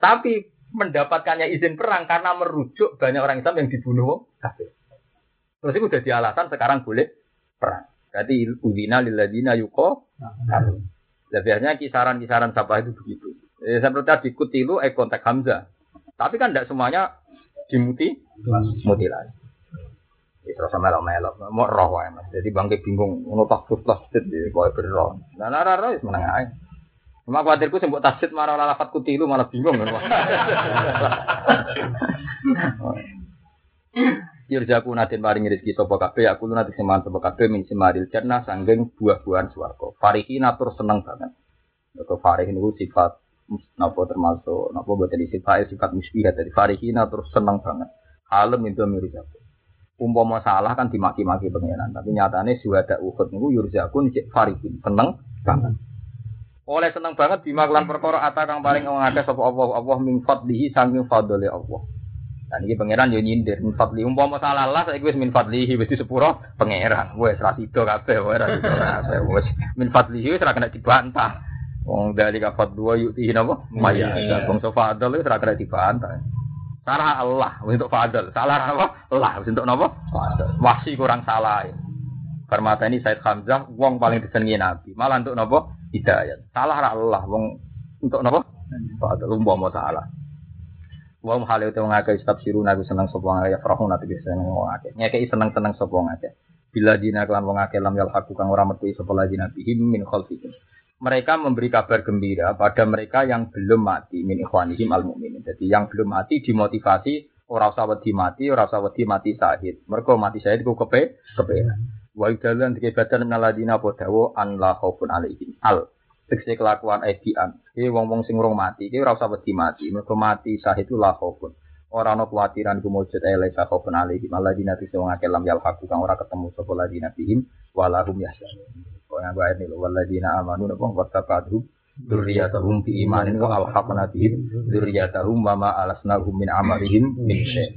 Tapi mendapatkannya izin perang karena merujuk banyak orang Islam yang dibunuh wong kafir. Terus itu udah alasan sekarang boleh perang. Berarti udina lilladina yuko. Nah, biasanya kisaran-kisaran siapa itu begitu. Eh, seperti tadi kutilu eh kontak Hamzah. Tapi kan tidak semuanya dimuti, mutilasi. Ya, terus sama melok mau roh wae mas. Jadi bangke bingung, ngono takut tasdid di kowe berroh. Nah, nara roh is meneng ae. Cuma khawatirku sing mbok tasdid marah ora lafat kutilu malah bingung kan. Yurjaku natin paring rezeki sapa kabeh aku nanti semangat sapa kabeh min simaril jannah sanggeng buah-buahan swarga. Farihi natur seneng banget. Kok farih niku sifat napa termasuk napa boten sifat sifat musbihah dari farihi natur seneng banget. Halem itu mirjaku. Umpama salah kan dimaki-maki pangeran, tapi nyatane suhada Uhud niku yurjaku cek farihin seneng banget. Oleh seneng banget bima kelan perkara ata kang paling wong akeh sapa Allah Allah min fadlihi saking fadli Allah. Dan ini pangeran yo nyindir min fadli umpama salah lah saiki wis min fadlihi wis disepuro pangeran. Wis ra sida kabeh wae ra sida kabeh wis min fadlihi wis ra kena dibantah. Wong dari kafat dua yukti napa? Maya. Wong sofa adal wis ra kena dibantah. Salah Allah untuk fadl. Salah apa? Allah untuk napa? Fadl. Kurang salah. Permata ini Said Hamzah wong paling disenengi Nabi. Malah untuk napa? Hidayat. Salah Allah wong untuk napa? Fadl umpama salah. Wong hale itu wong akeh stab siru nabi seneng sapa wong akeh farahu nabi seneng wong akeh. Ngekeki seneng-seneng sapa wong. Bila dina kelan wong akeh lam yal haku kang ora metu sapa nabi him min khalfihim. Mereka memberi kabar gembira pada mereka yang belum mati min ikhwanihim al mukminin. Jadi yang belum mati dimotivasi ora usah wedi mati, ora usah wedi mati syahid. Mereka mati syahid ku kepe kepenak. Wa idalan dikebatan naladina podawo an la khaufun alaihim. Al tegese kelakuan edian. Iki wong-wong sing urung mati, iki ora usah wedi mati. Mergo mati syahid itu la khaufun. Ora ana kuwatiran kumujud ele sa khaufun alaihim. Alladzina fi wong akeh lam yalhaqu kang ora ketemu sapa ladina bihim walahum yahzanun. Kok yang bae niku walladzina amanu napa wattaqatuhum dzurriyyatahum bi imanin wa alhaqna bihim dzurriyyatahum wa ma alasnahum min amalihim min syai'.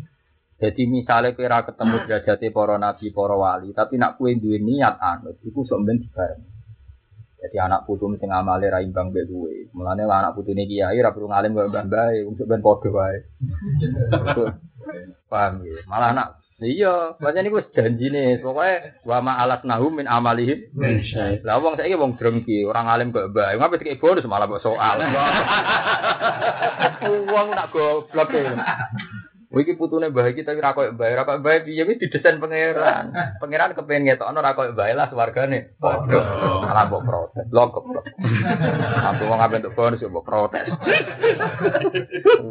Jadi misalnya kira ketemu derajate para nabi, para wali, tapi nak kue duwe niat anut, sok ben dibareng. Jadi anak putu sing amale ra imbang mbek duwe. Mulane anak putune kiai ra perlu ngalim kaya mbah mbah, wong ben padha wae. Paham ya? Malah anak Iya, ini gue janji nih, pokoknya wa ma alat nahum min amalihim. Lah wong saiki wong drengki, orang alim kok mbah. Ngapain dikek bonus malah kok soal. Wong nak goblok ya. Wih, iki putune mbah iki tapi ra koyo mbah, ra koyo mbah piye wis didesain pangeran. Pangeran kepen ngetokno ra koyo mbah lah swargane. Padha. Malah mbok protes. Lho goblok. Aku wong ape entuk bonus yo mbok protes.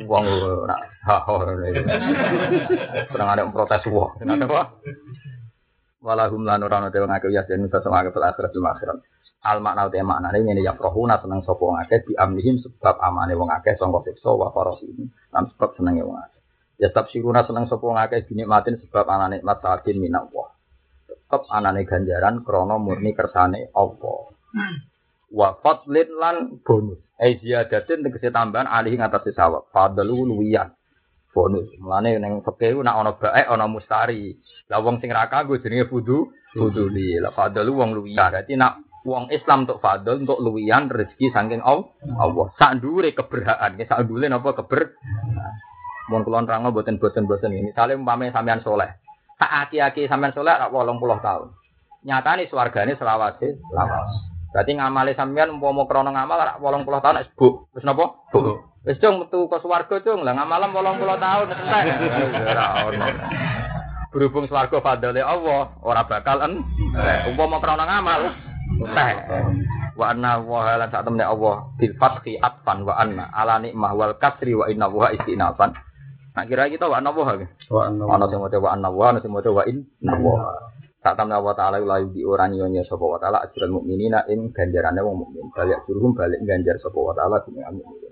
Wong ora ha ha. Kurang ada protes wong. Kenapa apa? Walahum lan ora ono te wong akeh ya den bisa sama akhirat di akhirat. Al makna te makna ini ngene ya rohuna seneng sapa wong akeh di amlihim sebab amane wong akeh sangka siksa wa farasihim. Lan sebab senenge wong akeh. Ya siruna seneng sapa ngakeh dinikmatin sebab ana nikmat sakin minak Allah. Tetep anane ganjaran krana murni kersane Allah. Wa fadlin lan bonus. Eh ziyadatin tegese tambahan alih ngatas sawab. Fadlu luwiyan. Bonus. Mulane ning fikih nak ana baik ana mustari. Lah wong sing ra kanggo jenenge fudu fuduli. Lah fadlu wong luwiyan. Dadi nak wong Islam untuk fadl untuk luwiyan rezeki saking Allah. Sak ndure keberhaan, sak ndure napa keber Mun kula nerangno boten boten-boten ini. Misale umpame sampean soleh. Tak aki-aki sampean soleh rak 80 tahun. Nyatane swargane selawase lawas. Berarti ngamale sampean umpama krana ngamal rak 80 tahun nek buk. Wis napa? Buk. Wis cung metu ke swarga cung. Lah ngamalam 80 tahun entek. Ora ono. Berhubung swarga fadale Allah, ora bakal en. Umpama krana ngamal entek. wa anna wa halan sak temne Allah bil fathi atfan wa anna ala nikmah wal kasri wa inna wa istinafan Nah kira kita wa nawa ha. Wa nawa. Ana sing maca wa nawa, ana sing maca wa in nawa. Tak tamna wa ta'ala la yudi ora nyonya sapa wa ta'ala ajrul mukminina ing ganjarane wong mukmin. Balik suruhum balik ganjar sapa wa ta'ala ing mukmin.